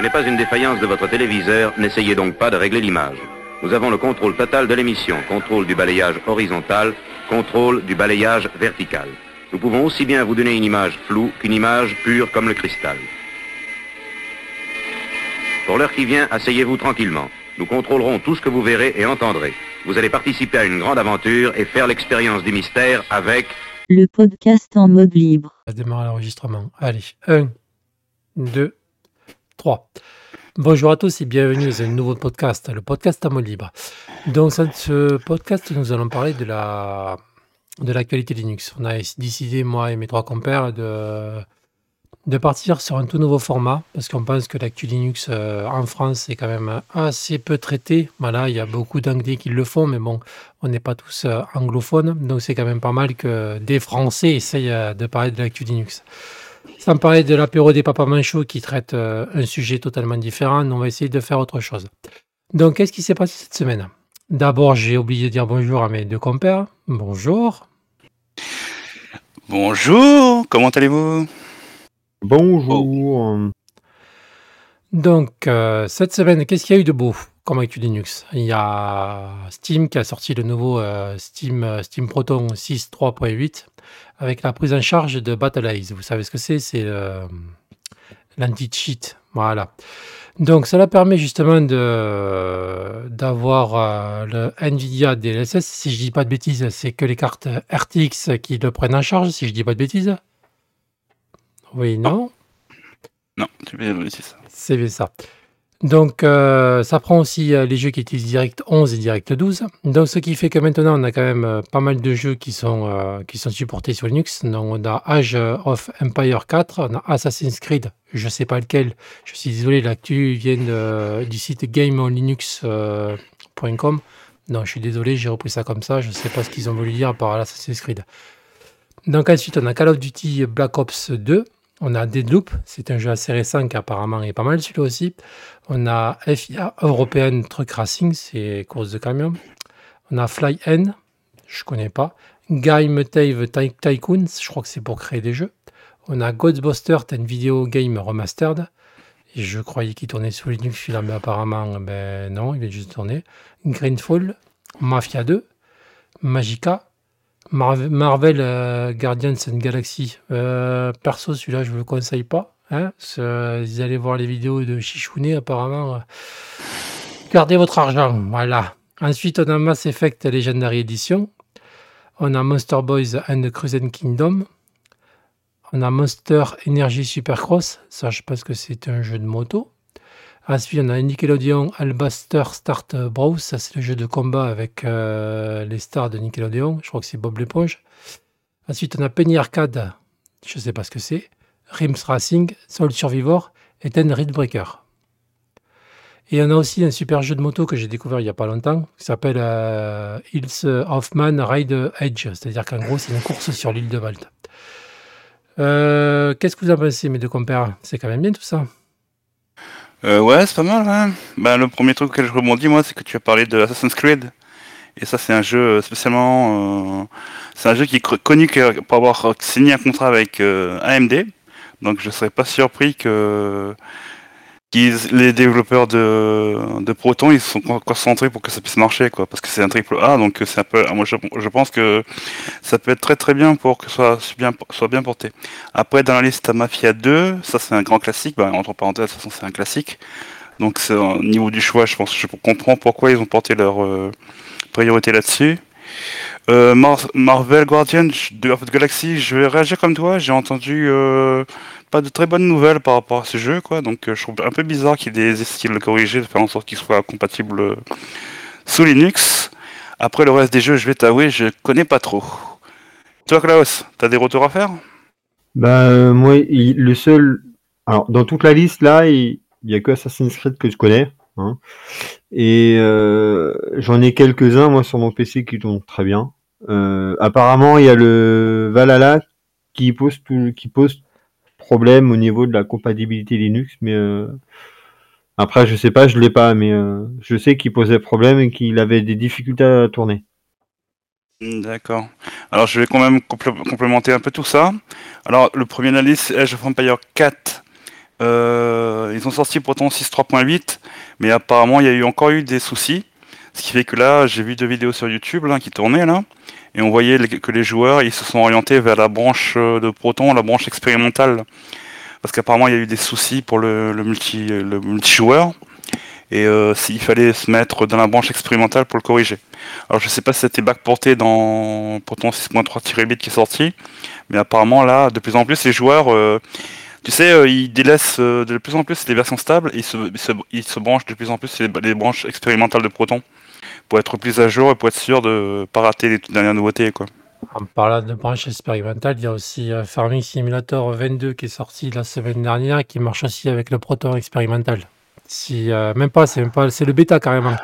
Ce n'est pas une défaillance de votre téléviseur, n'essayez donc pas de régler l'image. Nous avons le contrôle total de l'émission, contrôle du balayage horizontal, contrôle du balayage vertical. Nous pouvons aussi bien vous donner une image floue qu'une image pure comme le cristal. Pour l'heure qui vient, asseyez-vous tranquillement. Nous contrôlerons tout ce que vous verrez et entendrez. Vous allez participer à une grande aventure et faire l'expérience du mystère avec Le podcast en mode libre. Ça démarre l'enregistrement. Allez, 1, 2, 3. Bonjour à tous et bienvenue dans un nouveau podcast, le podcast en mode libre. Donc, dans ce podcast, nous allons parler de la de l'actualité Linux. On a décidé, moi et mes trois compères, de, de partir sur un tout nouveau format parce qu'on pense que l'actu Linux euh, en France est quand même assez peu traité. Voilà, il y a beaucoup d'anglais qui le font, mais bon, on n'est pas tous euh, anglophones, donc c'est quand même pas mal que des Français essayent euh, de parler de l'actu Linux. Sans parler de l'apéro des papas manchots qui traite euh, un sujet totalement différent, on va essayer de faire autre chose. Donc, qu'est-ce qui s'est passé cette semaine? D'abord, j'ai oublié de dire bonjour à mes deux compères. Bonjour. Bonjour, comment allez-vous? Bonjour. Donc, euh, cette semaine, qu'est-ce qu'il y a eu de beau comme actu Linux? Il y a Steam qui a sorti le nouveau euh, Steam, euh, Steam Proton 6.3.8 avec la prise en charge de Battleize. Vous savez ce que c'est? C'est l'anti-cheat. Voilà. Donc, cela permet justement d'avoir le NVIDIA DLSS. Si je dis pas de bêtises, c'est que les cartes RTX qui le prennent en charge, si je dis pas de bêtises. Oui, non? Non, c'est ça. C'est ça. Donc, euh, ça prend aussi euh, les jeux qui utilisent Direct 11 et Direct 12. Donc, ce qui fait que maintenant, on a quand même euh, pas mal de jeux qui sont, supportés sur Linux. Donc, on a Age of Empire 4, on a Assassin's Creed, je sais pas lequel. Je suis désolé, l'actu vient du site gameonlinux.com. non, je suis désolé, j'ai repris ça comme ça. Je sais pas ce qu'ils ont voulu dire par Assassin's Creed. Donc, ensuite, on a Call of Duty Black Ops 2. On a Deadloop, c'est un jeu assez récent qui apparemment est pas mal celui-là aussi. On a FIA European Truck Racing, c'est course de camion. On a Fly N, je connais pas. Game Tave Ty- Tycoon, je crois que c'est pour créer des jeux. On a Ghostbusters, vidéo game remastered. Je croyais qu'il tournait sur Linux mais apparemment, ben non, il vient juste de tourner. Greenfall, Mafia 2, Magica, Marve- Marvel euh, Guardians and Galaxy. Euh, perso, celui-là, je ne vous le conseille pas. Hein, vous allez voir les vidéos de Chichounet, apparemment. euh, Gardez votre argent, voilà. Ensuite, on a Mass Effect Legendary Edition. On a Monster Boys and the Crusader Kingdom. On a Monster Energy Supercross. Ça, je que c'est un jeu de moto. Ensuite, on a Nickelodeon Albaster Start Bros. Ça, c'est le jeu de combat avec euh, les stars de Nickelodeon. Je crois que c'est Bob l'éponge. Ensuite, on a Penny Arcade. Je ne sais pas ce que c'est. Rims Racing, Soul Survivor et Ten Rid Breaker. Et on a aussi un super jeu de moto que j'ai découvert il n'y a pas longtemps, qui s'appelle euh, Hills of Man Ride Edge. C'est-à-dire qu'en gros, c'est une course sur l'île de Malte. Euh, Qu'est-ce que vous en pensez, mes deux compères? C'est quand même bien tout ça. Euh, ouais, c'est pas mal, hein. Bah, le premier truc que je rebondis, moi, c'est que tu as parlé de Assassin's Creed. Et ça, c'est un jeu euh, spécialement... euh, c'est un jeu qui est connu pour avoir signé un contrat avec euh, AMD. Donc, je serais pas surpris que les développeurs de, Proton, ils se sont con- concentrés pour que ça puisse marcher, quoi. Parce que c'est un triple A, donc euh, c'est un peu... Moi, je, pense que ça peut être très très bien pour que ce soit bien, porté. Après, dans la liste, t'as Mafia 2, ça c'est un grand classique, bah, entre parenthèses, de toute façon c'est un classique. Donc au niveau du choix, je pense je comprends pourquoi ils ont porté leur euh, priorité là-dessus. Euh, Mar- Marvel Guardian de the Galaxy, je vais réagir comme toi, j'ai entendu euh, pas de très bonnes nouvelles par rapport à ce jeu, quoi. Donc euh, je trouve un peu bizarre qu'il ait essayé de le corriger, de faire en sorte qu'il soit compatible sous Linux. Après le reste des jeux, je vais t'avouer, je connais pas trop. Toi Klaus, t'as des retours à faire? Bah, moi, il- le seul. Alors, dans toute la liste, là, il n'y a que Assassin's Creed que je connais. Hein. Et euh, j'en ai quelques-uns, moi, sur mon PC qui tournent très bien. Euh, apparemment, il y a le Valhalla qui pose, qui pose problème au niveau de la compatibilité Linux, mais euh, après, je sais pas, je l'ai pas, mais je sais qu'il posait problème et qu'il avait des difficultés à tourner. D'accord. Alors je vais quand même complé- complémenter un peu tout ça. Alors le premier analyse, Age of Empire 4. Euh, ils ont sorti Proton 6.3.8, mais apparemment il y a eu encore eu des soucis. Ce qui fait que là, j'ai vu deux vidéos sur YouTube qui tournaient là, et on voyait que les joueurs ils se sont orientés vers la branche euh, de Proton, la branche expérimentale, parce qu'apparemment il y a eu des soucis pour le, multi multijoueur, et euh, s'il fallait se mettre dans la branche expérimentale pour le corriger. Alors je sais pas si c'était backporté dans Proton 6.3-8 qui est sorti, mais apparemment là, de plus en plus les joueurs euh, tu sais, euh, ils délaissent euh, de plus en plus les versions stables et ils se, ils se, branchent de plus en plus les, les branches expérimentales de Proton pour être plus à jour et pour être sûr de pas rater les dernières nouveautés. Quoi. En parlant de branche expérimentale, il y a aussi euh, Farming Simulator 22 qui est sorti la semaine dernière qui marche aussi avec le Proton expérimental. Si, même pas, c'est même pas, c'est le bêta carrément.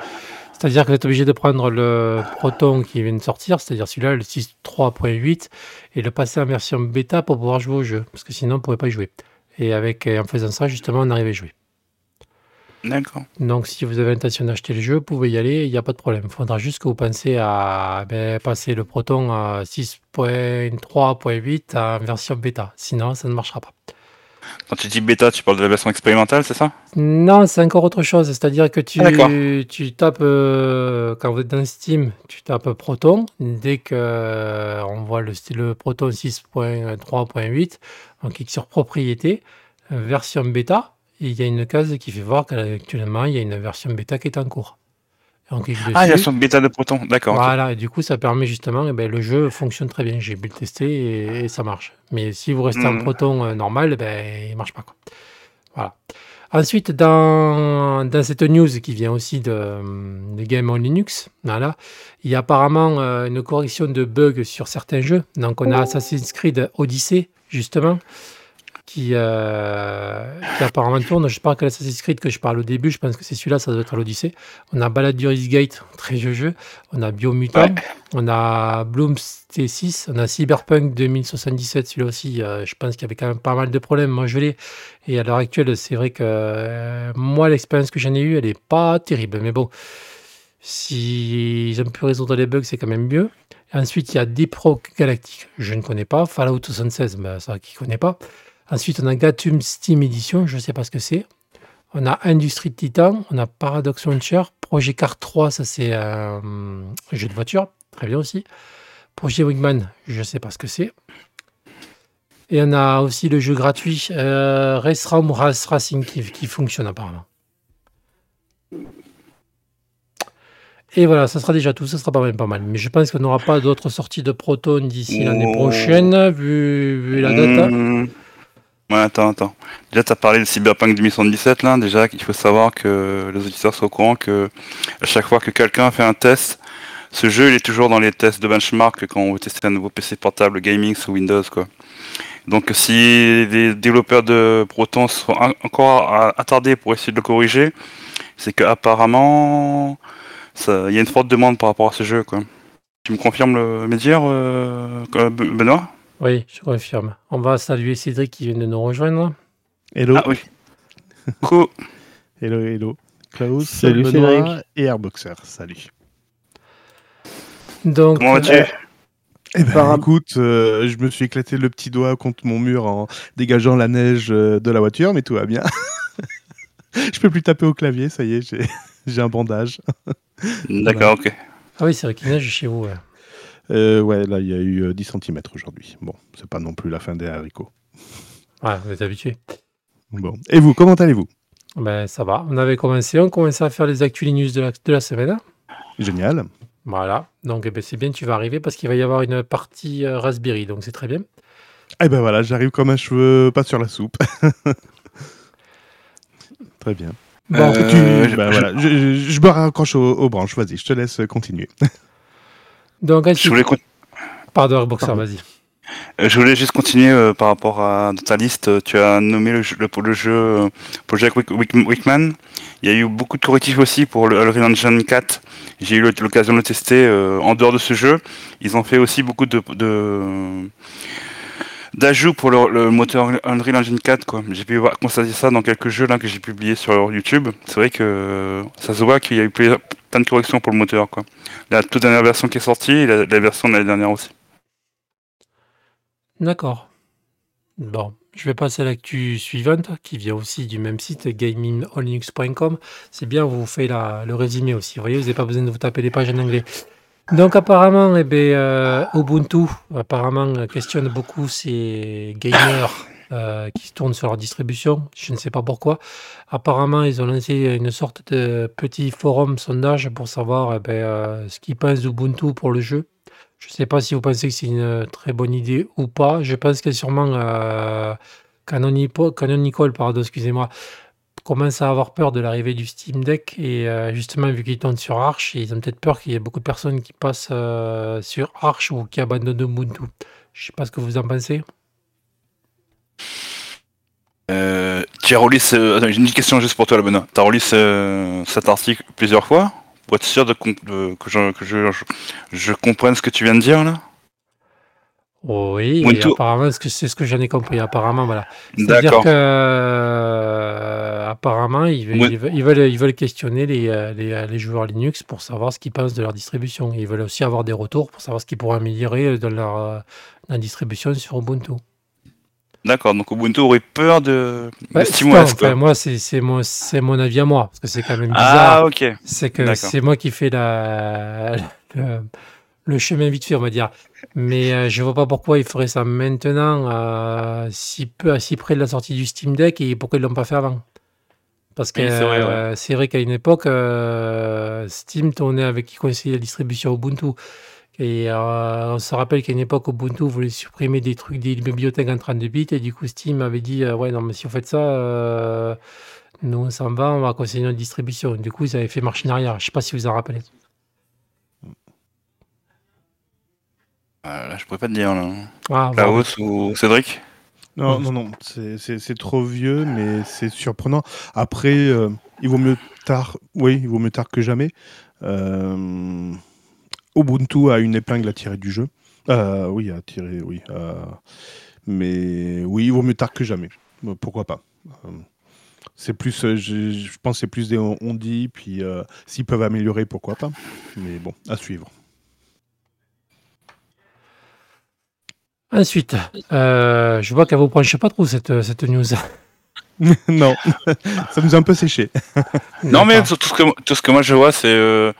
C'est-à-dire que vous êtes obligé de prendre le Proton qui vient de sortir, c'est-à-dire celui-là, le 6.3.8, et le passer en version bêta pour pouvoir jouer au jeu, parce que sinon on ne pourrait pas y jouer. Et avec, en faisant ça, justement, on arrive à jouer. D'accord. Donc, si vous avez l'intention d'acheter le jeu, vous pouvez y aller, il n'y a pas de problème. Il faudra juste que vous pensez à ben, passer le Proton à 6.3.8 en version bêta. Sinon, ça ne marchera pas. Quand tu dis bêta, tu parles de la version expérimentale, c'est ça? Non, c'est encore autre chose. C'est-à-dire que tu, Ah, tu tapes, euh, quand vous êtes dans Steam, tu tapes Proton. Dès que euh, on voit le, le Proton 6.3.8, on clique sur Propriété, euh, version bêta. Et il y a une case qui fait voir qu'actuellement, il y a une version bêta qui est en cours. Et on clique dessus. Ah, il y a son bêta de Proton, d'accord. Voilà, et du coup, ça permet justement, eh ben, le jeu fonctionne très bien. J'ai pu le tester et, et ça marche. Mais si vous restez en Mhm. proton euh, normal, eh ben, il marche pas. Quoi. Voilà. Ensuite, dans, dans cette news qui vient aussi de, de Game on Linux, voilà, il y a apparemment euh, une correction de bugs sur certains jeux. Donc, on a Assassin's Creed Odyssey, justement, qui, euh, qui apparemment tourne. Je parle que l'Assassin's Creed que je parle au début, je pense que c'est celui-là, ça doit être l'Odyssey. On a Baladuris Gate, très vieux jeu. On a Biomutant. Ouais. On a Bloom T6. On a Cyberpunk 2077, celui-là aussi. euh, je pense qu'il y avait quand même pas mal de problèmes. Moi, je l'ai. Et à l'heure actuelle, c'est vrai que euh, moi, l'expérience que j'en ai eue, elle n'est pas terrible. Mais bon, si ont pu résoudre les bugs, c'est quand même mieux. Ensuite, il y a Deep Rock Galactic. Je ne connais pas. Fallout 76, ben, ça, qui ne connaît pas. Ensuite, on a Gatum Steam Edition. Je ne sais pas ce que c'est. On a Industrie Titan. On a Paradox Launcher. Projet Car 3, ça, c'est euh, un jeu de voiture. Très bien aussi. Projet Wingman, je ne sais pas ce que c'est. Et on a aussi le jeu gratuit euh, Race Ram Race Racing qui, qui fonctionne apparemment. Et voilà, ça sera déjà tout, ça sera pas mal, pas mal. Mais je pense qu'on n'aura pas d'autres sorties de Proton d'ici l'année Oh. prochaine, vu, vu la date. Mmh. Ouais, attends, attends. Déjà, tu as parlé de Cyberpunk 2077, là. Déjà, il faut savoir que les auditeurs soient au courant que à chaque fois que quelqu'un fait un test, ce jeu, il est toujours dans les tests de benchmark quand on veut tester un nouveau PC portable gaming sous Windows, quoi. Donc, si les développeurs de Proton sont encore attardés pour essayer de le corriger, c'est qu'apparemment, il y a une forte demande par rapport à ce jeu, quoi. Tu me confirmes le, me dire, euh, euh, Benoît? Oui, je confirme. On va saluer Cédric qui vient de nous rejoindre. Hello, Ah oui. Cool. hello, hello. Klaus, Salut, Benoît Cédric. et Airboxer, salut. Donc, Comment vas-tu euh, Eh ben, Par- écoute, euh, je me suis éclaté le petit doigt contre mon mur en dégageant la neige euh, de la voiture, mais tout va bien. je peux plus taper au clavier, ça y est, j'ai, j'ai un bandage. D'accord, ok. ah oui, c'est vrai qu'il neige chez vous. ouais. Euh, ouais, là, il y a eu euh, 10 cm aujourd'hui. Bon, c'est pas non plus la fin des haricots. Ouais, vous êtes habitué. Bon. Et vous, comment allez-vous? Ben, ça va. On avait commencé, on commençait à faire les actual news de la, de la semaine. Génial. Voilà. Donc, eh ben, c'est bien, tu vas arriver parce qu'il va y avoir une partie euh, Raspberry. Donc, c'est très bien. Eh ben voilà, j'arrive comme un cheveu pas sur la soupe. Très bien. Bon, Tu- Euh, je- ben je- voilà, je, je- je me raccroche aux, aux branches. Vas-y, je te laisse continuer. donc, Je voulais, pardon, Boxer, vas-y. euh, je voulais juste continuer euh, par rapport à ta liste. euh, Tu as nommé le jeu, le, pour le jeu Project Wick- Wick- Wickman. Il y a eu beaucoup de correctifs aussi pour le Unreal Engine 4. J'ai eu l'occasion de le tester euh, en dehors de ce jeu. Ils ont fait aussi beaucoup de, d'ajouts pour le, le moteur Unreal Engine 4 quoi. J'ai pu voir, constater ça dans quelques jeux là que j'ai publiés sur YouTube. C'est vrai que ça se voit qu'il y a eu plein plein de pour le moteur quoi. La toute dernière version qui est sortie et la, version de l'année dernière aussi. D'accord. Bon, Je vais passer à l'actu suivante, qui vient aussi du même site, gamingonlinux.com. C'est bien, vous fait la, le résumé aussi. Voyez, vous n'avez pas besoin de vous taper les pages en anglais. Donc apparemment, eh ben, euh, Ubuntu apparemment questionne beaucoup ces gamers euh, qui se tournent sur leur distribution. Je ne sais pas pourquoi. Apparemment, ils ont lancé une sorte de petit forum sondage pour savoir eh ben, euh, ce qu'ils pensent d'Ubuntu pour le jeu. Je ne sais pas si vous pensez que c'est une très bonne idée ou pas. Je pense que sûrement euh, Canonical, pardon, excusez-moi, commence à avoir peur de l'arrivée du Steam Deck et euh, justement vu qu'ils tournent sur Arch, ils ont peut-être peur qu'il y ait beaucoup de personnes qui passent sur Arch ou qui abandonnent Ubuntu. Je ne sais pas ce que vous en pensez. Euh, tu as attends, j'ai une question juste pour toi, là, Benoît. Tu as relu ce- cet article plusieurs fois pour être sûr de, com- de- que, je, que je, je, je comprenne ce que tu viens de dire là? Oui, et apparemment, ce que- c'est ce que j'en ai compris. Apparemment, voilà. C'est-à-dire D'accord. que euh, apparemment, ils, veulent- Ouais. ils veulent, ils veulent ils veulent questionner les, euh, les, euh, les joueurs Linux pour savoir ce qu'ils pensent de leur distribution. Ils veulent aussi avoir des retours pour savoir ce qu'ils pourraient améliorer dans leur, euh, la distribution sur Ubuntu. D'accord, donc Ubuntu aurait peur de, de Ouais, SteamOS, enfin, quoi. moi, c'est mon, avis à moi, parce que c'est quand même bizarre. Ah, ok. C'est que c'est moi qui fais la, le, le chemin vite fait, on va dire. Mais euh, je vois pas pourquoi ils feraient ça maintenant, euh, si, peu, si près de la sortie du Steam Deck, et pourquoi ils l'ont pas fait avant. Parce que Oui, c'est vrai, euh, vrai qu'à une époque, euh, Steam tournait avec qui conseillait la distribution Ubuntu. Et euh, on se rappelle qu'à une époque, Ubuntu voulait supprimer des trucs, des bibliothèques en 32 bits, et du coup, Steam avait dit euh, Ouais, non, mais si vous faites ça, euh, nous on s'en va, on va conseiller notre distribution. Du coup, ils avaient fait marche en arrière. Je sais pas si vous en rappelez. Là, je pourrais pas te dire, là. Ah, voilà. Klaus ou Cédric? Non, non, non, c'est- trop vieux, mais c'est surprenant. Après, euh, il vaut mieux tard, oui, il vaut mieux tard que jamais. Euh, Ubuntu a une épingle à tirer du jeu. Euh, oui, à tirer, oui. euh, mais oui, il vaut mieux tard que jamais. Euh, Pourquoi pas? C'est plus, je, je pense, que c'est plus des on dit, puis euh, s'ils peuvent améliorer, pourquoi pas. Mais bon, à suivre. Ensuite, euh, je vois qu'elle vous branche pas trop cette, cette news. non, ça nous a un peu séché. Non, mais tout tout ce que, tout ce que moi je vois, c'est euh,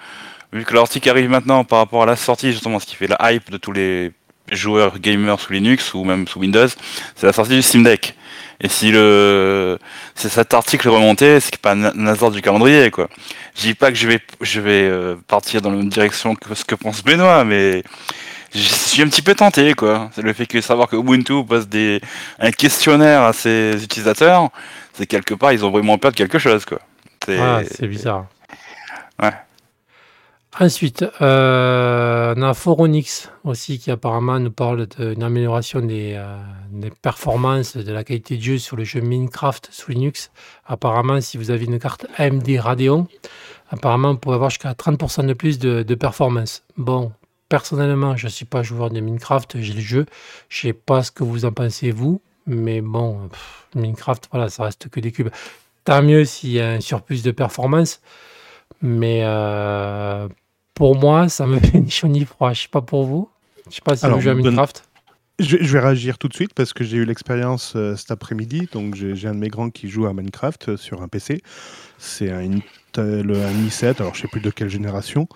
vu que l'article arrive maintenant par rapport à la sortie, justement, ce qui fait la hype de tous les joueurs gamers sous Linux ou même sous Windows, c'est la sortie du Steam Deck. Et si le c'est cet article remonté, c'est pas un hasard du calendrier, quoi. Je dis pas que je vais je vais euh, partir dans la même direction que ce que pense Benoît, mais je suis un petit peu tenté, quoi. C'est le fait que savoir que Ubuntu pose des un questionnaire à ses utilisateurs, c'est quelque part ils ont vraiment peur de quelque chose, quoi. C'est Ah, c'est bizarre. Ouais. Ensuite, euh, on a Foronix aussi qui apparemment nous parle d'une amélioration des, euh, des performances, de la qualité de jeu sur le jeu Minecraft sous Linux. Apparemment, si vous avez une carte AMD Radeon, apparemment, vous pouvez avoir jusqu'à 30% de plus de, performance. Bon, personnellement, je ne suis pas joueur de Minecraft, j'ai le jeu. Je sais pas ce que vous en pensez, vous, mais bon, Minecraft, voilà, ça reste que des cubes. Tant mieux s'il y a un surplus de performance, mais euh, pour moi, ça me fait ni chaud ni froid. Je sais pas pour vous. Je sais pas si Alors, vous jouez à Minecraft. Je, je vais réagir tout de suite parce que j'ai eu l'expérience euh, cet après-midi. Donc, j'ai un de mes grands qui joue à Minecraft euh, sur un PC. C'est un Intel un i7, alors je sais plus de quelle génération.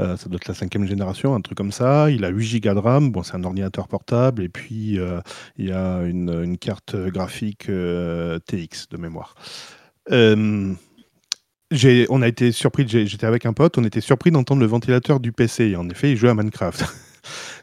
Euh, ça doit être la cinquième génération, un truc comme ça. Il a 8 Go de RAM. Bon, c'est un ordinateur portable. Et puis, euh, il y a une, une carte graphique euh, TX de mémoire. On a été surpris, j'étais avec un pote, on était surpris d'entendre le ventilateur du PC. Et en effet, il jouait à Minecraft.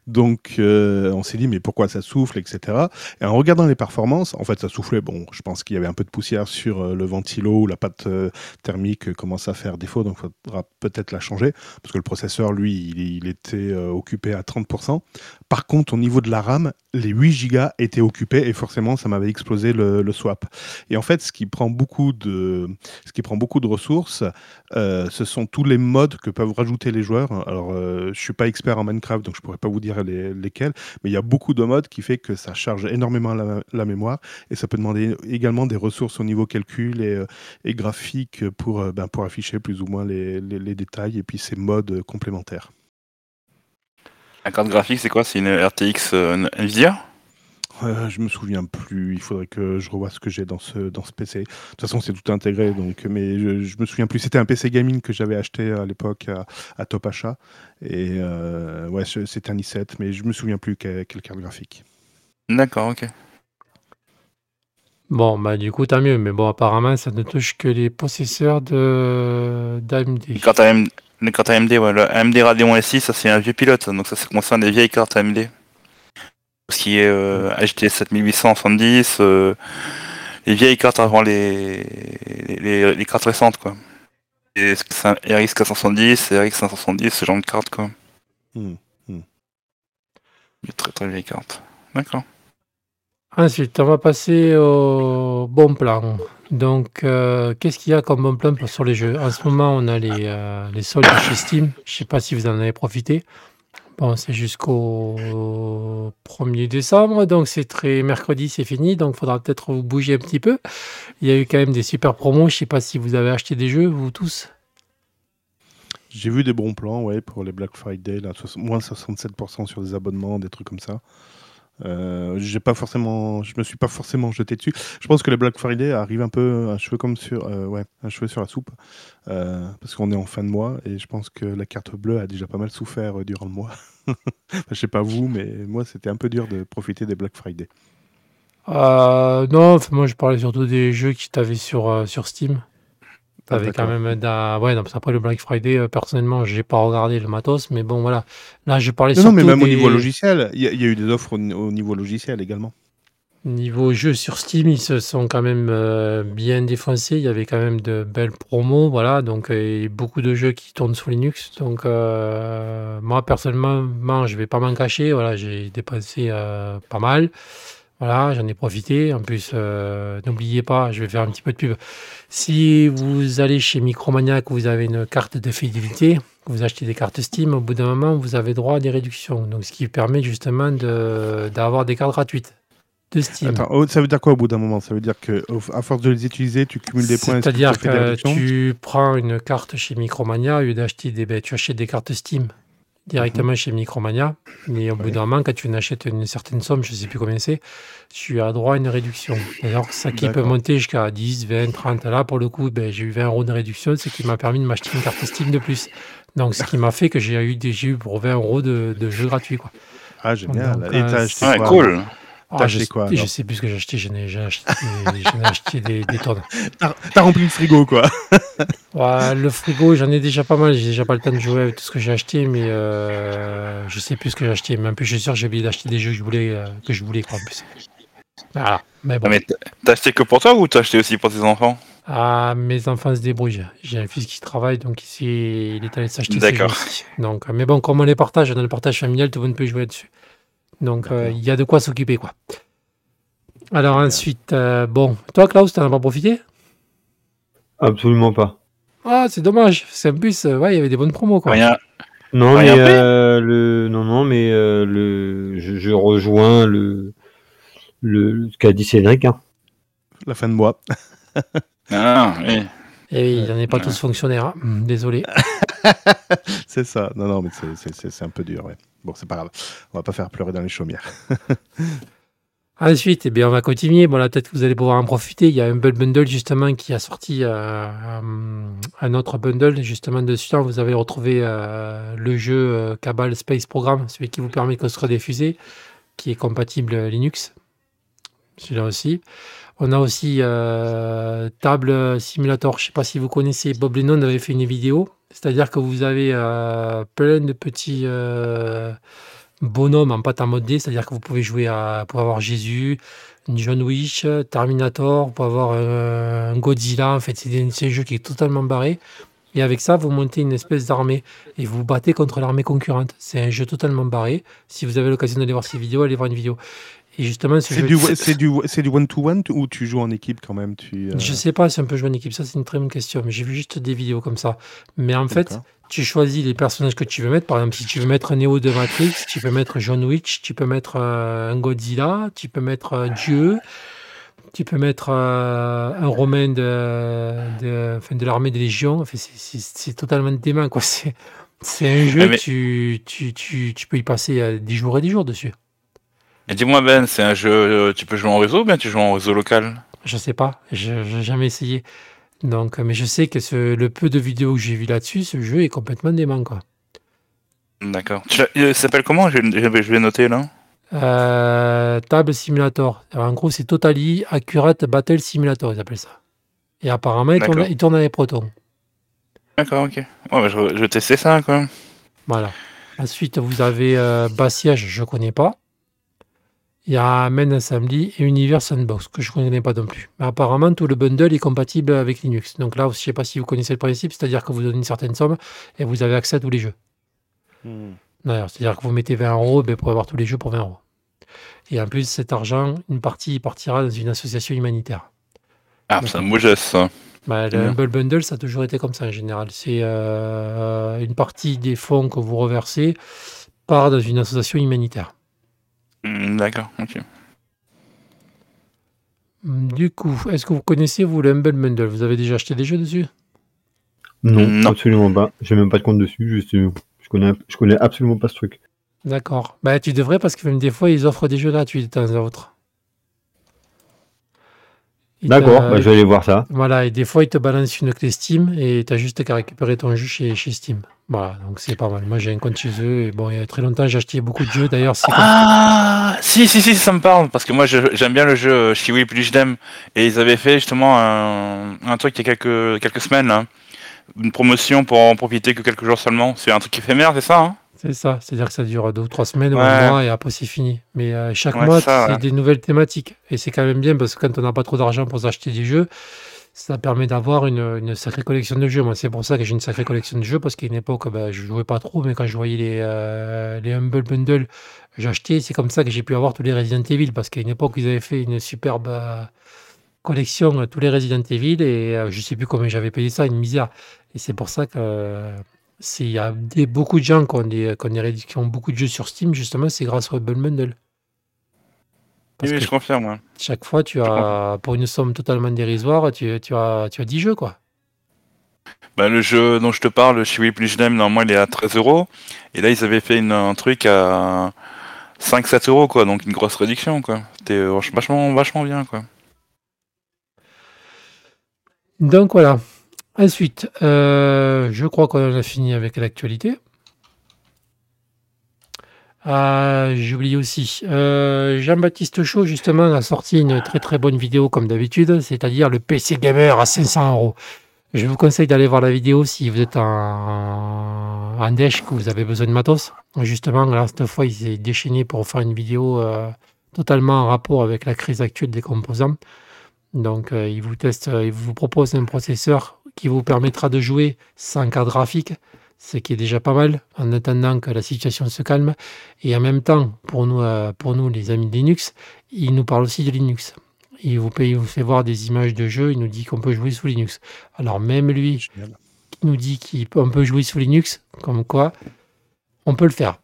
Donc, euh, on s'est dit, mais pourquoi ça souffle, etc. Et en regardant les performances, en fait, ça soufflait. Bon, je pense qu'il y avait un peu de poussière sur euh, le ventilo ou la pâte euh, thermique commence à faire défaut, donc il faudra peut-être la changer. Parce que le processeur, lui, il, était occupé à 30%. Par contre, au niveau de la RAM, les 8 Go étaient occupés et forcément, ça m'avait explosé le, swap. Et en fait, ce qui prend beaucoup de, ce qui prend beaucoup de ressources, ce sont tous les modes que peuvent rajouter les joueurs. Alors, je suis pas expert en Minecraft, donc je pourrais pas vous dire les- lesquels, mais il y a beaucoup de modes qui fait que ça charge énormément la, mémoire. Et ça peut demander également des ressources au niveau calcul et, euh, graphique pour, euh, ben, pour afficher plus ou moins les, détails et puis ces modes complémentaires. La carte graphique, c'est quoi? C'est une RTX euh, Nvidia? Euh, je me souviens plus. Il faudrait que je revoie ce que j'ai dans ce, dans ce PC. De toute façon, c'est tout intégré, donc, mais je, je me souviens plus. C'était un PC gaming que j'avais acheté à l'époque à, à Top Achat. Et euh, ouais, c'était un i7, mais je me souviens plus quelle, quelle carte graphique. D'accord, ok. Bon, bah du coup, tant mieux. Mais bon, apparemment, ça ne touche que les possesseurs de d'AMD. Les cartes, AM... les cartes AMD, ouais, le AMD Radeon SI, ça c'est un vieux pilote, donc ça, ça concerne les vieilles cartes AMD. Ce qui est euh, HD 7870, euh, les vieilles cartes avant les, les, les cartes récentes, quoi. Et c'est un RX 470, RX 570, ce genre de cartes, quoi. Hmm, hmm. Des très très vieilles cartes. D'accord. Ensuite, on va passer au bon plan. Donc, euh, qu'est-ce qu'il y a comme bon plan sur les jeux? En ce moment, on a les, euh, les soldes chez Steam. Je sais pas si vous en avez profité. Bon, c'est jusqu'au 1er décembre, donc c'est très mercredi, c'est fini, donc il faudra peut-être vous bouger un petit peu. Il y a eu quand même des super promos. Je sais pas si vous avez acheté des jeux, vous tous. J'ai vu des bons plans, ouais, pour les Black Friday, là, moins 67% sur des abonnements, des trucs comme ça. Euh, j'ai pas forcément, je me suis pas forcément jeté dessus. Je pense que les Black Friday arrivent un peu un cheveu comme sur, euh, ouais, un cheveu sur la soupe, euh, parce qu'on est en fin de mois et je pense que la carte bleue a déjà pas mal souffert euh, durant le mois. Je sais pas vous, mais moi c'était un peu dur de profiter des Black Friday. Euh, non, moi je parlais surtout des jeux qui t'avaient sur, euh, sur Steam. Ah, T'avais quand même d'un- Ouais, non, parce qu'après le Black Friday, euh, personnellement, j'ai pas regardé le matos, mais bon, voilà. Là, je parlais Non, non, surtout mais même au niveau logiciel, il y, a- il y a eu des offres au, au niveau logiciel également. Niveau jeux sur Steam, ils se sont quand même euh, bien défoncés. Il y avait quand même de belles promos, voilà. Donc, euh, et beaucoup de jeux qui tournent sous Linux. Donc, euh, moi, personnellement, je vais pas m'en cacher. Voilà, j'ai dépensé pas mal. Voilà, j'en ai profité. En plus, euh, n'oubliez pas, je vais faire un petit peu de pub. Si vous allez chez Micromania, que vous avez une carte de fidélité, que vous achetez des cartes Steam, au bout d'un moment, vous avez droit à des réductions. Donc, ce qui permet justement de- d'avoir des cartes gratuites de Steam. Attends, oh, ça veut dire quoi au bout d'un moment? Ça veut dire que à force de les utiliser, tu cumules des points. C'est-à-dire que tu prends une carte chez Micromania, au lieu d'acheter des, ben, tu achètes des cartes Steam directement chez Micromania. Et au bout Mhm. D'un moment, quand tu en achètes une certaine somme, je ne sais plus combien c'est, tu as droit à une réduction. D'ailleurs, ça qui peut monter jusqu'à 10, 20, 30. Là, pour le coup, ben, j'ai eu 20 euros de réduction, ce qui m'a permis de m'acheter une carte Steam de plus. Donc, ce qui m'a fait que j'ai eu, des- j'ai eu pour 20 euros de, de jeux gratuits. Quoi. Ah génial. Donc, Et euh, t'as acheté Ouais, quoi cool. Ah, acheté quoi, je sais plus ce que j'ai acheté, j'en ai, j'ai acheté, j'en ai acheté des, des tonnes. T'as t'as rempli le frigo quoi. Ouais, le frigo, j'en ai déjà pas mal. J'ai déjà pas le temps de jouer avec tout ce que j'ai acheté, mais euh, je sais plus ce que j'ai acheté. Mais en plus, je suis sûr que j'ai oublié d'acheter des jeux que je voulais, euh, que je voulais quoi, en plus. Voilà. Mais bon, Ah, t'as acheté que pour toi ou t'as acheté aussi pour tes enfants? Ah, mes enfants se débrouillent. J'ai un fils qui travaille, donc ici, il est allé s'acheter ses jeux D'accord. Donc, mais bon, comme on les partage, dans le partage familial, tout le monde peut jouer dessus. Donc, euh, il y a de quoi s'occuper, quoi. Alors ensuite, euh, bon, toi, Klaus, t'en as pas profité? Absolument pas. Ah, c'est dommage. C'est en plus, euh, ouais, il y avait des bonnes promos, quoi. Rien. Non, Rien mais euh, le non non mais euh, le je, je rejoins le le ce qu'a dit Cédric. Hein. La fin de mois. Ah, oui. Et oui, il n'y en a pas tous fonctionnaires. hein. Hum, Désolé. c'est ça. Non non mais c'est- un peu dur. Ouais. Bon c'est pas grave. On va pas faire pleurer dans les chaumières. Ensuite, eh bien, on va continuer. Bon, là, peut-être que vous allez pouvoir en profiter. Il y a un Bundle, justement, qui a sorti euh, euh, un autre bundle. Justement, dessus, vous avez retrouvé euh, le jeu Cabal Space Program, celui qui vous permet de construire des fusées, qui est compatible Linux. Celui-là aussi. On a aussi euh, Table Simulator. Je ne sais pas si vous connaissez. Bob Lennon avait fait une vidéo. C'est-à-dire que vous avez euh, plein de petits euh, bonhommes en pâte à modeler. C'est-à-dire que vous pouvez jouer à, pour avoir Jésus, John Wish, Terminator, pour avoir un Godzilla. En fait, c'est un jeu qui est totalement barré. Et avec ça, vous montez une espèce d'armée et vous vous battez contre l'armée concurrente. C'est un jeu totalement barré. Si vous avez l'occasion d'aller voir ces vidéos, allez voir une vidéo. Et justement, ce C'est du c'est du c'est du one to one ou tu joues en équipe quand même. Tu. euh, je sais pas si on peut jouer en équipe, ça c'est une très bonne question, mais j'ai vu juste des vidéos comme ça. Mais en fait, tu choisis les personnages que tu veux mettre. Par exemple, si tu veux mettre Neo de Matrix, tu peux mettre John Witch, tu peux mettre euh, un Godzilla, tu peux mettre euh, Dieu, tu peux mettre euh, un Romain de, de, enfin, de l'armée des légions. Enfin, c'est- totalement dément, quoi. C'est c'est un jeu, mais- tu, tu, tu, tu peux y passer euh, des jours et des jours dessus. Et dis-moi Ben, c'est un jeu, euh, tu peux jouer en réseau ou bien tu joues en réseau local? Je sais pas, je n'ai jamais essayé. Donc, euh, mais je sais que ce- le peu de vidéos que j'ai vu là-dessus, ce jeu est complètement dément, quoi. D'accord. L'as- Il s'appelle comment? Je, je- je vais noter là. Euh, Table Simulator. Alors, en gros, c'est Totally Accurate Battle Simulator, ils appellent ça. Et apparemment, il tourne, D'accord. il tourne avec Proton. D'accord, ok. Bah, je, je vais tester ça quoi. Voilà. Ensuite, vous avez euh, Bassiage, je connais pas. Il y a Main Assembly et Univers Sandbox, que je connais pas non plus. Mais apparemment, tout le bundle est compatible avec Linux. Donc là, je sais pas si vous connaissez le principe, c'est-à-dire que vous donnez une certaine somme et vous avez accès à tous les jeux. D'ailleurs, c'est-à-dire que vous mettez 20 euros ben, pour avoir tous les jeux pour 20 euros. Et en plus, cet argent, une partie partira dans une association humanitaire. Ah, ça me bouge ça. Bah, le. Humble Bundle, ça a toujours été comme ça en général. C'est euh, une partie des fonds que vous reversez part dans une association humanitaire. Hmm, D'accord, ok. Du coup, est-ce que vous connaissez, vous, le Humble Bundle? Vous avez déjà acheté des jeux dessus? Non, Non. absolument pas. J'ai même pas de compte dessus. Je, sais- je connais, je connais absolument pas ce truc. D'accord. Bah, tu devrais parce que même des fois, ils offrent des jeux gratuits de temps à autre. D'accord, bah, je vais aller voir ça. Voilà, et des fois, ils te balancent une clé Steam et tu as juste qu'à récupérer ton jeu chez, chez Steam. Voilà, donc c'est pas mal. Moi, j'ai un compte chez eux et bon, il y a très longtemps, j'ai acheté beaucoup de jeux. D'ailleurs, c'est comme- Ah, si, si, si, ça me parle, parce que moi j'aime bien le jeu euh, Shiwi plus Dem, et ils avaient fait justement un, un truc il y a quelques, quelques semaines, là. une promotion pour en profiter que quelques jours seulement. C'est un truc éphémère, c'est ça hein? C'est ça, c'est-à-dire que ça dure deux ou trois semaines ou un mois et après c'est fini. Mais euh, chaque Ouais, mois, c'est ouais. des nouvelles thématiques. Et c'est quand même bien parce que quand on n'a pas trop d'argent pour s'acheter des jeux, ça permet d'avoir une, sacrée collection de jeux. Moi, c'est pour ça que j'ai une sacrée collection de jeux parce qu'à une époque, ben, je jouais pas trop, mais quand je voyais les, euh, les Humble Bundle, j'achetais. C'est comme ça que j'ai pu avoir tous les Resident Evil parce qu'à une époque, ils avaient fait une superbe euh, collection tous les Resident Evil et euh, je sais plus combien j'avais payé ça, une misère. Et c'est pour ça que euh, c'est- il y a des, beaucoup de gens qui ont, des, qui ont beaucoup de jeux sur Steam, justement, c'est grâce au Humble Bundle. Parce Oui, que je confirme. ouais. chaque fois, tu as, pour une somme totalement dérisoire, tu, tu as, tu as 10 jeux, quoi. Bah, le jeu dont je te parle, plus Dem, normalement il est à 13 euros, et là ils avaient fait une- un truc à 5-7 euros, quoi, donc une grosse réduction, quoi. C'était vachement, vachement bien, quoi. Donc voilà. Ensuite, euh, je crois qu'on a fini avec l'actualité. Ah, j'ai oublié aussi. euh, Jean-Baptiste Chaud, justement, a sorti une très très bonne vidéo, comme d'habitude, c'est-à-dire le PC Gamer à 500 euros. Je vous conseille d'aller voir la vidéo si vous êtes en, en que vous avez besoin de matos. Justement, là, cette fois, il s'est déchaîné pour faire une vidéo euh, totalement en rapport avec la crise actuelle des composants. Donc, euh, il vous teste, euh, il vous propose un processeur qui vous permettra de jouer sans carte graphique, ce qui est déjà pas mal, en attendant que la situation se calme. Et en même temps, pour nous, euh, pour nous les amis de Linux, il nous parle aussi de Linux. Il vous, paye- il vous fait voir des images de jeux, il nous dit qu'on peut jouer sous Linux. Alors même lui, Génial. qui nous dit qu'on peut jouer sous Linux, comme quoi on peut le faire.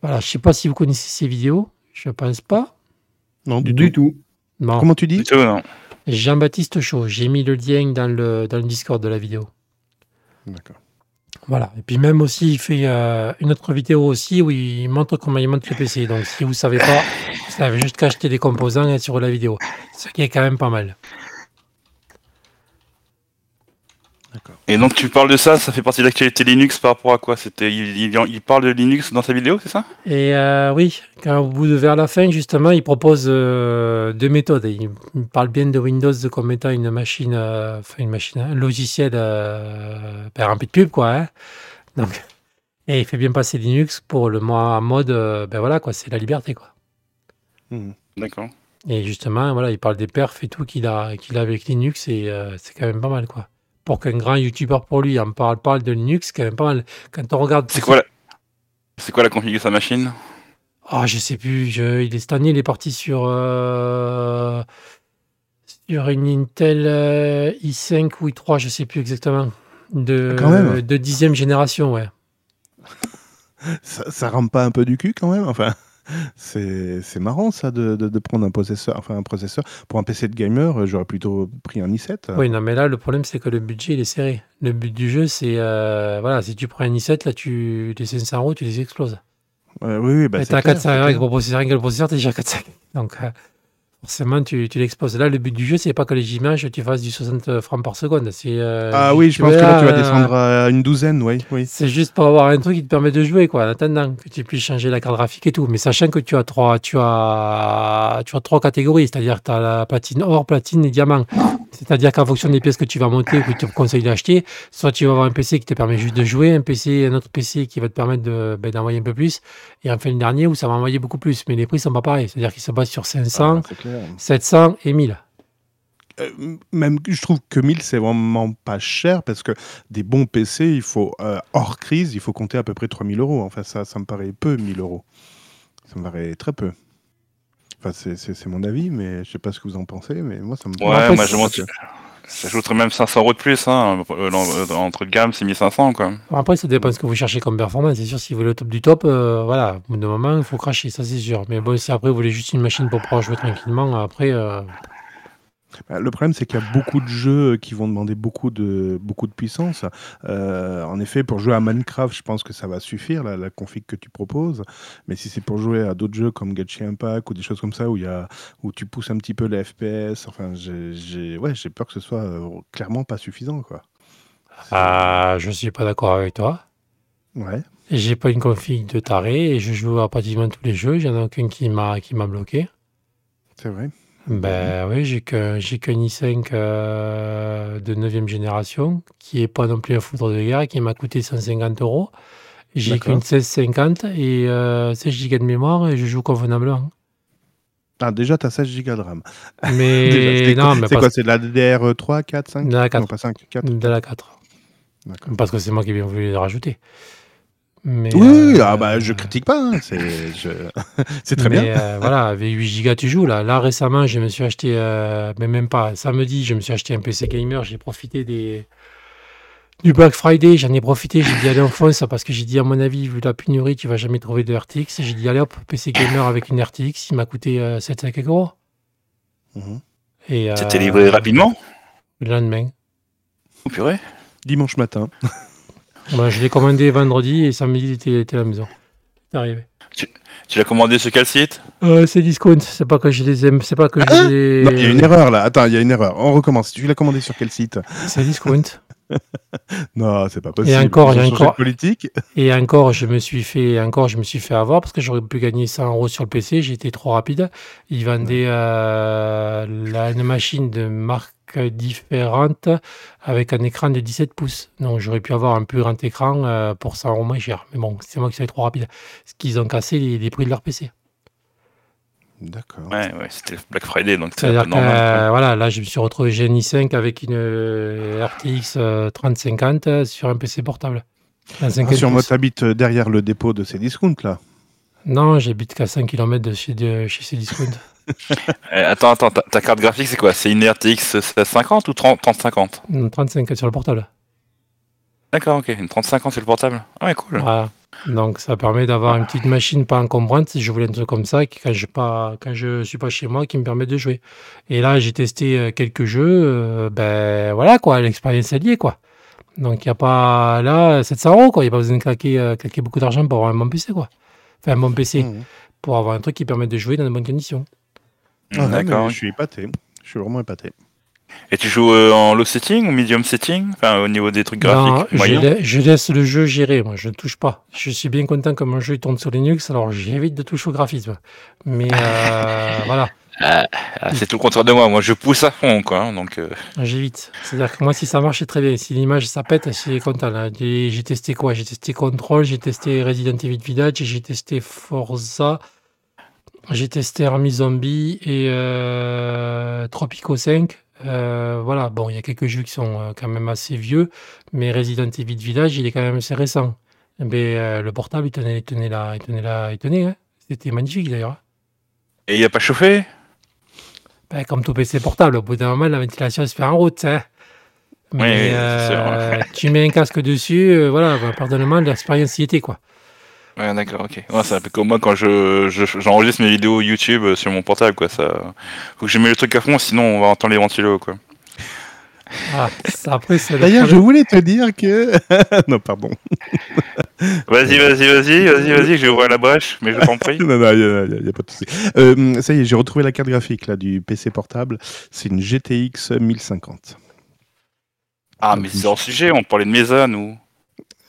Voilà, je sais pas si vous connaissez ces vidéos, je pense pas. Non, du, Du tout. tout. Non. Comment tu dis? Jean-Baptiste Chaud, j'ai mis le lien dans le, dans le Discord de la vidéo. D'accord. Voilà. Et puis même aussi, il fait euh, une autre vidéo aussi où il montre comment il monte le PC. Donc si vous savez pas, vous avez juste qu'à acheter des composants et sur la vidéo. Ce qui est quand même pas mal. D'accord. Et donc tu parles de ça, ça fait partie de l'actualité Linux par rapport à quoi? C'était, il, il- il parle de Linux dans sa vidéo, c'est ça? Et euh, oui, quand au bout de vers la fin, justement, il propose euh, deux méthodes. Il, il parle bien de Windows comme étant une machine, euh, enfin une machine, un logiciel euh, ben, rempli de pub, quoi. hein. Donc, et il fait bien passer Linux pour le mode, euh, ben voilà, quoi, c'est la liberté, quoi. Mhm. D'accord. Et justement, voilà, il parle des perfs et tout qu'il a, qu'il a avec Linux et euh, c'est quand même pas mal, quoi. Pour qu'un grand youtubeur pour lui en parle, parle de Linux, quand même pas mal. Quand on regarde. C'est quoi la... C'est quoi la config de sa machine? Ah, je sais plus. Je, il est cette année, il est parti sur euh, sur une Intel euh, i5 ou i3, je sais plus exactement. De, Ah, quand même. de dixième génération, ouais. Ça, ça rame pas un peu du cul quand même Enfin, c'est marrant ça de, de- de prendre un processeur, enfin un processeur pour un PC de gamer. euh, J'aurais plutôt pris un i7. Oui, non, mais là, le problème, c'est que le budget, il est serré. Le but du jeu, c'est, euh, voilà, si tu prends un i7, là, tu, les 500 euros, tu les exploses. Euh, oui, oui, bah, t'as clair, 400 c'est avec le processeur, que le processeur, t'es déjà 400. Donc, euh, forcément, tu, tu l'exposes. Là, le but du jeu, c'est pas que les images, tu fasses du 60 frames par seconde. C'est, euh, Ah oui, je pense que là, tu vas euh, descendre à une douzaine, oui. oui. C'est juste pour avoir un truc qui te permet de jouer, quoi, en attendant que tu puisses changer la carte graphique et tout. Mais sachant que tu as trois, tu as, tu as trois catégories, c'est-à-dire que tu as la platine or, platine et diamant. C'est-à-dire qu'en fonction des pièces que tu vas monter ou que tu te conseilles d'acheter, soit tu vas avoir un PC qui te permet juste de jouer, un PC, un autre PC qui va te permettre de, ben, d'envoyer un peu plus, et enfin le dernier où ça va envoyer beaucoup plus. Mais les prix sont pas pareils, c'est-à-dire qu'ils se basent sur 500, Ah, c'est clair. 700 et 1000. Euh, même je trouve que 1000 c'est vraiment pas cher parce que des bons PC il faut euh, hors crise il faut compter à peu près 3000 euros enfin ça ça me paraît peu 1000 euros ça me paraît très peu enfin c'est- mon avis mais je sais pas ce que vous en pensez mais moi ça me Ouais, moi je monte. J'ajouterais même 500 euros de plus, hein. euh, euh, Entre de gamme, c'est 1500, quoi. Après, ça dépend de ce que vous cherchez comme performance. C'est sûr, si vous voulez le top du top, euh, voilà, au bout d'un moment, il faut cracher, ça c'est sûr. Mais bon, si après vous voulez juste une machine pour pouvoir jouer tranquillement, après, euh, Le problème, c'est qu'il y a beaucoup de jeux qui vont demander beaucoup de, beaucoup de puissance. Euh, en effet, pour jouer à Minecraft, je pense que ça va suffire, la, la config que tu proposes. Mais si c'est pour jouer à d'autres jeux comme Gachi Impact ou des choses comme ça, où, il y a, où tu pousses un petit peu les FPS, enfin, j'ai ouais, peur que ce soit euh, clairement pas suffisant. Quoi. ah, je suis pas d'accord avec toi. Ouais. J'ai pas une config de taré et je joue à pratiquement tous les jeux. J'en ai aucun qui m'a qui m'a bloqué. C'est vrai. Ben oui, j'ai qu'un i5 euh, de 9 génération qui est pas non plus un foudre de guerre qui m'a coûté 150 euros. J'ai qu'une 1650 et euh, 16 Go de mémoire et je joue convenablement. Ah, déjà, tu as 16 Go de RAM. Mais Déjà, c'est non, quoi, mais c'est parce- quoi C'est de la DDR3, 4, 5 De la 4. Non, pas 5, 4. De la 4. D'accord. Parce que c'est moi qui ai bien voulu les rajouter. Mais, Oui, euh, ah bah, je critique pas. hein, C'est je... c'est très mais, bien. euh, voilà, avec 8 gigas, tu joues. Là, là récemment, je me suis acheté, euh, mais même pas, samedi, je me suis acheté un PC gamer. J'ai profité des, du Black Friday. J'en ai profité. J'ai dit, allez, on fonce. Parce que j'ai dit, à mon avis, vu la pénurie, tu vas jamais trouver de RTX. J'ai dit, allez hop, PC gamer avec une RTX. Il m'a coûté euh, 700 euros. Et, euh, C'était livré rapidement? Le lendemain. Oh, purée. Dimanche matin. Moi, je l'ai commandé vendredi et samedi, il était, il était à la maison. C'est arrivé. Tu l'as commandé sur quel site? Euh, c'est discount, c'est pas que je les aime, c'est pas que je Hein les... Non, il y a une erreur là. Attends, il y a une erreur. On recommence. Tu l'as commandé sur quel site? C'est discount. Non, c'est pas possible. encore, a ont changé encore- politique. Et encore, je me suis fait, encore, je me suis fait avoir parce que j'aurais pu gagner 100 euros sur le PC. J'étais trop rapide. Ils vendaient euh, la, une machine de marque différente avec un écran de 17 pouces. Donc, j'aurais pu avoir un plus grand écran euh, pour 100 euros moins cher. Mais bon, c'est moi qui suis trop rapide. Ce qu'ils ont cassé les, les prix de leur PC. D'accord. Ouais, ouais, c'était le Black Friday, donc c'est normal. euh, voilà, là, je me suis retrouvé j'ai un i5 avec une euh, RTX euh, 3050 sur un PC portable. 50 Rassure-moi, pouces. t'habites euh, derrière le dépôt de ces discounts là. Non, j'habite qu'à 5 km de chez, de, chez Cdiscount. Eh, attends, attends, ta, ta carte graphique, c'est quoi? C'est une RTX 1650 ou 30 3050 Une 35 sur le portable. D'accord, ok. Une 3050 sur le portable. Ah ouais, cool. Voilà. Donc ça permet d'avoir une petite machine pas encombrante si je voulais un truc comme ça, qui, quand je pas quand je suis pas chez moi, qui me permet de jouer. Et là j'ai testé euh, quelques jeux, euh, ben voilà quoi, l'expérience est liée quoi. Donc il y a pas là 700 euros quoi, il n'y a pas besoin de claquer, euh, claquer beaucoup d'argent pour avoir un bon PC quoi. Enfin un bon PC Mhm. pour avoir un truc qui permet de jouer dans de bonnes conditions. Ah D'accord. Je suis épaté. Je suis vraiment épaté. Et tu joues euh, en low setting ou medium setting? Enfin, au niveau des trucs Non, graphiques je, lai- je laisse le jeu gérer, moi je ne touche pas. Je suis bien content que mon jeu il tourne sur Linux, alors j'évite de toucher au graphisme. Mais euh, voilà. Ah, C'est tout le contraire de moi. Moi, je pousse à fond, quoi. hein, Donc, euh, J'évite. C'est-à-dire que moi, si ça marche, c'est très bien. Si l'image, ça pète, suis content. J'ai j'ai testé quoi? J'ai testé Control, j'ai testé Resident Evil Village, j'ai testé Forza, j'ai testé Army Zombie et euh, Tropico 5. Euh, voilà, bon, il y a quelques jeux qui sont euh, quand même assez vieux, mais Resident Evil Village, il est quand même assez récent. Mais euh, le portable, il tenait, il tenait là, il tenait là, il tenait. hein. C'était magnifique d'ailleurs. Et il a pas chauffé? Ben, comme tout PC portable, au bout d'un moment, la ventilation se fait en route. Hein. Mais oui, euh, tu mets un casque dessus, voilà, ben, pardonne-moi, l'expérience y était, quoi. Ouais, d'accord, ok. Ouais, c'est un peu comme moi quand je, je- j'enregistre mes vidéos YouTube euh, sur mon portable, quoi. Ça... Faut que je mette le truc à fond, sinon on va entendre les ventilos, quoi. Ah, après, D'ailleurs, je voulais te dire que. non, pardon. Vas-y, vas-y, vas-y, vas-y, vas-y, je vais ouvrir la brèche, mais je t'en prie. non, non, il n'y a, pas de souci. Euh, ça y est, j'ai retrouvé la carte graphique là, du PC portable. C'est une GTX 1050. Ah, mais c'est hors sujet, on parlait de Mesa, nous.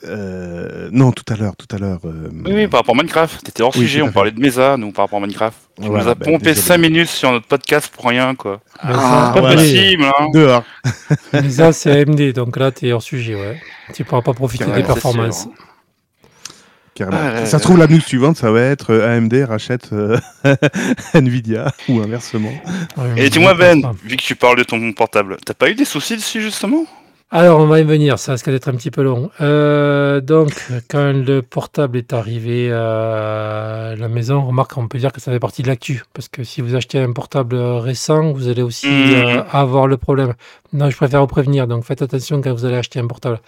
Euh, non, tout à l'heure, tout à l'heure. euh, Oui, oui, par rapport à Minecraft. T'étais hors Oui, sujet, on parlait de Mesa, nous, par rapport à Minecraft. Tu Voilà, nous as bah, pompé désolé. 5 minutes sur notre podcast pour rien, quoi. Mais Ah, ça, Pas ouais. possible, hein. Dehors. mais ça, c'est AMD, donc là, tu es hors sujet, ouais. Tu pourras pas profiter des c'est performances. sûr. Carrément. Ah, ouais, ça se trouve, la news suivante, ça va être euh, AMD rachète euh, Nvidia ou inversement. Ouais, Et dis-moi, Ben, vu que tu parles de ton portable, t'as pas eu des soucis dessus, justement? Alors, on va y venir, ça risque d'être un petit peu long. Euh, donc, quand le portable est arrivé à la maison, remarque, on peut dire que ça fait partie de l'actu. Parce que si vous achetez un portable récent, vous allez aussi Mhm. euh, avoir le problème. Non, je préfère vous prévenir, donc faites attention quand vous allez acheter un portable.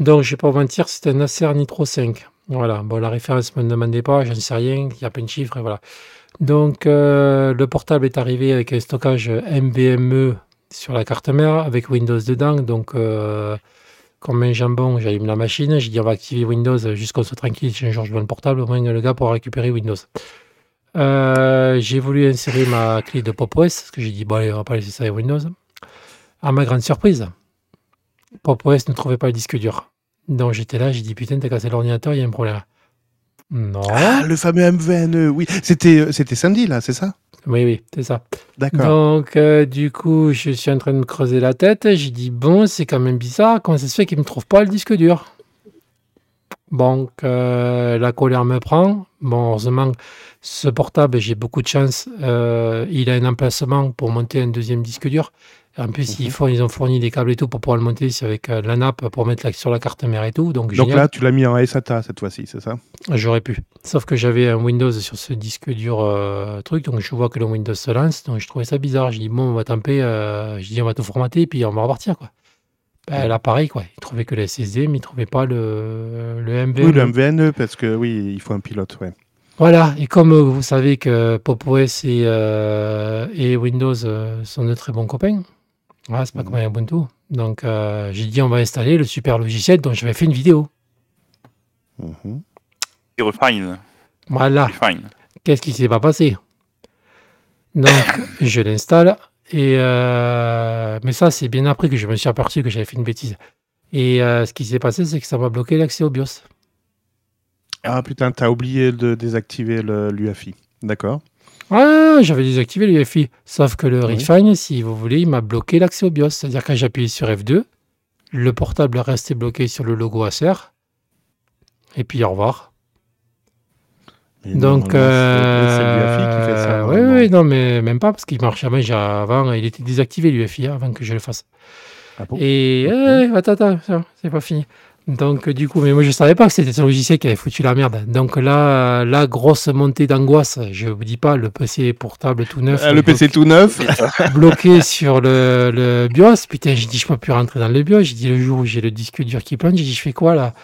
Donc, je vais pas vous mentir, c'est un Acer Nitro 5. Voilà, bon, la référence ne me demandez pas, j'en sais rien, il y a plein de chiffres, et voilà. Donc, euh, le portable est arrivé avec un stockage NVMe sur la carte mère avec Windows dedans. Donc, euh, comme un jambon, j'allume la machine. J'ai dit, on va activer Windows jusqu'on soit tranquille. J'ai un Georges le portable. Au moins, le gars pourra récupérer Windows. Euh, j'ai voulu insérer ma clé de Pop OS parce que j'ai dit, bon, allez, on va pas laisser ça avec Windows. À ma grande surprise, Pop OS ne trouvait pas le disque dur. Donc, j'étais là, j'ai dit, putain, t'as cassé l'ordinateur, il y a un problème. Non. Ah, le fameux MVNE, oui. C'était euh, c'était samedi, là, c'est ça? Oui, oui, c'est ça. D'accord. Donc, euh, du coup, je suis en train de me creuser la tête. J'ai dit, bon, c'est quand même bizarre. Comment ça se fait qu'il ne me trouve pas le disque dur? Donc, euh, la colère me prend. Bon, heureusement, ce portable, j'ai beaucoup de chance. euh, il a un emplacement pour monter un deuxième disque dur. En plus, ils, font, ils ont fourni des câbles et tout pour pouvoir le monter avec euh, la nappe pour mettre sur la carte mère et tout. Donc, là, tu l'as mis en SATA cette fois-ci, c'est ça? J'aurais pu. Sauf que j'avais un Windows sur ce disque dur euh, truc, donc je vois que le Windows se lance, donc je trouvais ça bizarre. Je dis bon, on va tamper, euh, je dis on va tout formater, et puis on va repartir quoi. Ben, là pareil quoi, il trouvait que le SSD, mais il trouvait pas le, le MVM. Oui, le MVNE, parce que oui, il faut un pilote, ouais. Voilà, et comme vous savez que Pop OS et, euh, et Windows sont de très bons copains, voilà, c'est pas Mhm. comme un Ubuntu. Donc euh, j'ai dit on va installer le super logiciel dont j'avais fait une vidéo. Mhm. Et refine, Voilà. refine. Qu'est-ce qui s'est pas passé? Donc, je l'installe. Et euh, mais ça, c'est bien après que je me suis aperçu que j'avais fait une bêtise. Et euh, ce qui s'est passé, c'est que ça m'a bloqué l'accès au BIOS. Ah putain, t'as oublié de désactiver le- l'UFI. D'accord. Ah, j'avais désactivé l'UEFI. Sauf que le Oui. Refine, si vous voulez, il m'a bloqué l'accès au BIOS. C'est-à-dire quand j'ai appuyé sur F2, le portable restait bloqué sur le logo Acer. Et puis au revoir. Mais Donc, ça. euh, oui, oui, non, mais même pas parce qu'il avant, j'ai- avant, il était désactivé l'UEFI avant que je le fasse. Ah bon? Et euh, attends, attends, c'est pas fini. Donc du coup, mais moi je savais pas que c'était ce logiciel qui avait foutu la merde. Donc là, euh, la grosse montée d'angoisse, je vous dis pas, le PC portable tout neuf, Ah, le PC tout neuf. bloqué sur le, le BIOS. Putain, j'ai dit je peux plus rentrer dans le BIOS. J'ai dit le jour où j'ai le disque dur qui plonge, j'ai dit je fais quoi là?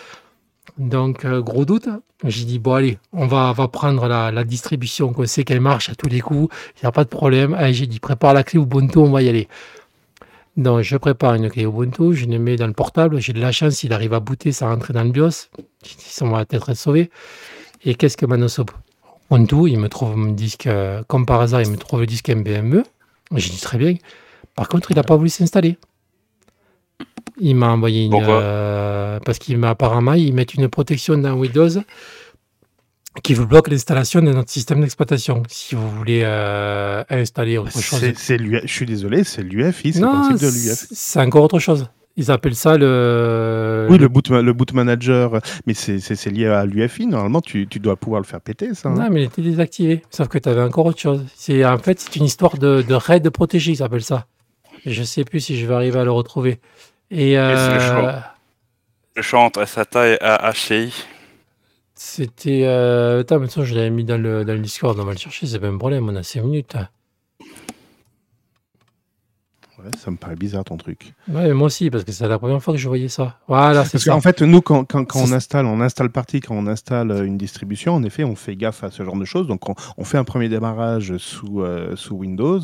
Donc euh, gros doute. J'ai dit bon allez, on va, on va prendre la, la distribution qu'on sait qu'elle marche à tous les coups. Il n'y a pas de problème. J'ai dit prépare la clé Ubuntu, on va y aller. Donc je prépare une clé Ubuntu, je le mets dans le portable. J'ai de la chance, il arrive à booter, ça rentre dans le BIOS. Ça on va peut-être être sauvé. Et qu'est-ce que Manosop? Ubuntu, il me trouve mon disque, euh, comme par hasard, il me trouve le disque MBME. J'ai dit très bien. Par contre, il n'a pas voulu s'installer. Il m'a envoyé une. Pourquoi? euh, parce qu'il m'a apparemment, ils mettent une protection dans Windows qui vous bloque l'installation de notre système d'exploitation. Si vous voulez euh, installer autre chose. C'est- Je suis désolé, c'est l'UFI, c'est le principe de l'UFI. c'est encore autre chose. Ils appellent ça le. Oui, le boot, le boot manager, mais c'est- c'est c'est lié à l'UFI. Normalement, tu, tu dois pouvoir le faire péter, ça. hein. Non, mais il était désactivé. Sauf que tu avais encore autre chose. C'est en fait c'est une histoire de, de raid protégé, ils appellent ça. Et je sais plus si je vais arriver à le retrouver. Et c'est le euh, choix. Le choix entre SATA et AHCI. C'était. Euh... Attends, maintenant je l'avais mis dans le, dans le Discord, on va le chercher, c'est pas un problème, on a 5 minutes. Ouais, ça me paraît bizarre ton truc. Ouais, moi aussi, parce que c'est la première fois que je voyais ça. Voilà, c'est Parce ça. qu'en fait, nous, quand, quand, quand on installe, on installe partie, quand on installe euh, une distribution, en effet, on fait gaffe à ce genre de choses. Donc, on, on fait un premier démarrage sous, euh, sous Windows.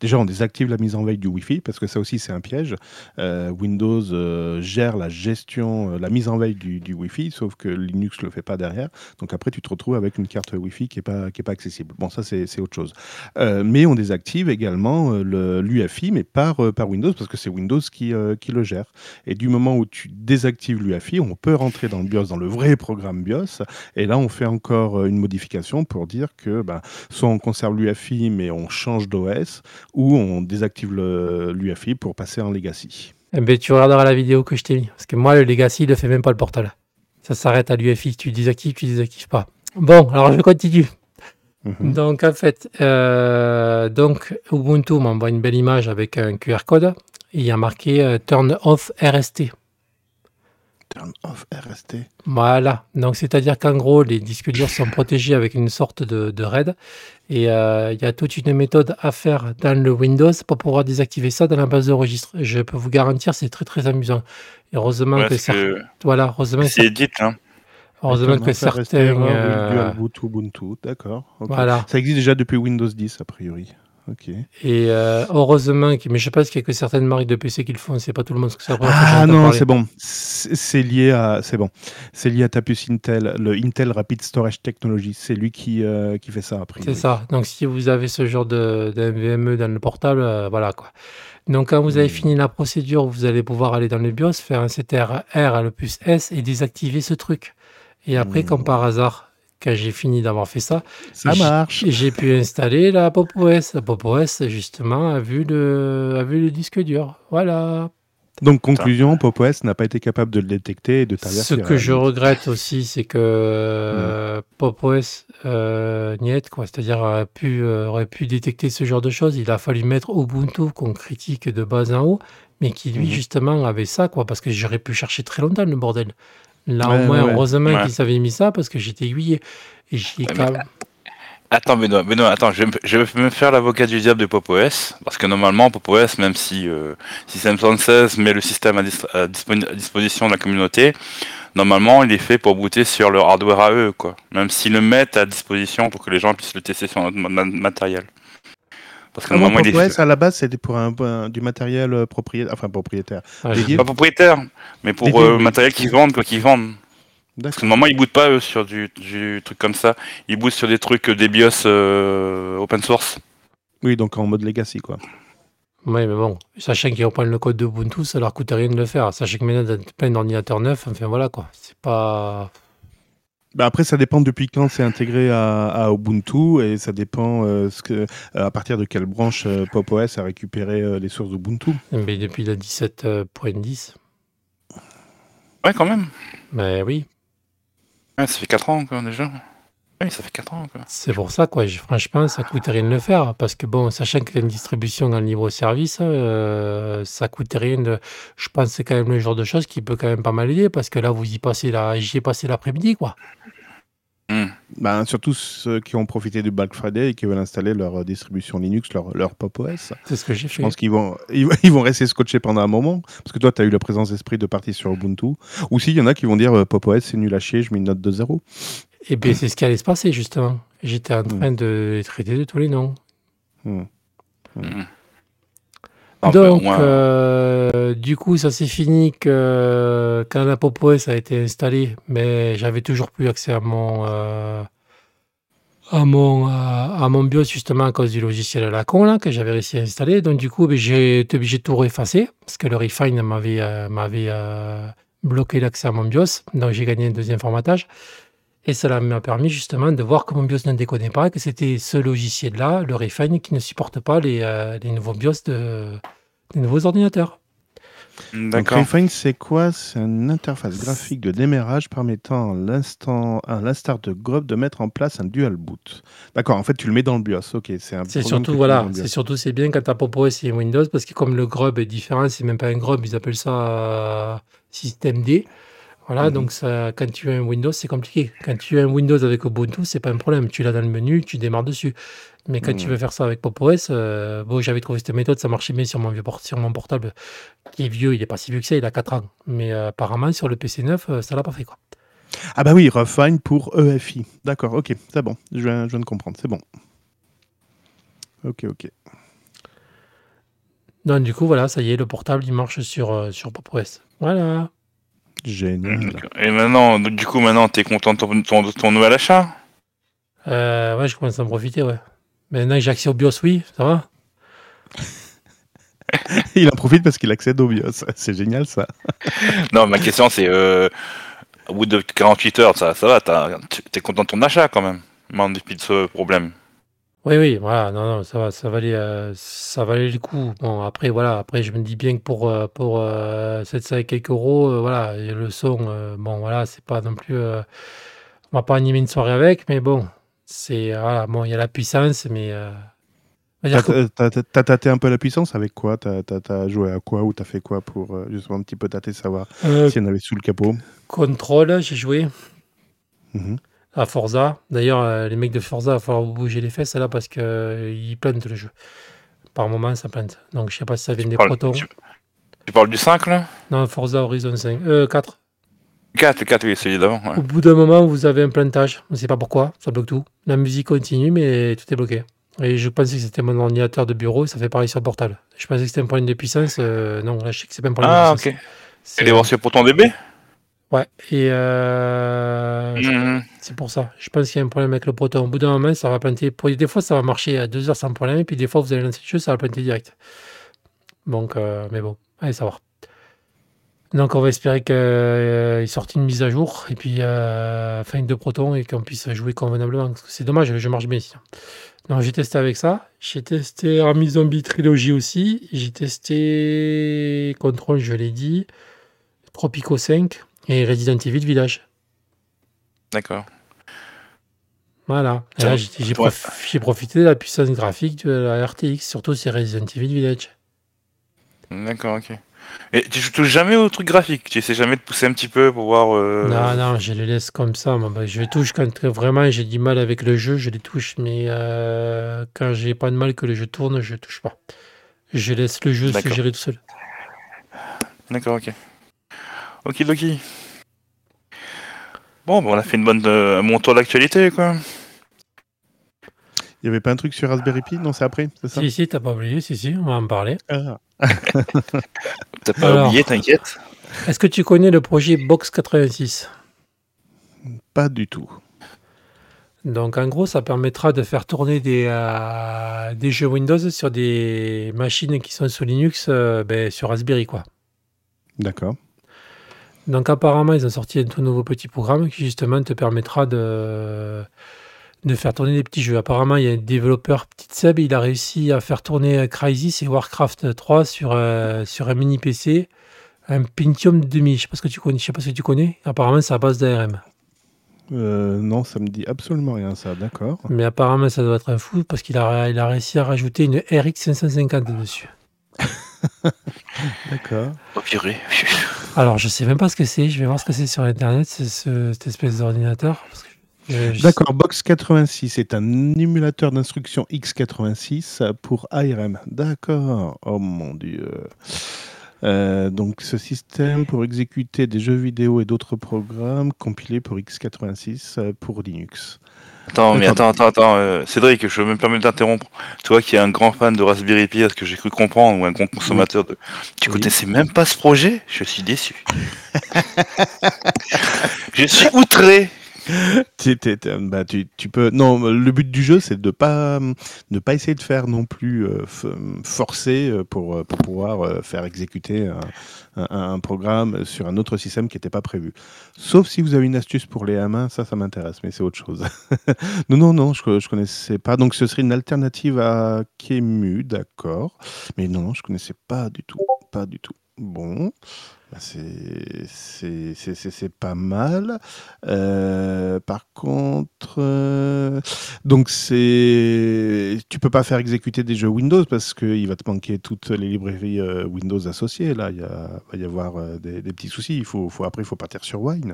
Déjà, on désactive la mise en veille du Wi-Fi, parce que ça aussi, c'est un piège. Euh, Windows euh, gère la gestion, la mise en veille du, du Wi-Fi, sauf que Linux ne le fait pas derrière. Donc, après, tu te retrouves avec une carte Wi-Fi qui n'est pas, qui est pas accessible. Bon, ça, c'est autre chose. Mais on désactive également le- l'UFI, mais par, euh, par Windows, parce que c'est Windows qui, euh, qui le gère. Et du moment où tu désactives l'UFI, on peut rentrer dans le BIOS, dans le vrai programme BIOS. Et là, on fait encore euh, une modification pour dire que bah, soit on conserve l'UFI, mais on change d'OS, ou on désactive l'UFI pour passer en legacy. Eh ben, tu regarderas la vidéo que je t'ai mis. Parce que moi, le Legacy, ne fait même pas le portal. Ça s'arrête à l'UFI. Tu désactives, tu désactives pas. Bon, alors je continue. Mhm. Donc, en fait, euh, donc, Ubuntu m'envoie une belle image avec un QR code. Il y a marqué euh, Turn off RST. Turn off RST. Voilà. Donc, c'est-à-dire qu'en gros, les disques durs sont protégés avec une sorte de, de RAID. Et euh, il y a toute une méthode à faire dans le Windows pour pouvoir désactiver ça dans la base de registre. Je peux vous garantir, c'est très très amusant. Et heureusement Ouais, que, que voilà, heureusement, c'est Edit, hein. Heureusement que error with euh, Ubuntu. D'accord. voilà. Ça existe déjà depuis Windows 10, a priori. Ok. Et euh, heureusement, que- mais je pense qu'il y a que certaines marques de PC qui le font. C'est pas tout le monde. parce que que Ah non, c'est bon. C'est lié à, c'est bon. C'est lié à ta puce Intel, le Intel Rapid Storage Technology. C'est lui qui, euh, qui fait ça a priori. C'est ça. Donc, si vous avez ce genre de, d'NVMe dans le portable, euh, voilà quoi. Donc, quand vous avez Hmm. fini la procédure, vous allez pouvoir aller dans le BIOS, faire un CTR R le plus S et désactiver ce truc. Et après, Hmm. comme par hasard, quand j'ai fini d'avoir fait ça, Ça J- marche. j'ai pu installer la Pop OS. La Pop OS, justement, a vu le, a vu le disque dur. Voilà. Donc conclusion, Pop OS n'a pas été capable de le détecter et de Ce t'avertir. que je regrette aussi, c'est que euh, Pop OS euh, niet, quoi, c'est-à-dire aurait pu, euh, aurait pu détecter ce genre de choses. Il a fallu mettre Ubuntu qu'on critique de bas en haut, mais qui lui Mhm. justement avait ça, quoi, parce que j'aurais pu chercher très longtemps le bordel. Là Ouais, au moins, ouais, heureusement Ouais. qu'ils avaient mis ça parce que j'étais aiguillé. Et j'y ai Ouais, quand mais- même- Attends, Benoît, Benoît, attends, je vais, me- je vais me faire l'avocat du diable de Pop OS, parce que normalement, Pop OS, même si euh, System 76 met le système à, dis- à disposition de la communauté, normalement, il est fait pour booter sur leur hardware à eux, quoi. Même s'ils le mettent à disposition pour que les gens puissent le tester sur notre ma- ma- matériel. Parce que Ah il est à la base c'était pour un, un- du matériel euh, propriétaire, enfin propriétaire. Ah, pas propriétaire, mais pour Dédié, euh, oui. matériel qu'ils vendent, quoi, qu'ils vendent. Parce que normalement, ils bootent pas eux sur du, du truc comme ça. Ils bootent sur des trucs, euh, des BIOS euh, open source. Oui, donc en mode legacy quoi. Ouais, mais bon, sachant qu'ils reprennent le code d'Ubuntu, ça leur coûte rien de le faire. Sachant que maintenant, t'as plein d'ordinateurs neufs, enfin voilà quoi. C'est pas. Bah après, ça dépend depuis quand c'est intégré à, à Ubuntu et ça dépend euh, ce que, euh, à partir de quelle branche euh, Pop OS a récupéré euh, les sources d'Ubuntu. Mais depuis le 17.10. Ouais, quand même. Mais oui. Ouais, ça fait 4 ans, quoi, déjà. Oui, ça fait 4 ans, quoi. C'est pour ça, quoi. Je- Franchement, ça coûte rien de le faire. Parce que, bon, sachant que une distribution en libre service, euh, ça coûte rien de. Je pense que c'est quand même le genre de choses qui peut quand même pas mal aider. Parce que là, vous y passez la... j'y ai passé l'après-midi, quoi. Bah, surtout ceux qui ont profité du Black Friday et qui veulent installer leur euh, distribution Linux, leur, leur Pop OS. C'est ce que j'ai Je fait. pense qu'ils vont, ils, vont- ils vont rester scotchés pendant un moment. Parce que toi, tu as eu la présence d'esprit de partir sur Ubuntu. Ou si, il y en a qui vont dire euh, Pop OS, c'est nul à chier, je mets une note de zéro. Et bien, c'est ce qui allait se passer, justement. J'étais en train de les traiter de tous les noms. Donc, euh, du coup, ça s'est fini que quand la Pop OS a été installée, mais j'avais toujours plus accès à mon, euh, à mon, euh, à mon BIOS justement à cause du logiciel à la con là, que j'avais réussi à installer. Donc, du coup, ben, j'ai été obligé de tout effacer parce que le Refine m'avait euh, m'avait bloqué l'accès à mon BIOS. Donc, j'ai gagné un deuxième formatage. Et cela m'a permis justement de voir que mon BIOS ne déconnait pas, que c'était ce logiciel-là, le Refine, qui ne supporte pas les, euh, les nouveaux BIOS de, des nouveaux ordinateurs. Donc, D'accord. Refine, c'est quoi? C'est une interface graphique de démarrage permettant à l'instant, à l'instar de Grub de mettre en place un dual boot. D'accord, en fait, tu le mets dans le BIOS. Ok, c'est un C'est surtout tu voilà, c'est surtout c'est bien quand t'as Pop OS et Windows parce que comme le grub est différent, c'est même pas un grub, ils appellent ça euh, système D. Voilà, Mhm. donc ça, quand tu as un Windows, c'est compliqué. Quand tu as un Windows avec Ubuntu, c'est pas un problème. Tu l'as dans le menu, tu démarres dessus. Mais quand tu Mhm. veux faire ça avec Pop OS, euh, bon, j'avais trouvé cette méthode, ça marchait bien sur mon, vieux sur mon portable qui est vieux, il est pas si vieux que ça, il a 4 ans. Mais euh, apparemment, sur le PC 9, euh, ça l'a pas fait quoi. Ah bah oui, Refine pour EFI. D'accord, ok, c'est bon. Je viens, je viens de comprendre, c'est bon. Ok, ok. Donc du coup, voilà, ça y est, le portable, il marche sur, euh, sur Pop OS. Voilà. Génial. D'accord. Et maintenant, du coup, maintenant, t'es content de ton, ton, de ton nouvel achat? Euh, ouais, je commence à en profiter, ouais. Maintenant que j'ai accès au BIOS, oui, ça va Il en profite parce qu'il accède au BIOS. C'est génial ça. Non, ma question, c'est euh, au bout de 48 heures, ça, ça va, t'es content de ton achat quand même, en dépit de ce problème. Oui, oui, voilà, non, non, ça va, ça valait, euh, ça valait le coup. Bon, après, voilà, après, je me dis bien que pour, euh, pour euh, 700 et quelques euros, euh, voilà, et le son, euh, bon, voilà, c'est pas non plus, euh, on va pas animer une soirée avec, mais bon, c'est, euh, voilà, bon, il y a la puissance, mais, euh, on va T'as dire que- t'as- t'as- t'as tâté un peu la puissance avec quoi? T'as t'as- t'as joué à quoi ou t'as fait quoi pour euh, justement un petit peu tâter, savoir euh, s'il y en avait sous le capot? Control, j'ai joué Mhm. À Forza. D'ailleurs, euh, les mecs de Forza, il va falloir vous bouger les fesses là parce que euh, plantent le jeu. Par moment, ça plante. Donc, je sais pas si ça vient des parles- protons. tu- Tu parles du 5 là? Non, Forza Horizon 5, euh, 4. 4, le 4, oui, celui d'avant. ouais. Au bout d'un moment, vous avez un plantage. On ne sait pas pourquoi, ça bloque tout. La musique continue, mais tout est bloqué. Et je pensais que c'était mon ordinateur de bureau, ça fait pareil sur le portable. Je pensais que c'était un problème de puissance. euh, non, là, je sais que c'est pas un problème Ah, de puissance. ok. C'est- voir pour ton DB Ouais, et euh, je- Mhm. c'est pour ça. Je pense qu'il y a un problème avec le proton. Au bout d'un moment, ça va planter. Des fois, ça va marcher à deux heures sans problème, et puis des fois, vous allez lancer le jeu, ça va planter direct. Donc, euh, mais bon, allez savoir. Donc, on va espérer qu'il sorte une mise à jour, et puis euh, fin de proton, et qu'on puisse jouer convenablement. Parce que c'est dommage, jeu marche bien ici. Donc, j'ai testé avec ça. J'ai testé Army Zombie Trilogy aussi. J'ai testé Control, je l'ai dit. Tropico 5 et Resident Evil Village. D'accord. Voilà. Et là, j'ai profité de la puissance graphique de la RTX, surtout sur Resident Evil Village. D'accord, ok. Et tu touches jamais au truc graphique? Tu essaies jamais de pousser un petit peu pour voir. euh, Non, non, je les laisse comme ça. Bah, je les touche quand vraiment j'ai du mal avec le jeu, je les touche. Mais euh, quand j'ai pas de mal que le jeu tourne, je touche pas. Je laisse le jeu se gérer tout seul. D'accord, ok. Ok, Loki. Bon, bah, on a fait une bonne euh, un bon tour d'actualité, quoi. Il y avait pas un truc sur Raspberry Pi Non, c'est après, c'est ça? Si, si, t'as pas oublié, si, si, on va en parler. Ah. T'as pas Alors. oublié, t'inquiète. Est-ce que tu connais le projet Box 86 Pas du tout. Donc en gros, ça permettra de faire tourner des, euh, des jeux Windows sur des machines qui sont sous Linux, euh, ben, sur Raspberry quoi. D'accord. Donc apparemment, ils ont sorti un tout nouveau petit programme qui justement te permettra de, de faire tourner des petits jeux. Apparemment, il y a un développeur petit Seb, il a réussi à faire tourner Crysis et Warcraft 3 sur, euh, sur un mini PC, un Pentium 2000. Je sais pas ce que tu connais. Je sais pas ce que tu connais. Apparemment, c'est à base d'ARM. Euh, non, ça me dit absolument rien, ça. D'accord. Mais apparemment, ça doit être un fou parce qu'il a, il a réussi à rajouter une RX 550 dessus. D'accord. Oh, purée. Alors, je sais même pas ce que c'est. Je vais voir ce que c'est sur Internet, c'est ce- cette espèce d'ordinateur. D'accord, Box 86 est un émulateur d'instruction x86 pour ARM. D'accord. Oh mon dieu. Euh, donc ce système pour exécuter des jeux vidéo et d'autres programmes compilés pour x86 euh, pour Linux. Attends, mais Attends. attends, attends, euh, Cédric, je me permets d'interrompre. Toi qui es un grand fan de Raspberry Pi, est-ce que j'ai cru comprendre, ou un grand consommateur de. Tu Oui. connaissais même pas ce projet? Je suis déçu. je suis outré. Bah, tu, peux. Non, le but du jeu, c'est de pas ne pas essayer de faire non plus euh, forcer euh, pour, euh, pour pouvoir faire exécuter un, programme sur un autre système qui n'était pas prévu. Sauf si vous avez une astuce pour les mains, ça, ça m'intéresse, mais c'est autre chose. non, non, non, je, je connaissais pas. Donc, ce serait une alternative à Kemu, d'accord. Mais non, je connaissais pas du tout, pas du tout. Bon, c'est c'est- pas mal. Euh, par contre, euh, donc tu peux pas faire exécuter des jeux Windows parce qu'il va te manquer toutes les librairies euh, Windows associées. Là, il va y avoir des, des petits soucis. Il faut, faut après, il faut partir sur Wine.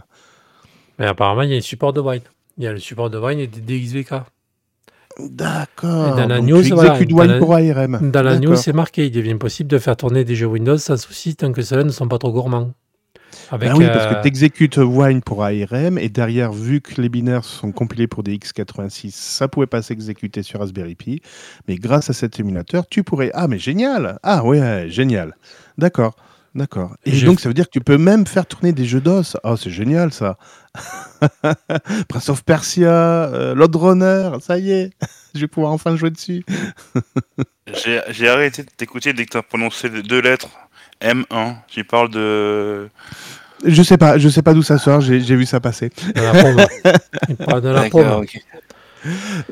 Mais apparemment, il y a un support de Wine. Il y a le support de Wine et des DXVK. D'accord. Dans la donc news, voilà, dans Wine la- pour ARM. Dans la news, c'est marqué il devient possible de faire tourner des jeux Windows sans souci tant que ceux-là ne sont pas trop gourmands. Avec, Ben oui, parce que euh, tu exécutes Wine pour ARM et derrière, vu que les binaires sont compilés pour des x86, ça pouvait pas s'exécuter sur Raspberry Pi. Mais grâce à cet émulateur, tu pourrais. Ah, mais génial Ah, ouais, génial. D'accord, d'accord. Et J'ai- donc, ça veut dire que tu peux même faire tourner des jeux DOS. Oh, c'est génial ça Prince of Persia, euh, Lord Runner, ça y est Je vais pouvoir enfin jouer dessus. J'ai j'ai arrêté de t'écouter dès que tu as prononcé les deux lettres M1. J'y parle de. Je sais pas, je sais pas d'où ça sort, j'ai j'ai vu ça passer. de la pomme. Il parle de la pomme. ok.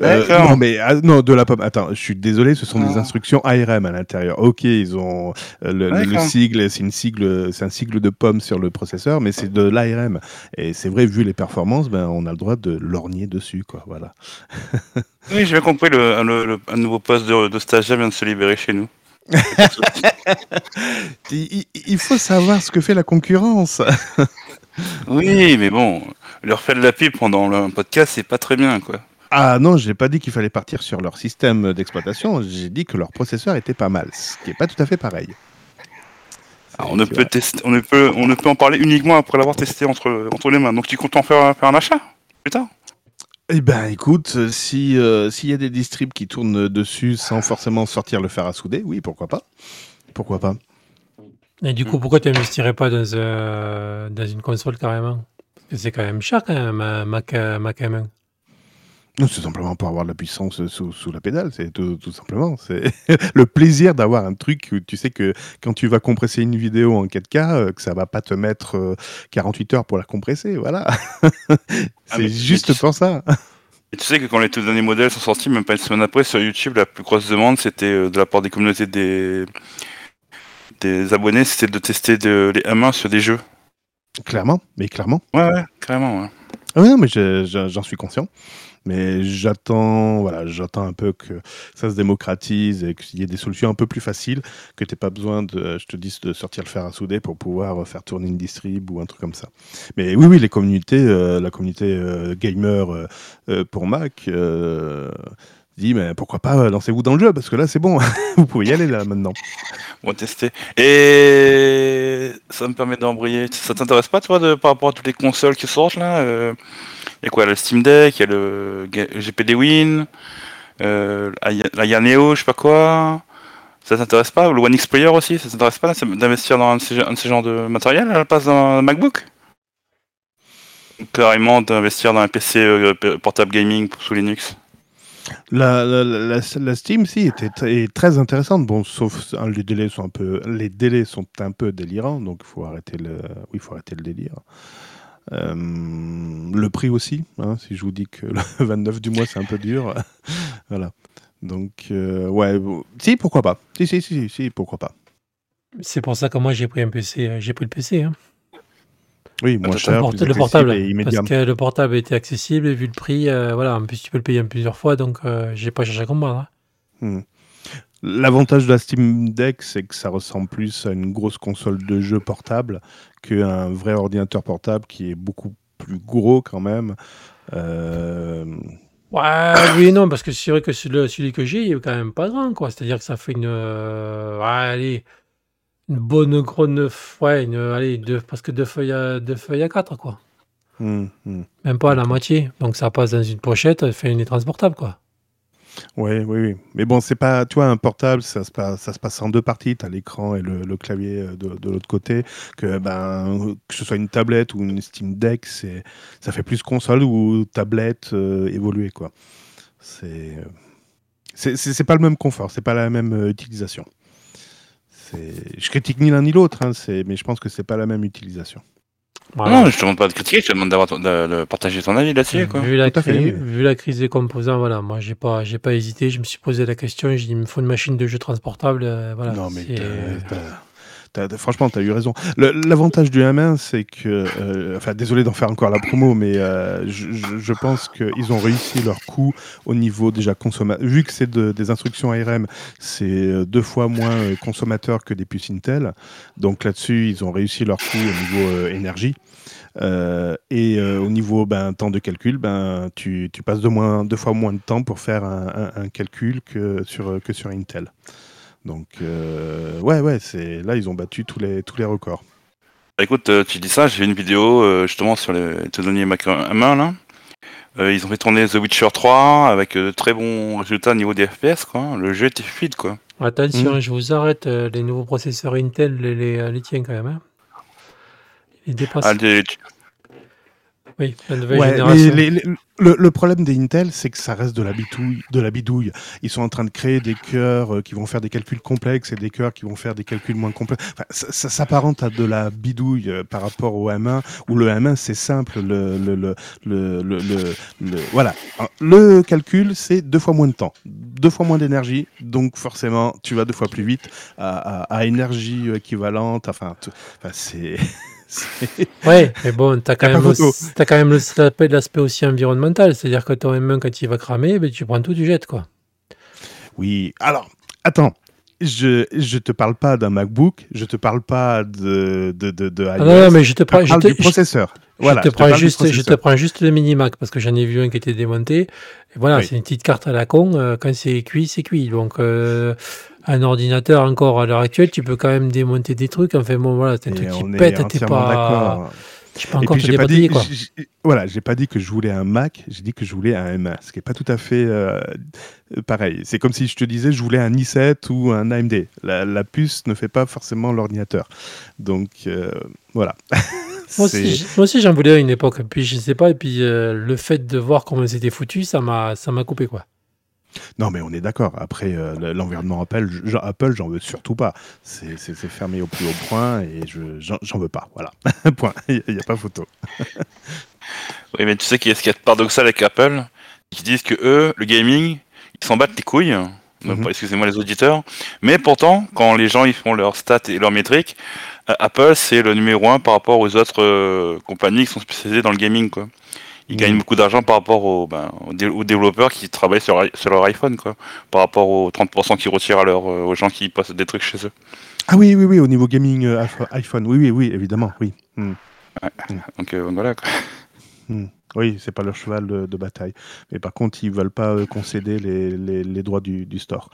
Euh, non, mais ah, non, de la pomme. Attends, je suis désolé, ce sont des Ah. instructions ARM à l'intérieur. Ok, ils ont euh, le, sigle, c'est une sigle, c'est un sigle de pomme sur le processeur, mais c'est de l'ARM. Et c'est vrai, vu les performances, ben on a le droit de lorgner dessus, quoi. Voilà. Oui, j'ai bien compris, le, le- le- un nouveau poste de, de stagiaire vient de se libérer chez nous. Il, faut savoir ce que fait la concurrence. Oui, mais bon, leur faire de la pub pendant le podcast, c'est pas très bien, quoi. Ah non, j'ai pas dit qu'il fallait partir sur leur système d'exploitation. J'ai dit que leur processeur était pas mal, ce qui est pas tout à fait pareil. Alors, on, ne peut tester, on, ne peut, on ne peut en parler uniquement après l'avoir testé entre, entre les mains. Donc tu comptes en faire, faire un achat Putain Eh ben, écoute, euh, si euh, s'il y a des distribs qui tournent dessus sans forcément sortir le fer à souder, oui, pourquoi pas Pourquoi pas Et du coup, pourquoi tu n'investirais pas dans, euh, dans une console carrément? Parce que c'est quand même cher quand même, un Mac, Mac M1. Non, c'est simplement pour avoir de la puissance sous, sous la pédale, c'est tout, tout simplement. C'est le plaisir d'avoir un truc où tu sais que quand tu vas compresser une vidéo en 4K, euh, que ça va pas te mettre euh, 48 heures pour la compresser, voilà. c'est Ah, mais- juste mais pour ça. Et tu sais que quand les tout derniers modèles sont sortis, même pas une semaine après, sur YouTube, la plus grosse demande, c'était euh, de la part des communautés des, des abonnés, c'était de tester de, les M1 sur des jeux. Clairement, mais clairement. Ouais, ouais, carrément, ouais. Ah oui, non, mais je- je- j'en suis conscient. Mais j'attends, voilà, j'attends un peu que ça se démocratise et qu'il y ait des solutions un peu plus faciles, que tu pas besoin de, je te dis, de sortir le fer à souder pour pouvoir faire tourner une distrib ou un truc comme ça. Mais oui, oui, les communautés, euh, la communauté euh, gamer euh, pour Mac dit, mais pourquoi pas lancez-vous dans le jeu parce que là c'est bon, vous pouvez y aller là maintenant. On va tester. Et ça me permet d'embrayer. Ça t'intéresse pas, toi, de, par rapport à toutes les consoles qui sortent là Il y a quoi Le Steam Deck, il y a le GPD Win, euh, la Ya- la Yaneo, je sais pas quoi. Ça t'intéresse pas Le One X Player aussi, ça t'intéresse pas d'investir dans un de, ces, de genres de matériel à la place d'un MacBook? Carrément d'investir dans un PC euh, portable gaming sous Linux La, Steam, si, était est très intéressante. Bon, sauf hein, les délais sont un peu, les délais sont un peu délirants, donc faut arrêter le, oui, faut arrêter le délire. Euh, le prix aussi, hein, si je vous dis que le 29 du mois c'est un peu dur, voilà. Donc euh, ouais, si pourquoi pas, si si si si pourquoi pas. C'est pour ça que moi j'ai pris un PC. euh, J'ai pris le PC. Hein. Oui, moins cher, port- le portable. Parce que le portable était accessible et vu le prix, euh, voilà. En plus, tu peux le payer en plusieurs fois, donc j'ai pas cherché à comprendre. hein. Hmm. L'avantage de la Steam Deck, c'est que ça ressemble plus à une grosse console de jeu portable qu'un vrai ordinateur portable qui est beaucoup plus gros quand même. Euh, Ouais, oui et non, parce que c'est vrai que celui, celui que j'ai, il est quand même pas grand, quoi. C'est-à-dire que ça fait une. euh, allez. Une bonne grosse. Ouais, une, allez, deux, feuilles, à, deux feuilles à quatre, quoi. hmm, hmm. Même pas à la moitié. Donc ça passe dans une pochette, fait une transportable, quoi. Ouais, oui, oui. Mais bon, c'est pas, tu vois, un portable, ça se passe, ça se passe en deux parties. Tu as l'écran et le, clavier euh, de, de l'autre côté. Que, ben, que ce soit une tablette ou une Steam Deck, ça fait plus console ou tablette euh, évoluée, quoi. C'est, euh, c'est, pas le même confort, c'est pas la même euh, utilisation. Je critique ni l'un ni l'autre, hein, mais je pense que c'est pas la même utilisation. Voilà. Non, je te demande pas de critiquer, je te demande d'avoir ton- de, de partager ton avis là-dessus. quoi. Vu la, Tout à fait, cri- oui. vu la crise des composants, voilà, moi j'ai pas, j'ai pas hésité, je me suis posé la question, j'ai dit il me faut une machine de jeu transportable, euh, voilà. non, mais franchement, tu as eu raison. L'avantage du M1, c'est que, euh, enfin, désolé d'en faire encore la promo, mais euh, je, pense qu'ils ont réussi leur coup au niveau déjà consommateur. Vu que c'est de- des instructions ARM, c'est euh, deux fois moins consommateur que des puces Intel. Donc là-dessus, ils ont réussi leur coup au niveau énergie. Et au niveau ben, temps de calcul, ben, tu, passes deux, moins, deux fois moins de temps pour faire un, un- un calcul que sur, que sur Intel. Donc, euh, ouais, ouais, c'est là, ils ont battu tous les, tous les records. Bah, écoute, euh, tu dis ça, j'ai vu une vidéo euh, justement sur les tonniers Mac M1 là. Euh, ils ont fait tourner The Witcher 3 avec de très bons résultats au niveau des FPS quoi. Le jeu était fluide quoi. Attention, Mm. je vous arrête, les nouveaux processeurs Intel, les, les, les tiens quand même. Hein. Ils dépassent. Ah, tu- Oui, la nouvelle Ouais, génération. les- les- le, le problème des Intel, c'est que ça reste de la bidouille, de la bidouille. Ils sont en train de créer des cœurs euh, qui vont faire des calculs complexes et des cœurs qui vont faire des calculs moins complexes. Enfin, ça, ça s'apparente à de la bidouille euh, par rapport au M1, où le M1 c'est simple. Le, le, le, le, le, le- le- voilà. Le calcul, c'est deux fois moins de temps, deux fois moins d'énergie, donc forcément, tu vas deux fois plus vite à, à, à énergie équivalente. Enfin c'est. Ouais, mais bon, t'as quand, Y a pas même photo. aussi- t'as quand même l'aspect aussi environnemental. C'est-à-dire que ton M1, quand il va cramer, ben, tu prends tout, tu jettes, quoi. Oui, alors, attends. Je, je te parle pas d'un MacBook, je te parle pas de, de, de, de Ah non, non, mais je te prends, je parle te, du processeur. je Voilà, te je te prends juste, je te prends juste le mini-Mac parce que j'en ai vu un qui était démonté. Et voilà, Oui. c'est une petite carte à la con. euh, quand c'est cuit, c'est cuit. Donc, euh, un ordinateur encore à l'heure actuelle, tu peux quand même démonter des trucs. Enfin bon, voilà, c'est un truc qui pète, t'es pas, tu peux Et encore puis te pas dit, quoi. voilà, j'ai pas dit que je voulais un Mac, j'ai dit que je voulais un M1, ce qui est pas tout à fait euh, pareil. C'est comme si je te disais je voulais un i7 ou un AMD. La, la puce ne fait pas forcément l'ordinateur. Donc euh, voilà. Moi aussi, j- moi aussi, j'en voulais à une époque. Puis je sais pas. Et puis euh, le fait de voir comment c'était foutu, ça m'a coupé quoi. Non, mais on est d'accord. Après, euh, le- l'environnement Apple, je- Apple, j'en veux surtout pas. C'est fermé au plus haut point et je j'en veux pas. Voilà. point. Il n'y a, pas photo. Oui, mais tu sais qu'il y a ce qui est paradoxal avec Apple, qui disent que eux, le gaming, ils s'en battent les couilles. Mhm. Excusez-moi les auditeurs. Mais pourtant, quand les gens ils font leurs stats et leurs métriques, euh, Apple c'est le numéro un par rapport aux autres euh, compagnies qui sont spécialisées dans le gaming. Quoi. Ils gagnent beaucoup d'argent par rapport aux, ben, aux, développeurs qui travaillent sur, sur leur iPhone, quoi. par rapport aux 30% qu'ils retirent à leur, euh, aux gens qui postent des trucs chez eux. Ah oui, oui, oui, au niveau gaming euh, iPhone- oui, oui, oui, évidemment, oui. Hmm. Donc euh, voilà. Quoi. Oui, c'est pas leur cheval de, de bataille. Mais par contre, ils veulent pas concéder les, les- les droits du, du store.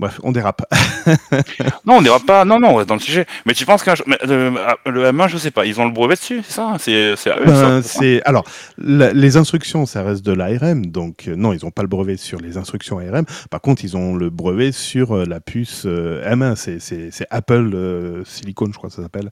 Bref, on dérape. Non, on dira pas. Non, non, on reste dans le sujet. Mais tu penses mais, euh, le M1, je sais pas, ils ont le brevet dessus, c'est ça? C'est Ben, alors la- les instructions, ça reste de l'ARM, donc euh, non, ils n'ont pas le brevet sur les instructions ARM. Par contre, ils ont le brevet sur euh, la puce euh, M1. C'est- C'est c'est Apple Silicon, je crois que ça s'appelle.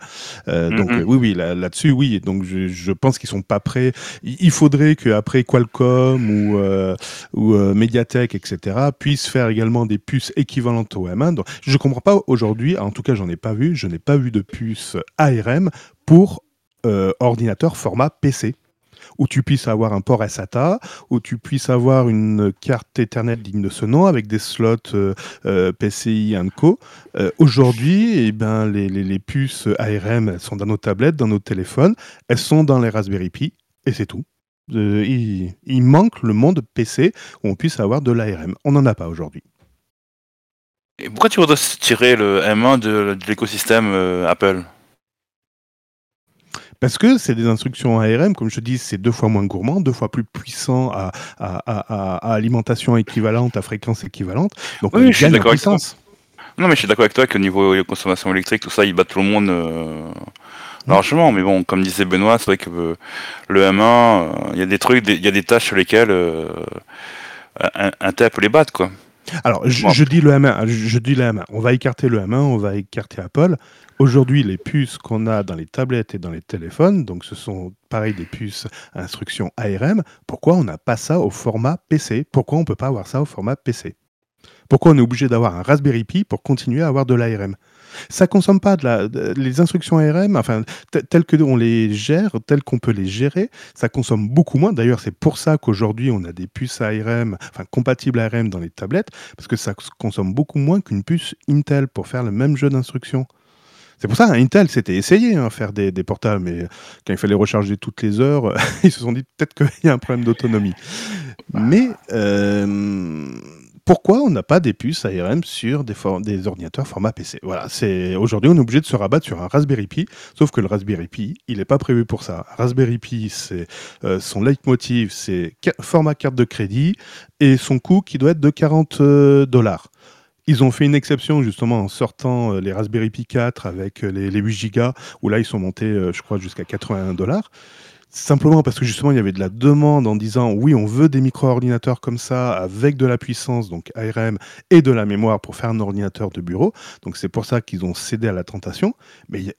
Euh, Donc oui, oui, là- là-dessus, oui. Donc je, je pense qu'ils sont pas prêts. Il faudrait qu'après Qualcomm ou euh, ou Mediatek, etc., puissent faire également des puces équivalentes au M1. Donc, je comprends pas aujourd'hui, en tout cas, j'en ai pas vu. Je n'ai pas vu de puce ARM pour euh, ordinateur format PC où tu puisses avoir un port SATA, où tu puisses avoir une carte Ethernet digne de ce nom avec des slots euh, euh, PCI Co. Euh, Aujourd'hui, eh ben, les, puces ARM sont dans nos tablettes, dans nos téléphones, elles sont dans les Raspberry Pi, et c'est tout. Il, il manque le monde PC où on puisse avoir de l'ARM. On n'en a pas aujourd'hui. Et pourquoi tu voudrais tirer le M1 de, de l'écosystème euh, Apple? Parce que c'est des instructions ARM, comme je te dis, c'est deux fois moins gourmand, deux fois plus puissant à, à- à- à- à alimentation équivalente, à fréquence équivalente. Donc Oui, on je suis gagne en d'accord avec toi. puissance. Non, mais je suis d'accord avec toi qu'au niveau consommation électrique, tout ça, ils battent tout le monde euh, largement. Mais bon, comme disait Benoît, c'est vrai que euh, le M1, euh, il y a des trucs, il y a des tâches sur lesquelles un, un peut les battre, quoi. Alors, je, dis le M1, je, je dis le M1. On va écarter le M1, on va écarter Apple. Aujourd'hui, les puces qu'on a dans les tablettes et dans les téléphones, donc ce sont pareil des puces à instruction ARM. Pourquoi on n'a pas ça au format PC Pourquoi on ne peut pas avoir ça au format PC Pourquoi on est obligé d'avoir un Raspberry Pi pour continuer à avoir de l'ARM ça consomme pas de la, de- les instructions ARM, enfin te- telles que on les gère, telles qu'on peut les gérer, ça consomme beaucoup moins. D'ailleurs, c'est pour ça qu'aujourd'hui on a des puces ARM, enfin compatibles ARM dans les tablettes, parce que ça consomme beaucoup moins qu'une puce Intel pour faire le même jeu d'instructions. C'est pour ça, Intel s'était essayé à faire des, des portables, mais quand il fallait recharger toutes les heures, ils se sont dit peut-être qu'il y a un problème d'autonomie. Mais euh, pourquoi on n'a pas des puces ARM sur des, ordinateurs format PC Voilà, c'est aujourd'hui on est obligé de se rabattre sur un Raspberry Pi, sauf que le Raspberry Pi, il n'est pas prévu pour ça. Raspberry Pi, c'est euh, son leitmotiv, c'est format carte de crédit et son coût qui doit être de 40 euh, dollars. Ils ont fait une exception justement en sortant euh, les Raspberry Pi 4 avec les, les 8 Go, où là ils sont montés, je crois, jusqu'à 81 dollars. Simplement parce que justement il y avait de la demande en disant oui on veut des micro-ordinateurs comme ça avec de la puissance donc ARM et de la mémoire pour faire un ordinateur de bureau. Donc c'est pour ça qu'ils ont cédé à la tentation. Mais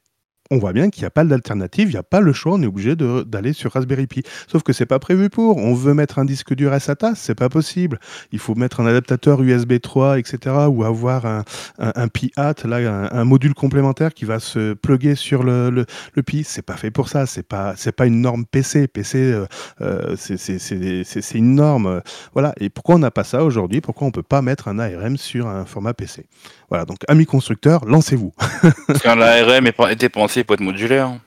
on voit bien qu'il n'y a pas d'alternative, il n'y a pas le choix, on est obligé d'aller sur Raspberry Pi. Sauf que c'est pas prévu pour. On veut mettre un disque dur SATA, c'est pas possible. Il faut mettre un adaptateur USB 3, etc. ou avoir un, un, un Pi Hat, là, un, module complémentaire qui va se plugger sur le, le, le Pi. C'est pas fait pour ça. C'est pas, pas une norme PC. PC, euh, euh, c'est- une norme. euh, voilà. Et pourquoi on n'a pas ça aujourd'hui? Pourquoi on peut pas mettre un ARM sur un format PC Voilà. Donc, amis constructeurs, lancez-vous. Parce que l'ARM est pas- pour être modulaire.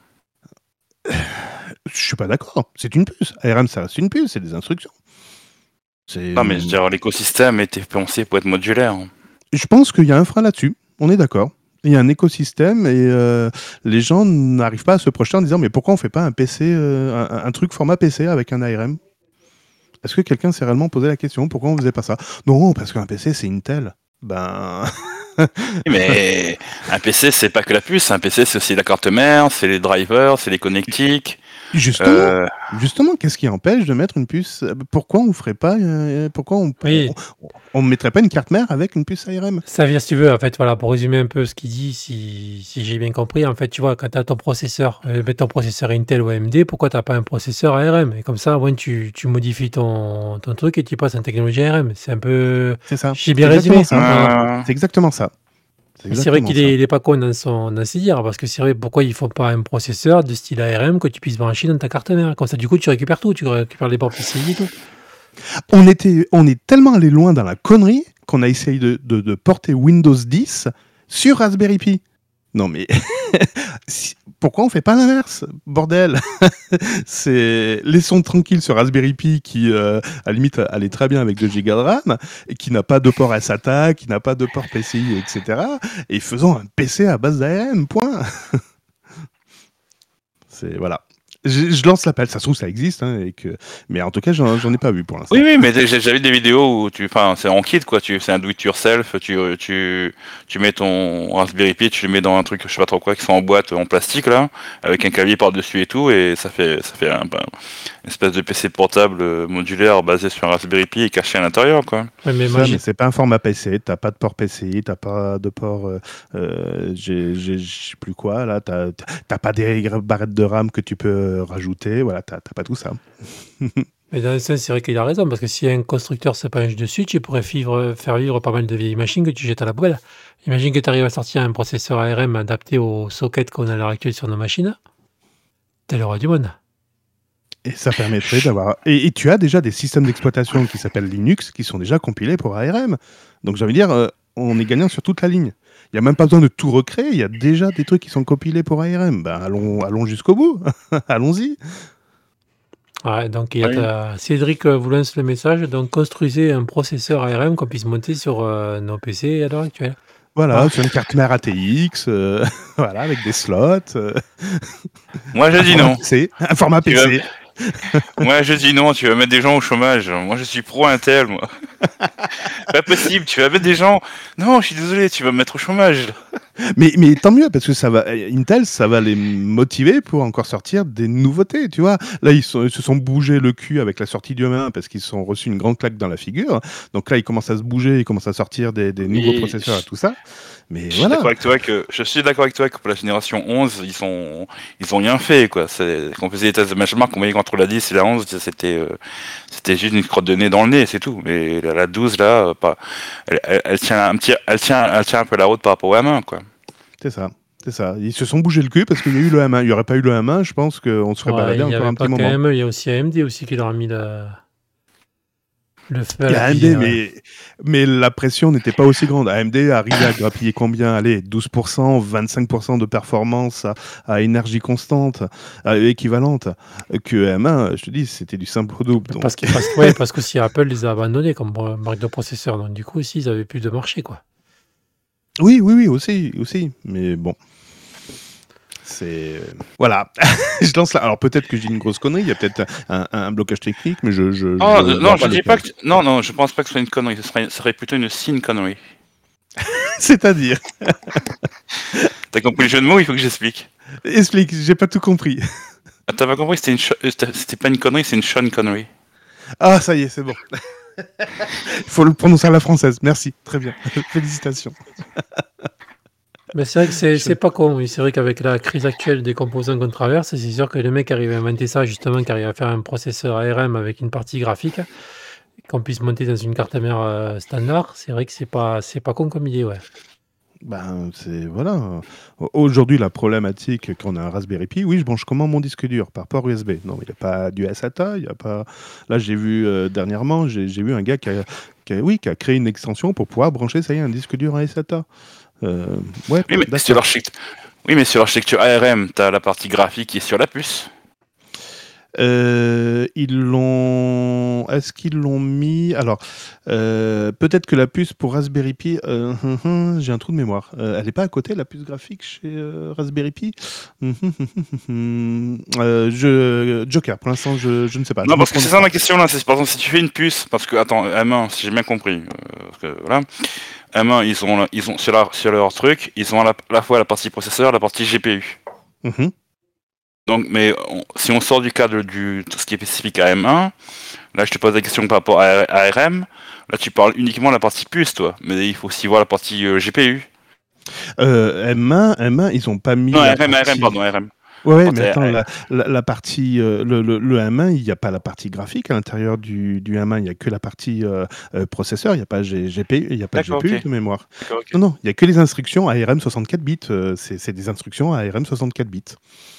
Je suis pas d'accord. C'est une puce. ARM, ça reste une puce. C'est des instructions. Non, mais je veux dire, l'écosystème était pensé pour être modulaire. Je pense qu'il y a un frein là-dessus. On est d'accord. Il y a un écosystème et euh, les gens n'arrivent pas à se projeter en disant mais pourquoi on fait pas un PC, euh, un, un truc format PC avec un ARM Est-ce que quelqu'un s'est réellement posé la question pourquoi on faisait pas ça? Non, parce qu'un PC c'est Intel. Ben Mais un PC, c'est pas que la puce. Un PC, c'est aussi la carte mère, c'est les drivers, c'est les connectiques. Justement, Euh, justement, qu'est-ce qui empêche de mettre une puce Pourquoi on ferait pas euh, Pourquoi on, Oui. on, on mettrait pas une carte mère avec une puce ARM Ça veut dire, si tu veux, en fait, voilà, pour résumer un peu ce qu'il dit, si, si j'ai bien compris, en fait, tu vois, quand tu as ton processeur, euh, ben, ton processeur Intel ou AMD, pourquoi tu n'as pas un processeur ARM Et comme ça, ouais, tu, tu modifies ton, ton truc et tu passes en technologie ARM. C'est un peu. C'est ça. J'ai bien C'est exactement résumé. ça. euh, C'est exactement ça. C'est vrai qu'il ça. est, il est pas con dans, son, dans ses dires, parce que c'est vrai, pourquoi ils font pas un processeur de style ARM que tu puisses brancher dans ta carte mère? Comme ça, du coup, tu récupères tout, tu récupères les ports PCI et tout. on, était, on est tellement allé loin dans la connerie qu'on a essayé de, de- de porter Windows 10 sur Raspberry Pi. Non mais pourquoi on fait pas l'inverse Bordel? C'est laissons tranquille ce Raspberry Pi qui euh, à la limite allait très bien avec 2 Go de RAM et qui n'a pas de port SATA, qui n'a pas de port PCI, etc. Et faisons un PC à base d'ARM. Point. C'est voilà. Je, je lance l'appel. Ça se trouve ça existe, hein, et que... mais en tout cas j'en ai pas vu pour l'instant. Oui, oui, mais vu des vidéos où tu, enfin, c'est en kit quoi. Tu, c'est un do it yourself. Tu, tu, tu mets ton Raspberry Pi, tu le mets dans un truc, je sais pas trop quoi, qui sont en boîte en plastique là, avec un clavier par dessus et tout, et ça fait, ça fait un, ben, une espèce de PC portable euh, modulaire basé sur un Raspberry Pi et caché à l'intérieur quoi. Ouais, mais moi, c'est pas un format PC, t'as pas de port PCI, t'as pas de port, euh, euh, je sais plus quoi, là, t'as t'as pas des barrettes de RAM que tu peux rajouter, voilà, t'as pas tout ça. Mais dans un sens, c'est vrai qu'il a raison, parce que si un constructeur se penche dessus, tu pourrais vivre- faire vivre pas mal de vieilles machines que tu jettes à la poubelle. Imagine que tu arrives à sortir un processeur ARM adapté au socket qu'on a à l'heure actuelle sur nos machines. T'es le roi du monde. Et ça permettrait d'avoir. Et, et tu as déjà des systèmes d'exploitation qui s'appellent Linux qui sont déjà compilés pour ARM. Donc j'ai envie de dire, euh, on est gagnant sur toute la ligne. Il n'y a même pas besoin de tout recréer, il y a déjà des trucs qui sont compilés pour ARM. Ben allons, allons jusqu'au bout, allons-y. Ouais, donc il y a Oui. ta- Cédric vous lance le message, donc construisez un processeur ARM qu'on puisse monter sur euh, nos PC à l'heure actuelle. Voilà, sur une carte mère ATX, euh, voilà, avec des slots. euh, Moi je dis non. PC, un format Tu vas- PC. Moi je dis non. Tu vas mettre des gens au chômage. Moi je suis pro Intel moi. pas possible. Tu vas mettre des gens. Non, je suis désolé. Tu vas me mettre au chômage. Mais, mais tant mieux, parce que ça va, Intel, ça va les motiver pour encore sortir des nouveautés, tu vois. Là, ils, sont- ils se sont bougé le cul avec la sortie du M1 parce qu'ils se sont reçus une grande claque dans la figure. Donc là, ils commencent à se bouger, ils commencent à sortir des, des nouveaux processeurs et tout ça. Mais Je suis voilà. d'accord avec toi que je suis d'accord avec toi que pour la génération 11, ils ont ils ont rien fait quoi. Quand on faisait les tests de benchmark, on voyait qu'entre la 10 et la 11, c'était euh, c'était juste une crotte de nez dans le nez, c'est tout. Mais la, la 12 là, pas, elle, elle- elle tient un petit, elle tient, elle tient un peu la route par rapport au M1 quoi. C'est ça. C'est ça. Ils se sont bougé le cul parce qu'il y a eu le M1. Il n'y aurait pas eu le M1, je pense qu'on se serait Ouais, baladé encore un petit moment. même, il y a aussi AMD aussi qui leur a mis la... Le feu à Et la AMD, cuisine, ouais. mais, la pression n'était pas aussi grande. AMD arrivait à grappiller combien? Allez, 12%, 25% de performance à, à énergie constante, à- équivalente, que M1, je te dis, c'était du simple double. donc. Parce que, parce, ouais, parce que si Apple les a abandonnés comme marque de processeur, donc du coup, aussi, ils avaient plus de marché, quoi. Oui, oui, oui, aussi, aussi. Mais bon. C'est. Voilà. je lance là. Alors peut-être que j'ai une grosse connerie, il y a peut-être un, un blocage technique, mais je. je Oh, je euh, non, je dis pas que. Non, non, je pense pas que ce soit une connerie. Ce serait, ce serait plutôt une signe connerie. C'est-à-dire. T'as compris le jeu de mots Il faut que j'explique. Explique, j'ai pas tout compris. Ah, T'as pas compris C'était une. euh, c'était pas une connerie, c'est une Sean connerie. Ah, ça y est, c'est bon. Il faut le prononcer à la française. Merci. Très bien. Félicitations. Mais c'est vrai que c'est pas con. oui. C'est vrai qu'avec la crise actuelle des composants qu'on traverse, c'est sûr que le mec arrive à inventer ça, justement, qui arrive à faire un processeur ARM avec une partie graphique, qu'on puisse monter dans une carte mère euh, standard. C'est vrai que c'est pas, c'est pas con comme idée, ouais. Ben, c'est. Voilà. Aujourd'hui, la problématique qu'on a un Raspberry Pi, oui, je branche comment mon disque dur? Par port USB. Non, mais il n'y a pas du SATA, il y a pas. Là, j'ai vu euh, dernièrement, j'ai vu un gars qui a, qui a- oui, qui a créé une extension pour pouvoir brancher, ça y est, un disque dur à SATA. Euh, ouais, Oui, mais sur l'architecture. Oui, mais sur l'architecture ARM, t'as la partie graphique qui est sur la puce. Euh, ils l'ont. Est-ce qu'ils l'ont mis? Alors, euh, peut-être que la puce pour Raspberry Pi. euh, hum, hum, J'ai un trou de mémoire. Elle n'est pas à côté, la puce graphique chez Raspberry Pi? Hum, je... Joker, pour l'instant, je, je ne sais pas. Non, Je parce que c'est ça ma question là. C'est par exemple si tu fais une puce, parce que attends, M1, si j'ai bien compris, parce que, voilà, M1, ils ont, ils ont sur, leur, sur leur truc, ils ont à la, à la fois la partie processeur, la partie GPU. pas. Mhm. Donc, mais on- si on sort du cadre du tout ce qui est spécifique à M1, là je te pose la question par rapport à ARM. Là, tu parles uniquement de la partie puce, toi. Mais il faut aussi voir la partie euh, GPU. Euh, M1, M1, ils n'ont pas mis. Non, la RM, partie- RM, pardon, RM. Ouais, mais attends, la, la- la partie, euh, le, le, le M1, il n'y a pas la partie graphique à l'intérieur du, du M1, il n'y a que la partie euh, euh, processeur, il n'y a pas G- GPU, il n'y a pas GPU de mémoire. Non, non, il n'y a que les instructions ARM 64 bits, euh, c'est des instructions ARM 64 bits.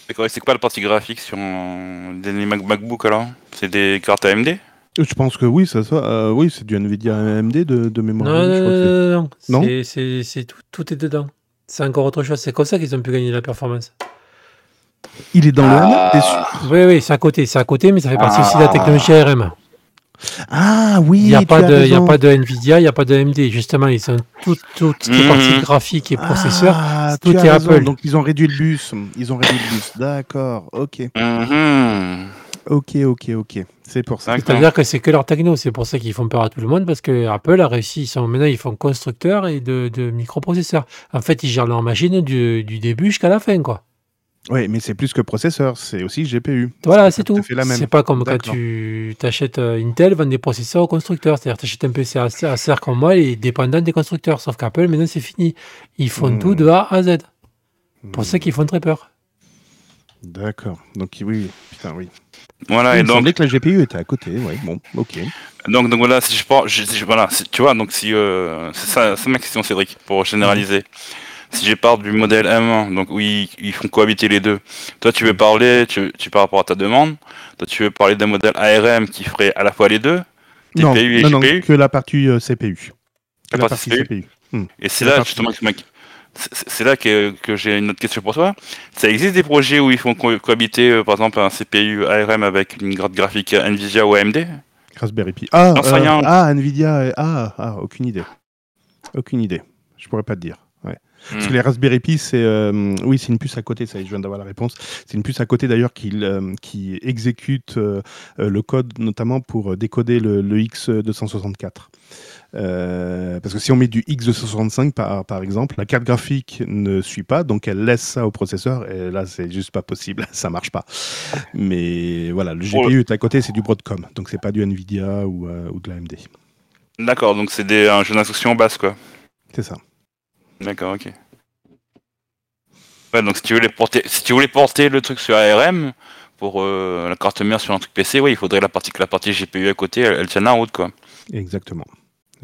D'accord, c'est quoi la partie graphique sur des Mac- MacBook alors? C'est des cartes AMD Je pense que oui, ça soit, euh, oui, c'est du Nvidia AMD de, de mémoire. Non, je non, crois non, non, Non non. C'est- tout, tout est dedans. C'est encore autre chose. C'est comme ça qu'ils ont pu gagner de la performance. Il est dans le Ah. M1 t'es sûr Oui, oui, c'est à côté. C'est à côté, mais ça fait partie aussi de la Ah. technologie ARM. Ah oui, Il n'y a, a pas de Nvidia, il n'y a pas de AMD. Justement, ils sont tout, tout ce qui est Mhm. partie graphique et processeur. Ah, tout est raison, Apple. Donc ils ont réduit le bus. Ils ont réduit le bus. D'accord. Ok. Mhm. Ok. Ok. Ok. C'est pour ça. C'est-à-dire que c'est que leur techno. C'est pour ça qu'ils font peur à tout le monde parce que Apple a réussi. Ils sont, maintenant, ils font constructeur et de, de microprocesseurs. En fait, ils gèrent leur machine du, du début jusqu'à la fin, quoi. Oui, mais c'est plus que processeur. C'est aussi GPU. Voilà, c'est tout à. C'est pas comme quand tu achètes Intel, vend des processeurs au constructeur. C'est-à-dire tu achètes un PC Acer Acer comme moi, il est dépendant des constructeurs. Sauf qu'Apple, maintenant, c'est fini. Ils font Hmm. tout de A à Z. Pour Hmm, ça qu'ils font très peur. D'accord. Donc oui, putain, oui. Voilà, il et donc, semblait que la GPU était à côté. Ouais, bon, ok. donc, donc voilà, si je parle, je- si je- voilà, si- tu vois, donc si, euh, c'est ça, c'est ma question, Cédric, pour généraliser. Si je parle du modèle M1, donc oui, ils font cohabiter les deux. Toi, tu veux parler, tu, tu par rapport à ta demande, toi, tu veux parler d'un modèle ARM qui ferait à la fois les deux, Non, TPU et non, que la partie euh, CPU. Que La partie CPU. et c'est là justement que, c'est là que, que j'ai une autre question pour toi. Ça existe des projets où ils font co- cohabiter, euh, par exemple, un CPU ARM avec une carte graphique Nvidia ou AMD Raspberry Pi. Ah, euh, ah, Nvidia. Ah, ah, aucune idée. Aucune idée. Je pourrais pas te dire. Parce que les Raspberry Pi, c'est euh, oui, c'est une puce à côté. Ça, y est, je viens d'avoir la réponse. C'est une puce à côté d'ailleurs qui, euh, qui exécute euh, le code notamment pour décoder le, le X264. Euh, parce que si on met du X265 par, par exemple, la carte graphique ne suit pas, donc elle laisse ça au processeur, et là c'est juste pas possible, ça marche pas. Mais voilà, le GPU est à côté, c'est du Broadcom, donc c'est pas du Nvidia ou, ou de l'AMD. D'accord, donc c'est un jeu d'instruction basse, quoi. C'est ça. D'accord, ok. Ouais, donc si tu voulais porter, si tu voulais porter le truc sur ARM pour euh, la carte mère sur un truc PC, ouais, il faudrait la partie que la partie GPU à côté, elle, elle tienne la route, quoi. Exactement.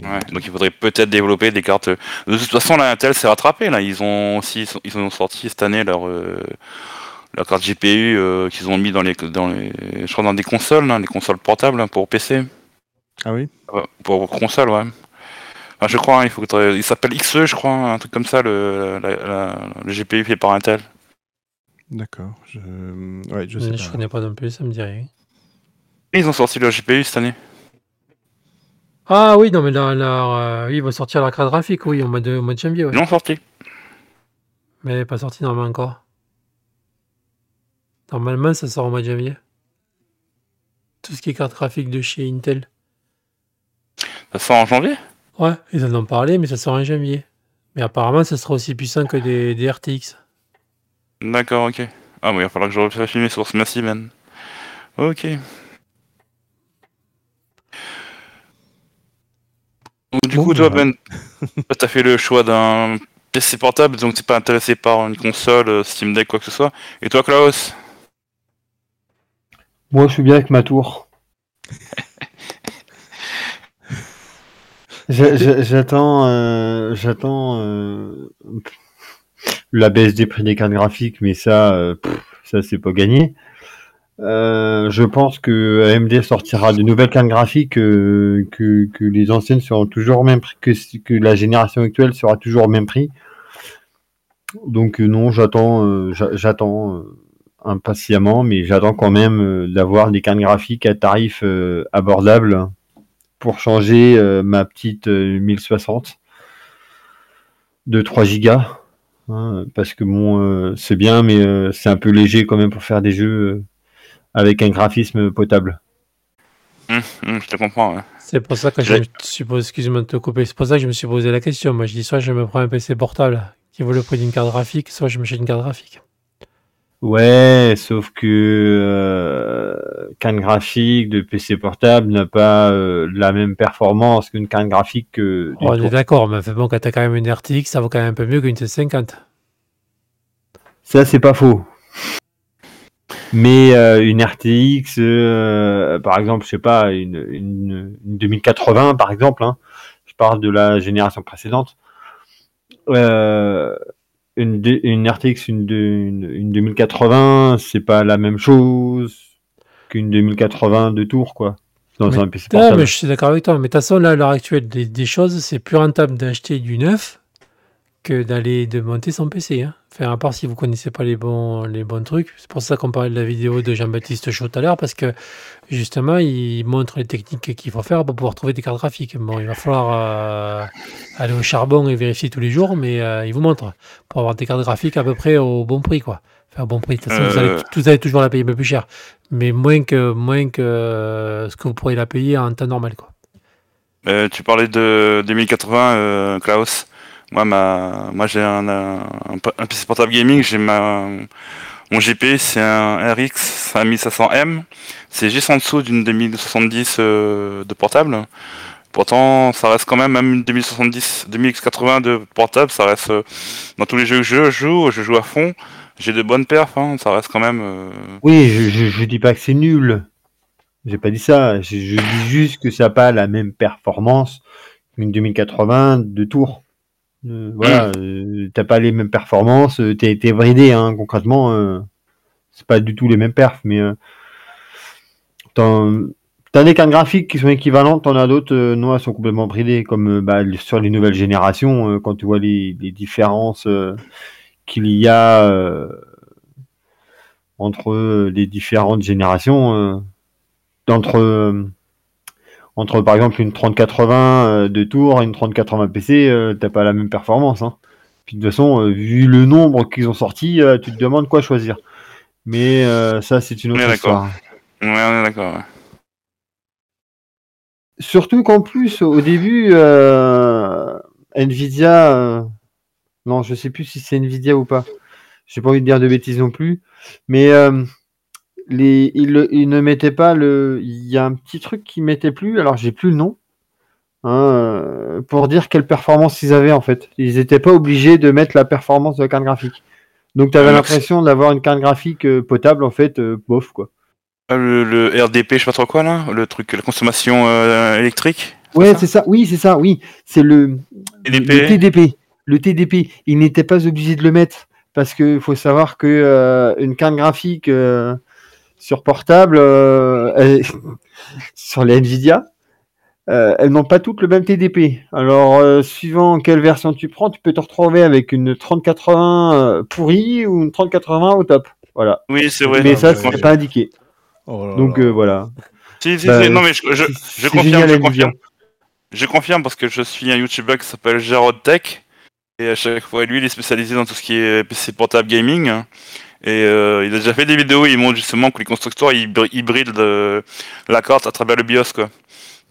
Ouais, donc il faudrait peut-être développer des cartes. De toute façon, là, Intel s'est rattrapé. Là, ils ont aussi, ils ont sorti cette année leur euh, leur carte GPU euh, qu'ils ont mis dans les, dans les, je crois dans des consoles, hein, les consoles portables hein, pour PC. Ah oui? Ouais, Pour console, ouais. Enfin, je crois, hein, il faut que t'aurais- il s'appelle XE, je crois, un truc comme ça, le, la- la- le GPU fait par Intel. D'accord. Je... Ouais, je Je, sais pas. connais pas non plus, ça me dit rien. Ils ont sorti le GPU cette année. Ah oui, non, mais là, là, euh, oui, ils vont sortir la carte graphique, oui, au mois de, au mois de janvier, ouais. Ils l'ont sorti. Mais pas sortie normalement encore. Normalement, ça sort au mois de janvier. Tout ce qui est carte graphique de chez Intel. Ça sort en janvier? Ouais, ils en ont parlé, mais ça sort en janvier. Mais apparemment, ça sera aussi puissant que des, des RTX. D'accord, ok. Ah, mais il va falloir que je refasse filmer sur ce Massive, man. Ok. Donc, du Bon, coup, toi, bah. Ben, toi, t'as fait le choix d'un PC portable, donc t'es pas intéressé par une console, euh, Steam Deck, quoi que ce soit. Et toi, Klaus? Moi, je suis bien avec ma tour. J'attends, euh, j'attends euh, la baisse des prix des cartes graphiques, mais ça, euh, pff, ça c'est pas gagné. Je pense que AMD sortira de nouvelles cartes graphiques que, que les anciennes seront toujours au même prix que, que la génération actuelle sera toujours au même prix. Donc non, j'attends, j'a- j'attends impatiemment, mais j'attends quand même d'avoir des cartes graphiques à tarif abordable pour changer euh, ma petite euh, 1060 de 3 gigas. hein, parce que bon, euh, c'est bien, mais euh, c'est un peu léger quand même pour faire des jeux euh, avec un graphisme potable. Hum, hum, Je te comprends, ouais. C'est pour ça que je me suis posé, excuse-moi de te couper, c'est pour ça que je me suis posé la question. Moi, je dis soit je me prends un PC portable qui vaut le prix d'une carte graphique, soit je m'achète une carte graphique. Ouais, sauf que euh, carte graphique de PC portable n'a pas euh, la même performance qu'une carte graphique que Oh, on tour. est d'accord, mais bon, quand t'as quand même une RTX, ça vaut quand même un peu mieux qu'une 750. Ça, c'est pas faux. Mais euh, une RTX, euh, par exemple, je sais pas, une, une, une 2080, par exemple, hein, je parle de la génération précédente, euh, une, une RTX, une, une, une 2080, c'est pas la même chose qu'une 2080 de tour, quoi, dans Mais- un PC portable. mais je suis d'accord avec toi. Mais de toute façon, là, à l'heure actuelle des, des choses, c'est plus rentable d'acheter du neuf que d'aller de monter son PC. Hein. À part si vous connaissez pas les bons, les bons trucs. C'est pour ça qu'on parlait de la vidéo de Jean-Baptiste Chaud tout à l'heure, parce que justement, il montre les techniques qu'il faut faire pour pouvoir trouver des cartes graphiques. Bon, il va falloir euh, aller au charbon et vérifier tous les jours, mais euh, il vous montre pour avoir des cartes graphiques à peu près au bon prix, quoi. Enfin, au bon prix. De toute façon, vous, allez, Euh. vous allez toujours la payer un peu plus cher, mais moins que, moins que ce que vous pourriez la payer en temps normal, quoi. Tu parlais de 2080, euh, Klaus. Moi, ma, moi j'ai un, un, PC portable gaming, j'ai ma, mon GP, c'est un RX 5500M. C'est juste en dessous d'une 2070 euh, de portable. Pourtant, ça reste quand même, même une 2070, 2080 de portable, ça reste euh, dans tous les jeux que je joue, je joue à fond. J'ai de bonnes perfs, hein, ça reste quand même. euh, Oui, je, je, je dis pas que c'est nul. J'ai pas dit ça. Je, je dis juste que ça n'a pas la même performance qu'une 2080 de tour. Euh, voilà, euh, t'as pas les mêmes performances, euh, t'es bridé, hein, concrètement. c'est pas du tout les mêmes perfs, mais t'en- t'as des cartes graphiques qui sont équivalentes, t'en as d'autres, non, elles sont complètement bridées, comme bah, sur les nouvelles générations, quand tu vois les, les différences qu'il y a entre les différentes générations, d'entre entre par exemple une 3080 euh, de tour et une 3080 PC, euh, t'as pas la même performance. Hein. Puis de toute façon, euh, vu le nombre qu'ils ont sorti, tu te demandes quoi choisir. Mais ça, c'est une autre d'accord. histoire. Ouais, on est d'accord. ouais. Surtout qu'en plus, au début, euh, Nvidia, euh, non, je sais plus si c'est Nvidia ou pas. J'ai pas envie de dire de bêtises non plus, mais euh, les, ils, ils ne mettaient pas le. Il y a un petit truc qu'ils mettaient plus, alors j'ai plus le nom, hein, euh, pour dire quelle performance ils avaient en fait. Ils n'étaient pas obligés de mettre la performance de la carte graphique. Donc tu avais l'impression d'avoir une carte graphique euh, potable en fait, euh, bof quoi. Ah, Le, le RDP, je sais pas trop quoi là, le truc, la consommation euh, électrique? Ouais, c'est ça. Oui, c'est ça. Oui, c'est le, TDP. le TDP. Le TDP. Ils n'étaient pas obligés de le mettre parce qu'il faut savoir que euh, une carte graphique euh, sur portable, euh, sur les Nvidia, euh, elles n'ont pas toutes le même TDP. Alors, euh, suivant quelle version tu prends, tu peux te retrouver avec une 3080 euh, pourrie ou une 3080 au top. Voilà. Oui, c'est vrai. Mais ça, ouais, c'est pas indiqué. Oh là Donc là. euh, voilà. Si, si, Bah, si, non, mais je, je, confirme, génial, je confirme. Je confirme parce que je suis un YouTuber qui s'appelle Jarod Tech. Et à chaque fois, lui, il est spécialisé dans tout ce qui est PC portable gaming. Et euh, il a déjà fait des vidéos où il montre justement que les constructeurs ils, br- ils brident le- la carte à travers le BIOS. Quoi.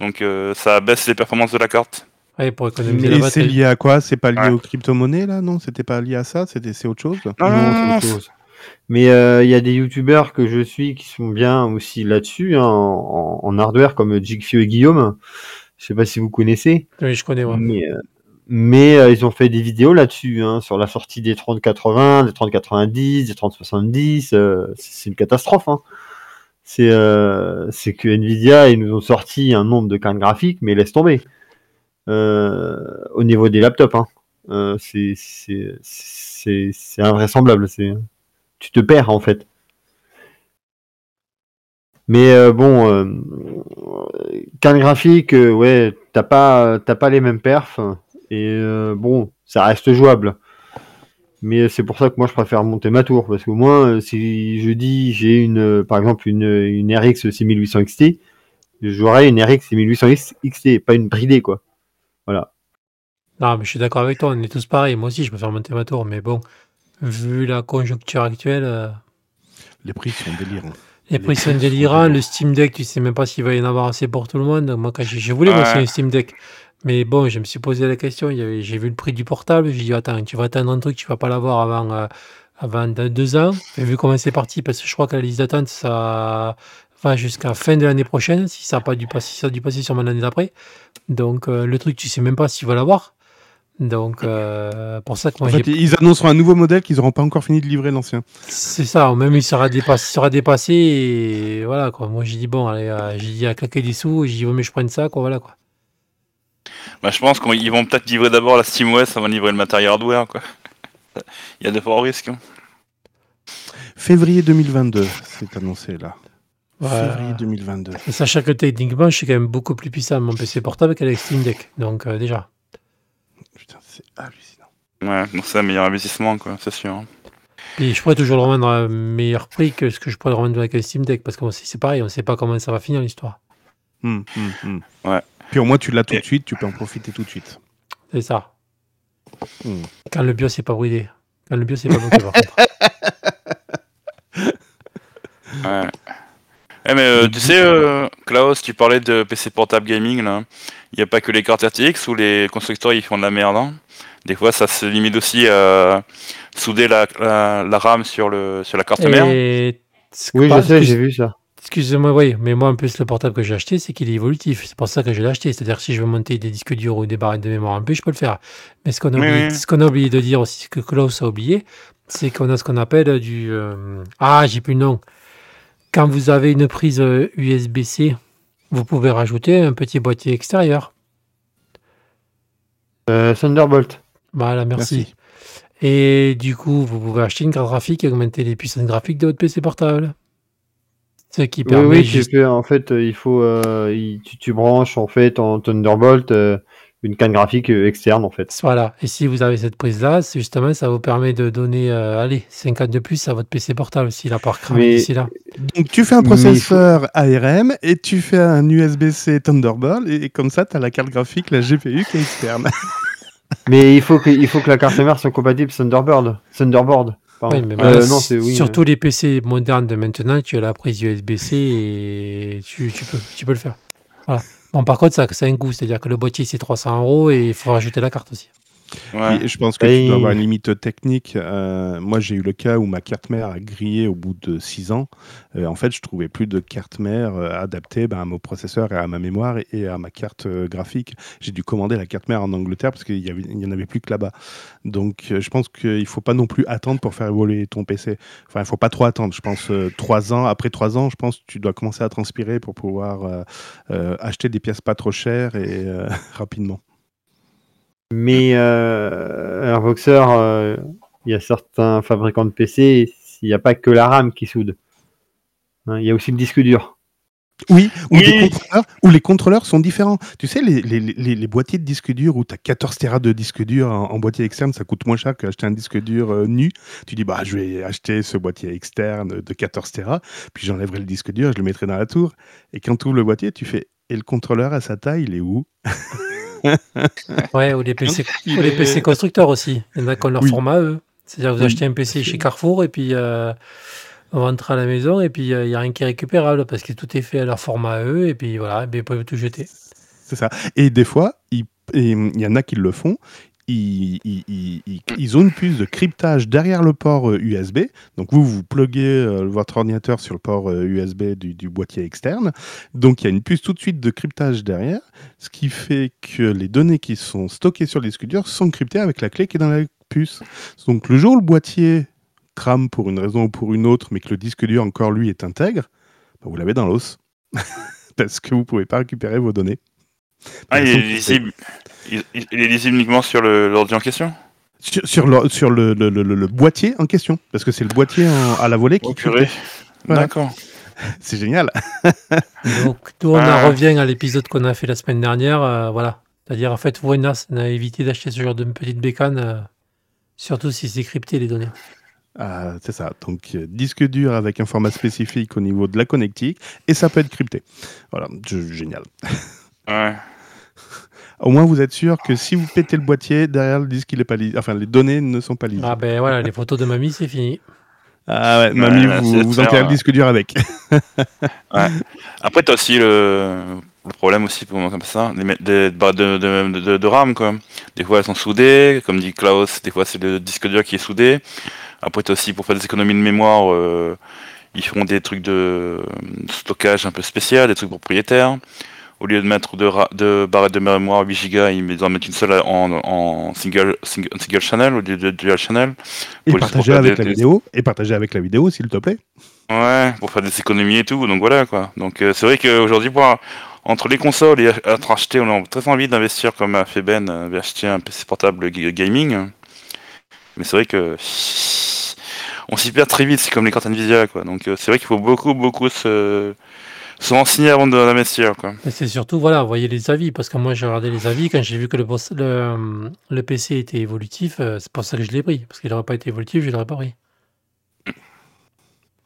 Donc euh, ça baisse les performances de la carte. Ouais, pour économiser la Mais c'est lié à quoi? C'est pas lié Ouais. aux crypto-monnaies là? Non, c'était pas lié à ça? C'était c'est autre chose? Non, non, Non, chose. Mais euh, il y a des youtubeurs que je suis qui sont bien aussi là-dessus, hein, en, en hardware, comme Jigfio et Guillaume. Je sais pas si vous connaissez. Oui, je connais, ouais. Mais, euh, mais euh, ils ont fait des vidéos là-dessus, hein, sur la sortie des 3080, des 3090, des 3070. euh, c'est une catastrophe. Hein. C'est euh, c'est que Nvidia, ils nous ont sorti un nombre de cartes graphiques, mais laisse tomber. Au niveau des laptops, hein. C'est invraisemblable. Tu te perds en fait. Mais bon, euh, carte graphique, ouais, t'as pas, pas les mêmes perfs. Et euh, bon, ça reste jouable. Mais c'est pour ça que moi je préfère monter ma tour. Parce qu'au moins, euh, si je dis j'ai une, euh, par exemple, une, une RX 6800 XT, j'aurai une RX 6800 XT, pas une bridée, quoi. Voilà. Non, mais je suis d'accord avec toi, on est tous pareils. Moi aussi, je préfère monter ma tour, mais bon, vu la conjoncture actuelle, euh, Les prix sont délirants. les prix sont délirants. Le Steam Deck, tu sais même pas s'il va y en avoir assez pour tout le monde. Moi, quand j'ai, je voulais Ouais. un Steam Deck, mais bon, je me suis posé la question. il y avait- J'ai vu le prix du portable. J'ai dit, attends, tu vas attendre un truc, tu vas pas l'avoir avant, euh, avant de- deux ans. Et vu comment c'est parti, parce que je crois que la liste d'attente, ça va jusqu'à fin de l'année prochaine, si ça n'a pas dû passer, si ça a dû passer sur l'année d'après. Donc, euh, le truc, tu sais même pas s'il va l'avoir. Donc, euh, pour ça que En moi, j'ai fait, ils annonceront un nouveau modèle qu'ils n'auront pas encore fini de livrer l'ancien. c'est ça, ou même il sera dépassé, il sera dépassé et voilà quoi. Moi j'ai dit bon, allez, euh, j'ai dit à claquer des sous, j'ai dit vaut mieux que je prenne ça quoi, voilà quoi. Bah, je pense qu'ils vont peut-être livrer d'abord la SteamOS avant de livrer le matériel hardware. Quoi. Il y a de forts risques. hein. Février 2022, c'est annoncé là. Ouais. Février 2022. Et sachant que techniquement, je suis quand même beaucoup plus puissant mon PC portable qu'avec Steam Deck, donc euh, déjà. Putain, c'est hallucinant. Ouais, donc c'est un meilleur investissement, quoi, c'est sûr. hein. Et je pourrais toujours le revendre à un meilleur prix que ce que je pourrais le revendre avec un Steam Deck, parce que c'est pareil, on sait pas comment ça va finir l'histoire. Hum, hum, hum. Ouais. Puis au moins, tu l'as tout de suite, tu peux en profiter tout de suite. C'est ça. Hmm. Quand le BIOS n'est pas bridé. Quand le BIOS n'est pas bloqué par contre. Ouais. Eh, mais euh, tu sais, euh, Klaus, tu parlais de PC portable gaming, là. Il n'y a pas que les cartes RTX où les constructeurs ils font de la merde. hein. Des fois, ça se limite aussi à souder la, la, la RAM sur, le, sur la carte mère. Et... Oui, je sais, j'ai vu ça. Excusez-moi, oui, mais moi en plus le portable que j'ai acheté, c'est qu'il est évolutif. C'est pour ça que je l'ai acheté. C'est-à-dire que si je veux monter des disques durs ou des barrettes de mémoire en plus, je peux le faire. Mais ce qu'on a, Oui, oublié, oui. ce qu'on a oublié de dire aussi, ce que Klaus a oublié, c'est qu'on a ce qu'on appelle du... euh, Ah, j'ai plus le nom. Quand vous avez une prise euh, USB-C, vous pouvez rajouter un petit boîtier extérieur. Euh, Thunderbolt. Voilà, merci. Merci. Et du coup, vous pouvez acheter une carte graphique et augmenter les puissances graphiques de votre PC portable. Ce qui Oui, permet oui, tu juste- peux, en fait, euh, il faut, euh, il- tu, tu branches en fait en Thunderbolt euh, une carte graphique externe en fait. Voilà. Et si vous avez cette prise-là, c'est justement, ça vous permet de donner, euh, allez, 50 de plus à votre PC portable s'il a pas cramé d'ici là. Donc tu fais un faut- processeur ARM et tu fais un USB-C Thunderbolt et, et comme ça tu as la carte graphique, la GPU qui est externe. Mais il faut que, il faut que la carte mère soit compatible Thunderbird. Thunderbird. Pardon. Oui, mais Euh, non, oui. surtout les PC modernes de maintenant, tu as la prise USB-C et tu, tu peux, tu peux le faire. Voilà. Bon, par contre, ça, ça a un coût, c'est-à-dire que le boîtier c'est 300 euros et il faut rajouter la carte aussi. Ouais. Oui, je pense que Et- tu dois avoir une limite technique. Euh, moi, j'ai eu le cas où ma carte mère a grillé au bout de 6 ans. Euh, en fait, je trouvais plus de carte mère euh, adaptée ben, à mon processeur et à ma mémoire et à ma carte graphique. J'ai dû commander la carte mère en Angleterre parce qu'il y avait- il y en avait plus que là-bas. Donc, euh, je pense qu'il faut pas non plus attendre pour faire évoluer ton PC. Enfin, il faut pas trop attendre. Je pense 3 ans. Après 3 ans, je pense que tu dois commencer à transpirer pour pouvoir euh, euh, acheter des pièces pas trop chères et euh, rapidement. Mais euh, un Voxer, euh, il y a certains fabricants de PC, il n'y a pas que la RAM qui soude. Hein, Il y a aussi le disque dur. Oui, ou Oui. des contrôleurs, où les contrôleurs sont différents. Tu sais, les, les, les, les boîtiers de disque dur où tu as 14 Tera de disque dur en, en boîtier externe, ça coûte moins cher qu'acheter un disque dur euh, nu. Tu dis, bah, je vais acheter ce boîtier externe de 14 Tera, puis j'enlèverai le disque dur, je le mettrai dans la tour. Et quand tu ouvres le boîtier, tu fais, et le contrôleur à sa taille, il est où? Ouais, ou les PC, Il ou les PC constructeurs aussi. Il y en a qui ont leur Oui. format eux. C'est-à-dire que vous achetez un PC chez Carrefour et puis euh, on rentre à la maison et puis euh, il n'y a rien qui est récupérable parce que tout est fait à leur format à eux et puis voilà, et puis ils peuvent tout jeter. C'est ça. Et des fois, il et, hum, il y en a qui le font. Ils, ont une puce de cryptage derrière le port euh, USB. Donc vous, vous pluguez euh, votre ordinateur sur le port euh, USB du, du boîtier externe. Donc il y a une puce tout de suite de cryptage derrière, ce qui fait que les données qui sont stockées sur le disque dur sont cryptées avec la clé qui est dans la puce. Donc le jour où le boîtier crame pour une raison ou pour une autre, mais que le disque dur encore lui est intègre, bah, vous l'avez dans l'os. Parce que vous pouvez pas récupérer vos données. Ah, il est lisible. Il, est lisible uniquement sur l'ordi en question Sur, sur le, sur le, le- le- le- le boîtier en question, parce que c'est le boîtier en- à la volée qui Oh purée. Voilà. D'accord. C'est génial. Donc, nous, on en Ah. revient à l'épisode qu'on a fait la semaine dernière. euh, voilà. C'est-à-dire, en fait, Voinas a évité d'acheter ce genre de petite bécane, euh, surtout si c'est crypté les données. Ah, c'est ça. Donc, euh, disque dur avec un format spécifique au niveau de la connectique, et ça peut être crypté. Voilà, génial. Ouais. Au moins, vous êtes sûr que si vous pétez le boîtier, derrière le disque, il est pas lisible. Enfin, les données ne sont pas lisibles. Ah ben voilà, les photos de mamie, c'est fini. Ah ouais, mamie, Ouais, vous, vous enterrez le ouais. disque dur avec. Après, t'as aussi le, le problème aussi pour moi comme ça, des, des barres de, de, de, de RAM quoi. Des fois elles sont soudées, comme dit Klaus, des fois c'est le disque dur qui est soudé. Après t'as aussi pour faire des économies de mémoire, euh, ils font des trucs de stockage un peu spécial, des trucs propriétaires. Au lieu de mettre de, ra- de barrettes de mémoire 8 Go, ils en mettent une seule en, en single, single, single channel au lieu de dual channel. Et pour avec des- la vidéo. Et partagez avec la vidéo, s'il te plaît. Ouais, pour faire des économies et tout, donc voilà quoi. Donc euh, c'est vrai qu'aujourd'hui, entre les consoles et être acheté, on a très envie d'investir comme a fait Ben, euh, acheter un PC portable ga- gaming. Mais c'est vrai que on s'y perd très vite, c'est comme les cartes Nvidia quoi. Donc euh, c'est vrai qu'il faut beaucoup, beaucoup se, se renseigner avant de- quoi. Mais c'est surtout, voilà, voyez les avis, parce que moi j'ai regardé les avis, quand j'ai vu que le, boss- le, le PC était évolutif, euh, c'est pour ça que je l'ai pris, parce qu'il n'aurait pas été évolutif, je ne l'aurais pas pris.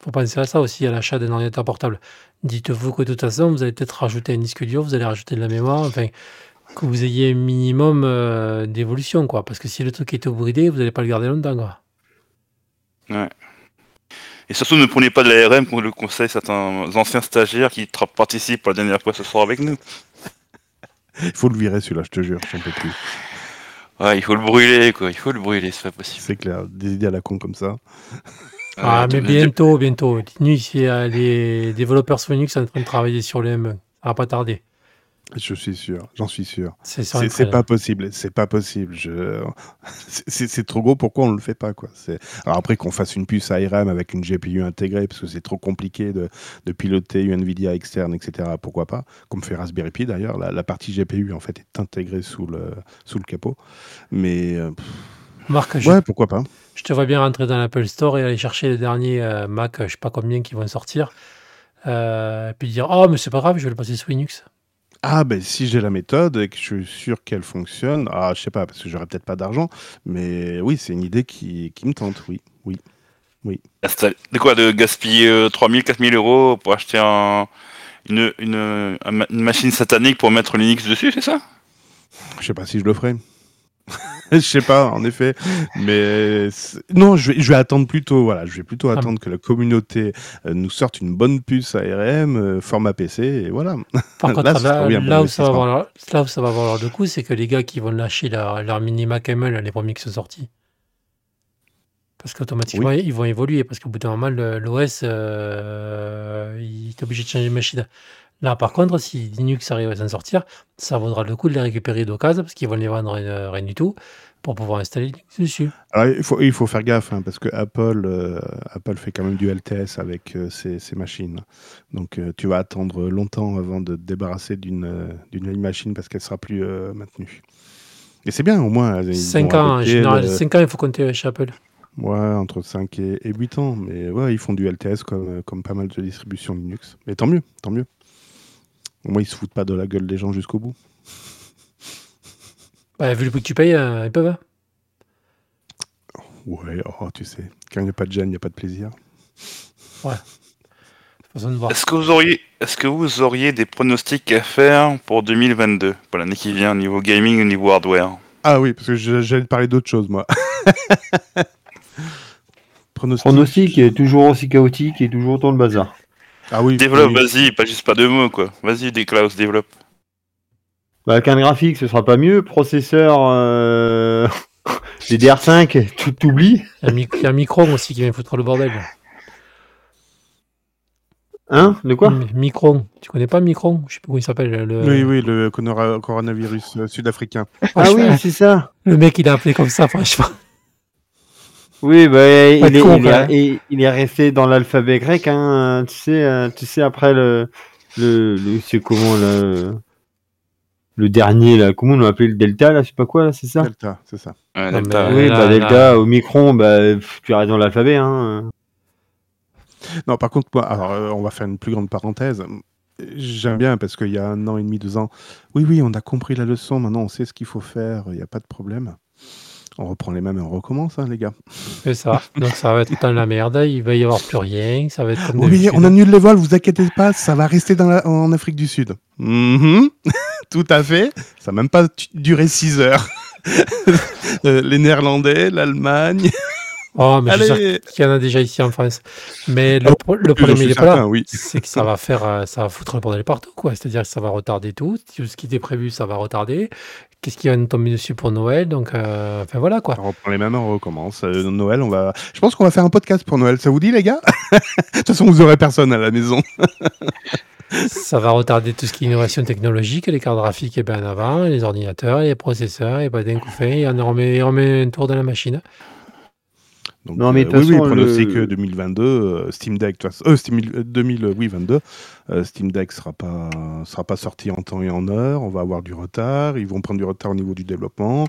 faut penser à ça aussi, à l'achat d'un ordinateur portable. Dites-vous que de toute façon, vous allez peut-être rajouter un disque dur, vous allez rajouter de la mémoire, enfin, que vous ayez un minimum euh, d'évolution, quoi, parce que si le truc est bridé, vous n'allez pas le garder longtemps, quoi. Et surtout ne prenez pas de l'ARM comme le conseil certains anciens stagiaires qui participent pour la dernière fois ce soir avec nous. Il faut le virer celui-là, je te jure, j'en peux plus. Ouais, il faut le brûler quoi, il faut le brûler, c'est pas possible. C'est clair, des idées à la con comme ça. Ah, mais bientôt, bientôt. A les développeurs Linux sont en train de travailler sur le M1. Ça va pas tarder. Je suis sûr, j'en suis sûr. C'est pas possible, c'est pas possible. Je... c'est- trop gros, pourquoi on le fait pas quoi? Alors après qu'on fasse une puce ARM avec une GPU intégrée, parce que c'est trop compliqué de, de piloter une Nvidia externe, etc. Pourquoi pas? Comme fait Raspberry Pi d'ailleurs, la, la partie GPU en fait est intégrée sous le, sous le capot. Mais euh, pff, Marc, je, ouais, pourquoi pas? je te vois bien rentrer dans l'Apple Store et aller chercher les derniers euh, Mac, je sais pas combien qui vont sortir. Euh, et puis dire Oh, mais c'est pas grave, je vais le passer sous Linux. Ah ben si j'ai la méthode et que je suis sûr qu'elle fonctionne, ah je sais pas parce que j'aurais peut-être pas d'argent, mais oui c'est une idée qui, qui me tente, oui, oui. Installer- De quoi De gaspiller euh, 3000, 4000 euros pour acheter un, une, une, une machine satanique pour mettre Linux dessus, c'est ça? Je sais pas si je le ferai. je sais pas, en effet. Mais non, je vais, je vais attendre plutôt. Voilà, je vais plutôt Ah. attendre que la communauté euh, nous sorte une bonne puce ARM, euh, format PC, et voilà. Par contre, ce sera là, là où ça va avoir leur, là où ça va avoir leur de coup, c'est que les gars qui vont lâcher leur, leur mini Mac ML, les premiers qui sont sortis. Parce qu'automatiquement, ils vont évoluer. Parce qu'au bout d'un moment, l'OS, euh, il est obligé de changer de machine. Là, par contre, si Linux arrive à s'en sortir, ça vaudra le coup de les récupérer d'occasion, parce qu'ils vont les vendre euh, rien du tout, pour pouvoir installer Linux dessus. Alors, il faut, il faut faire gaffe, hein, parce que Apple, euh, Apple fait quand même du LTS avec euh, ses, ses machines. Donc, euh, tu vas attendre longtemps avant de te débarrasser d'une d'une machine parce qu'elle sera plus maintenue. Et c'est bien, au moins. ils 5 ont ans, en adopté général, le- 5 ans, il faut compter chez Apple. Ouais, entre 5 et, et 8 ans. Mais ouais, ils font du LTS comme, comme pas mal de distributions Linux. Mais tant mieux, tant mieux. Au moins, ils se foutent pas de la gueule des gens jusqu'au bout. Bah, vu le prix que tu payes, euh, ils peuvent. hein. Ouais, oh, tu sais, quand il n'y a pas de gêne, il n'y a pas de plaisir. Voir. Est-ce que vous auriez, est-ce que vous auriez des pronostics à faire pour 2022, pour l'année qui vient, au niveau gaming, au niveau hardware? Ah oui, parce que j'allais te parler d'autre chose, moi. Pronostic. Pronostic est toujours aussi chaotique et toujours autant de bazar. Ah oui. Développe, oui. vas-y, pas juste pas deux mots, quoi. Vas-y, des Klaus, développe. Bah, avec un graphique, ce sera pas mieux. Processeur, euh... DDR5, tout t'oublie. Il y a un micro aussi qui vient foutre le bordel. Hein? De quoi? Mi- Micron. Tu connais pas Micron Je sais pas comment il s'appelle. Le... Oui, oui, le coronavirus euh, sud-africain. Ah oui, c'est ça. Le mec, il a appelé comme ça, franchement. Oui, bah, il, est, con, il, est, quoi, il- il est resté dans l'alphabet grec, hein. Tu sais, euh, tu sais après le, le, le c'est comment euh, le dernier là, comment on l'a appelé le delta là, je sais pas quoi là, c'est ça? Delta, c'est ça. Ouais, Non, Delta. mais- Oui, là, bah delta, au micron, bah pff, tu restes dans l'alphabet, hein. Non, par contre, moi, alors, euh, on va faire une plus grande parenthèse. J'aime bien parce qu'il y a un an et demi, deux ans, oui, oui, on a compris la leçon, maintenant on sait ce qu'il faut faire, il n'y a pas de problème. On reprend les mêmes et on recommence, hein, les gars. C'est ça. Donc ça va être dans la merde. Il va y avoir plus rien. Ça va être comme Oui, on annule les vols, vous inquiétez pas, ça va rester dans la- en Afrique du Sud. Mhm. Tout à fait. Ça n'a même pas duré 6 heures. Euh, les Néerlandais, l'Allemagne. Oh, mais je suis Allez qu'il y en a déjà ici en France. Mais le, Oh, le problème, suis il est pas certain, là. oui. C'est que ça va faire, euh, ça va foutre le bordel partout, quoi. C'est-à-dire que ça va retarder tout. Tout ce qui était prévu, ça va retarder. Qu'est-ce qui va nous tomber dessus pour Noël Donc, euh, enfin voilà, quoi. On reprend les mêmes on recommence. Euh, Noël, on va. Je pense qu'on va faire un podcast pour Noël. Ça vous dit, les gars? De toute façon, vous aurez personne à la maison. Ça va retarder tout ce qui est innovation technologique, les cartes graphiques et bien en avant, les ordinateurs, les processeurs, et pas d'un coup fait, et on remet, on remet un tour de la machine. Donc, Non, mais euh, de toute oui, oui, façon, le- euh, 2022, euh, Steam Deck, de toute façon- euh, Steam, euh, 2000, euh, oui, 22, euh, Steam Deck sera pas, sera pas sorti en temps et en heure. On va avoir du retard. Ils vont prendre du retard au niveau du développement.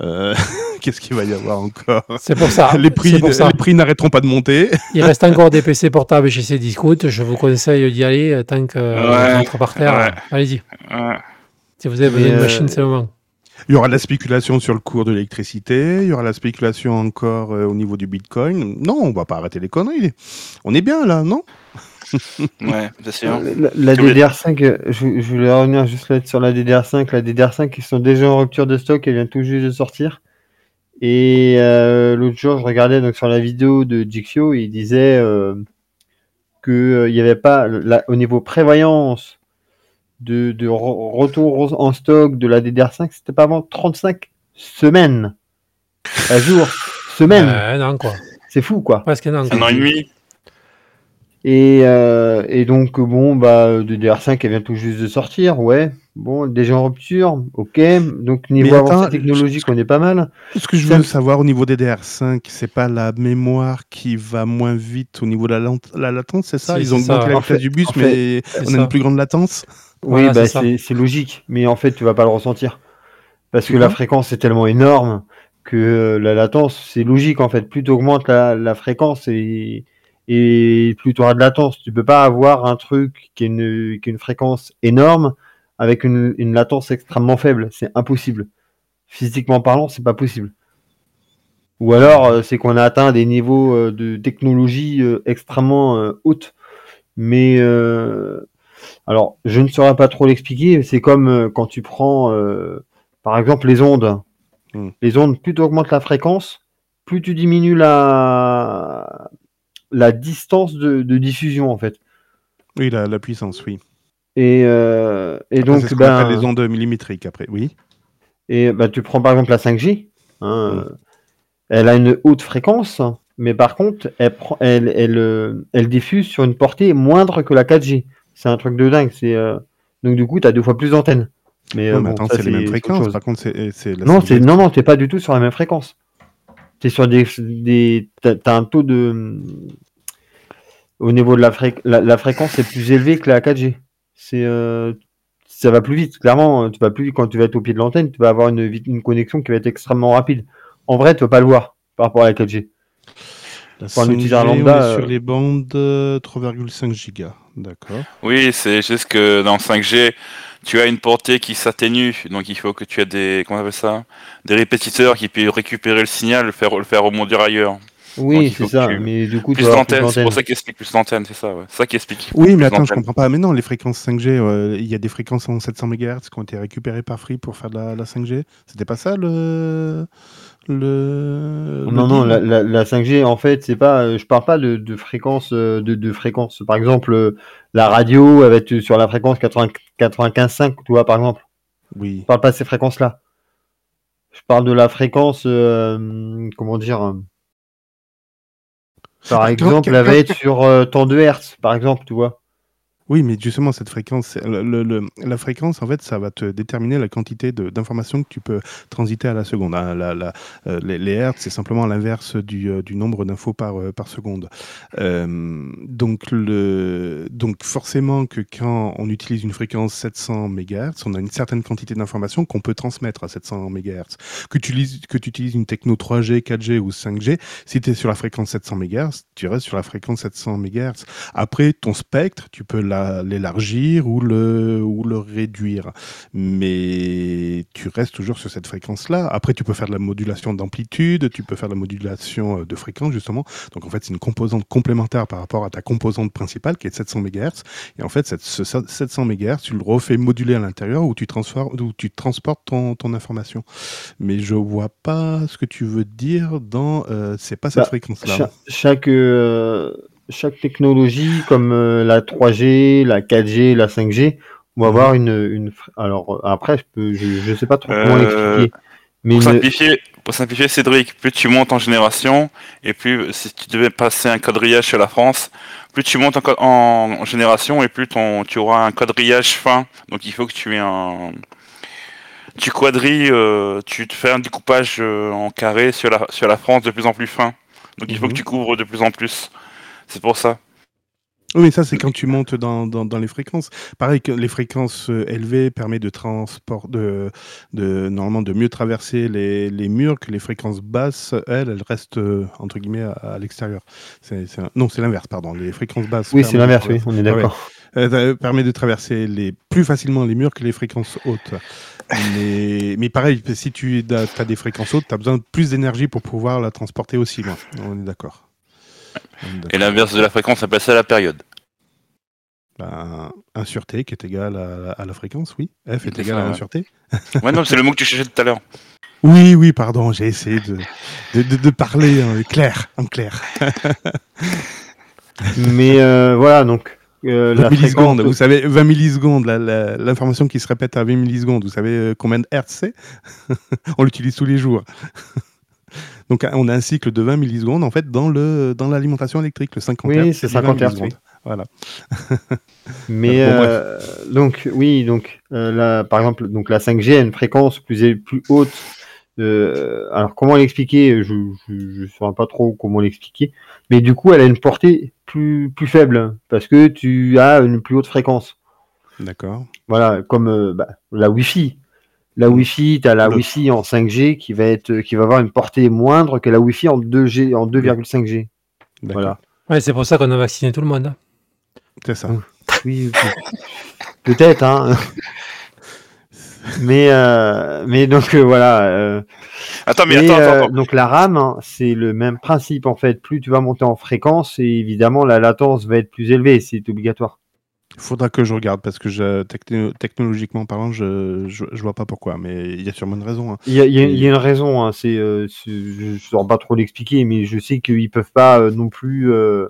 Euh, Qu'est-ce qu'il va y avoir encore? C'est pour ça. les prix, c'est pour ça. les prix n'arrêteront pas de monter. Il reste encore des PC portables chez Cdiscount. Je vous conseille d'y aller euh, tant que euh, Ouais, vous rentrez par terre. ouais. Allez-y. Ouais. Si vous avez besoin euh, machine, c'est le moment. Il y aura de la spéculation sur le cours de l'électricité. Il y aura la spéculation encore euh, au niveau du Bitcoin. Non, on va pas arrêter les conneries. On est bien là, non? Ouais, c'est sûr. La, la Tu voulais- DDR5, euh, je, je voulais revenir juste là sur la DDR5. La DDR5, ils sont déjà en rupture de stock, elle vient tout juste de sortir. Et euh, l'autre jour, je regardais donc sur la vidéo de Jixio, il disait euh, que euh, il y avait pas, la- au niveau prévoyance de, de re- retour en stock de la DDR5, c'était pas avant 35 semaines. À jour, semaines. Euh, non, quoi. C'est fou, quoi. Presque. Un an et demi. Et, euh, et donc, bon, bah, DDR5, elle vient tout juste de sortir, ouais. Bon, déjà en rupture, ok. Donc, niveau avancée technologique, on est pas mal. Ce que je veux savoir au niveau des DR5, c'est pas la mémoire qui va moins vite au niveau de la, latence, c'est ça? Si, Ils ont augmenté la En vitesse du bus, en mais on a une plus grande latence? Oui, Voilà, bah, c'est logique. Mais en fait, tu vas pas le ressentir. Parce que la fréquence est tellement énorme que euh, la latence, c'est logique, en fait. Plus tu augmentes la, la fréquence et, et plus tu auras de latence. Tu peux pas avoir un truc qui a une, qui a une fréquence énorme avec une, une latence extrêmement faible. C'est impossible. Physiquement parlant, c'est pas possible. Ou alors, euh, c'est qu'on a atteint des niveaux euh, de technologie extrêmement hautes. Mais euh, alors, je ne saurais pas trop l'expliquer. C'est comme euh, quand tu prends, euh, par exemple, les ondes. Hmm. Les ondes, plus tu augmentes la fréquence, plus tu diminues la, la distance de, de diffusion, en fait. Oui, la, la puissance, oui. Et, euh, et donc, c'est ce ben, appelle les ondes millimétriques après, oui. Et bah, tu prends par exemple la 5G. hein, Mm. euh, Elle a une haute fréquence, mais par contre, elle, elle, elle, elle diffuse sur une portée moindre que la 4G. C'est un truc de dingue. C'est euh, Donc du coup, tu as deux fois plus d'antennes. Mais, euh, mais bon, attends, ça, c'est les mêmes autre fréquences. chose. Par contre, c'est Non, 5G. c'est non, non, t'es pas du tout sur la même fréquence. T'es sur des, des t'as, un taux de au niveau de la, fré... la, la fréquence est plus élevée que la 4G. C'est euh, ça va plus vite. Clairement, tu vas plus vite quand tu vas être au pied de l'antenne. Tu vas avoir une, une connexion qui va être extrêmement rapide. En vrai, tu vas pas le voir par rapport à la 4G. La Pour un 5G, utilisateur on lambda, sur les bandes euh, 3,5 gigas. D'accord. Oui, c'est juste que dans 5G, tu as une portée qui s'atténue, donc il faut que tu aies des, comment on appelle ça, des répétiteurs qui puissent récupérer le signal, le faire, le faire remonter ailleurs. Oui, c'est ça. tu- Mais du coup, Plus d'antennes, c'est pour ça qu'il explique plus d'antennes, c'est ça, ouais. Ça qui explique. Oui, mais attends, je comprends pas. Mais non, les fréquences 5G, euh, il y a des fréquences en 700 MHz qui ont été récupérées par Free pour faire de la, la 5G. C'était pas ça le. Le le Non, non, la, la, la 5G, en fait, c'est pas. euh, Je parle pas de, de fréquence, euh, de, de fréquence. Par exemple, euh, la radio, elle va être sur la fréquence 80 95.5, tu vois, par exemple. Oui. Je parle pas de ces fréquences-là. Je parle de la fréquence, euh, comment dire. Par exemple, elle va être sur euh, tant de Hertz, par exemple, tu vois. Oui, mais justement, cette fréquence, le- le- la fréquence, en fait, ça va te déterminer la quantité d'informations que tu peux transiter à la seconde. hein. Euh, les, hertz, c'est simplement l'inverse du, euh, du nombre d'infos par, euh, par seconde. Donc, le, donc, forcément que quand on utilise une fréquence 700 MHz, on a une certaine quantité d'informations qu'on peut transmettre à 700 MHz. Que tu, utilises- que utilises une techno 3G, 4G ou 5G, si tu es sur la fréquence 700 MHz, tu restes sur la fréquence 700 MHz. Après, ton spectre, tu peux la- l'élargir ou le, ou le réduire. Mais tu restes toujours sur cette fréquence-là. Après, tu peux faire de la modulation d'amplitude, tu peux faire de la modulation euh, de fréquence, justement. Donc, en fait, c'est une composante complémentaire par rapport à ta composante principale, qui est de 700 MHz. Et en fait, cette, ce 700 MHz, tu le refais moduler à l'intérieur où tu, où tu transportes ton, ton information. Mais je vois pas ce que tu veux dire dans... euh, c'est pas cette Bah, fréquence-là. Cha- chaque, euh, chaque technologie, comme euh, la 3G, la 4G, la 5G, Mhm. va avoir une, une. fr- Alors après, je je sais pas trop comment Euh, l'expliquer, mais Pour une- simplifier, pour simplifier, Cédric, plus tu montes en génération, et plus si tu devais passer un quadrillage chez la France, plus tu montes en, co- en- en génération, et plus ton, tu auras un quadrillage fin. Donc il faut que tu aies un, tu quadrilles, euh, tu te fais un découpage euh, en carré sur la sur la France de plus en plus fin. Donc il faut Mhm. que tu couvres de plus en plus. C'est pour ça. Oui, mais ça, c'est quand tu montes dans, dans, dans les fréquences. Pareil que les fréquences euh, élevées permettent de transport, de, de, normalement, de mieux traverser les, les murs que les fréquences basses, elles, elles restent, euh, entre guillemets, à, à l'extérieur. C'est, c'est un- Non, c'est l'inverse, pardon. Les fréquences basses. oui, c'est de l'inverse, oui, on est Ah ouais. d'accord. euh, ça permet de traverser les, plus facilement les murs que les fréquences hautes. Mais, mais pareil, si tu as, des fréquences hautes, tu as besoin de plus d'énergie pour pouvoir la transporter aussi loin. On est d'accord. Et l'inverse de la fréquence, on appelle ça la période. Ben, 1 sur T qui est égal à, à la fréquence, oui. F est égal ça, à 1 ouais. sur T. Ouais, non, c'est le mot que tu cherchais tout à l'heure. Oui, oui, pardon, j'ai essayé de, de, de- de parler en clair, en clair. Mais euh, voilà, donc euh, 20 la millisecondes, fréquence. vous savez, 20 millisecondes, l'information qui se répète à 20 millisecondes, vous savez euh, combien de hertz c'est? On l'utilise tous les jours. Donc on a un cycle de 20 millisecondes en fait dans le dans l'alimentation électrique, le 50 Oui, hertz. c'est dit 50 20 hertz, millisecondes. Voilà. Mais Bon, euh, donc oui, donc euh, la, par exemple, donc la 5G a une fréquence plus plus haute. Euh, alors comment l'expliquer? Je je saurais pas trop comment l'expliquer. Mais du coup, elle a une portée plus plus faible parce que tu as une plus haute fréquence. D'accord. Voilà, comme bah, la Wi-Fi. La Wi-Fi, tu as la Le- Wi-Fi en 5G qui va être qui va avoir une portée moindre que la Wi-Fi en 2G en 2,5G. D'accord. Voilà. Ouais, c'est pour ça qu'on a vacciné tout le monde. hein. C'est ça. Oui, peut- peut-être, hein. mais, euh, mais donc euh, voilà. euh, Attends, mais et, attends, attends, euh, attends. donc la RAM, hein, c'est le même principe en fait. Plus tu vas monter en fréquence, et évidemment la latence va être plus élevée, c'est obligatoire. Il faudra que je regarde parce que je, techno- technologiquement parlant, je, je je vois pas pourquoi, mais il y a sûrement une raison. hein. Il y a, y y une raison. Hein, c'est, euh, c'est- je ne saurais pas trop l'expliquer, mais je sais qu'ils peuvent pas euh, non plus. euh,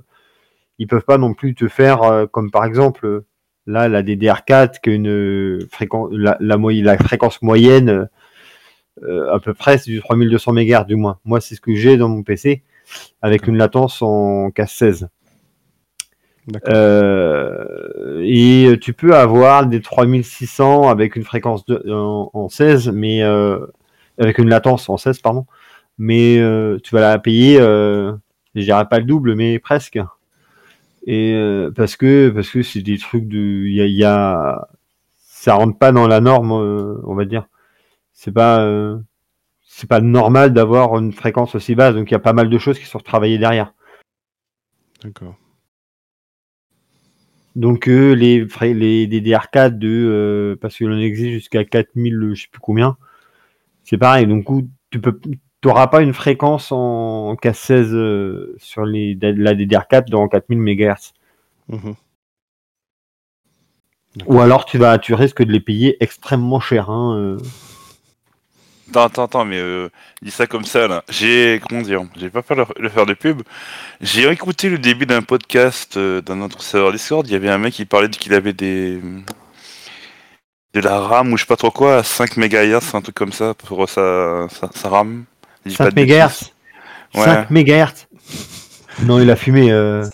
ils peuvent pas non plus te faire comme par exemple là la DDR4 qu'une fréquence la, la, moy- la fréquence moyenne à peu près c'est du 3200 MHz du moins. Moi c'est ce que j'ai dans mon PC avec une latence en casse 16. Euh, et tu peux avoir des 3600 avec une fréquence de, en, en 16, mais euh, avec une latence en 16, pardon. Mais euh, tu vas la payer, je dirais pas le double, mais presque. Et parce que parce que c'est des trucs de, il y a, il y a, ça rentre pas dans la norme, on va dire. C'est pas c'est pas normal d'avoir une fréquence aussi basse, donc il y a pas mal de choses qui sont retravaillées derrière. D'accord. Donc euh, les, frais- les DDR4 de euh, parce que l'on existe jusqu'à 4000 euh, je sais plus combien. C'est pareil. Donc tu peux t'auras pas une fréquence en K16 euh, sur les la DDR4 dans 4000 MHz. Ou alors tu vas tu risques de les payer extrêmement cher hein, euh. Attends, attends, attends, mais euh, dis ça comme ça là. J'ai, comment dire, j'ai pas peur de le faire de pub. J'ai écouté le début d'un podcast euh, dans notre serveur Discord. Il y avait un mec qui parlait qu'il avait des de la RAM ou je sais pas trop quoi à 5 MHz, un truc comme ça pour sa, sa, sa RAM. Je dis pas 5 de bêtises. MHz. Ouais. 5 MHz. Non, il a fumé. euh.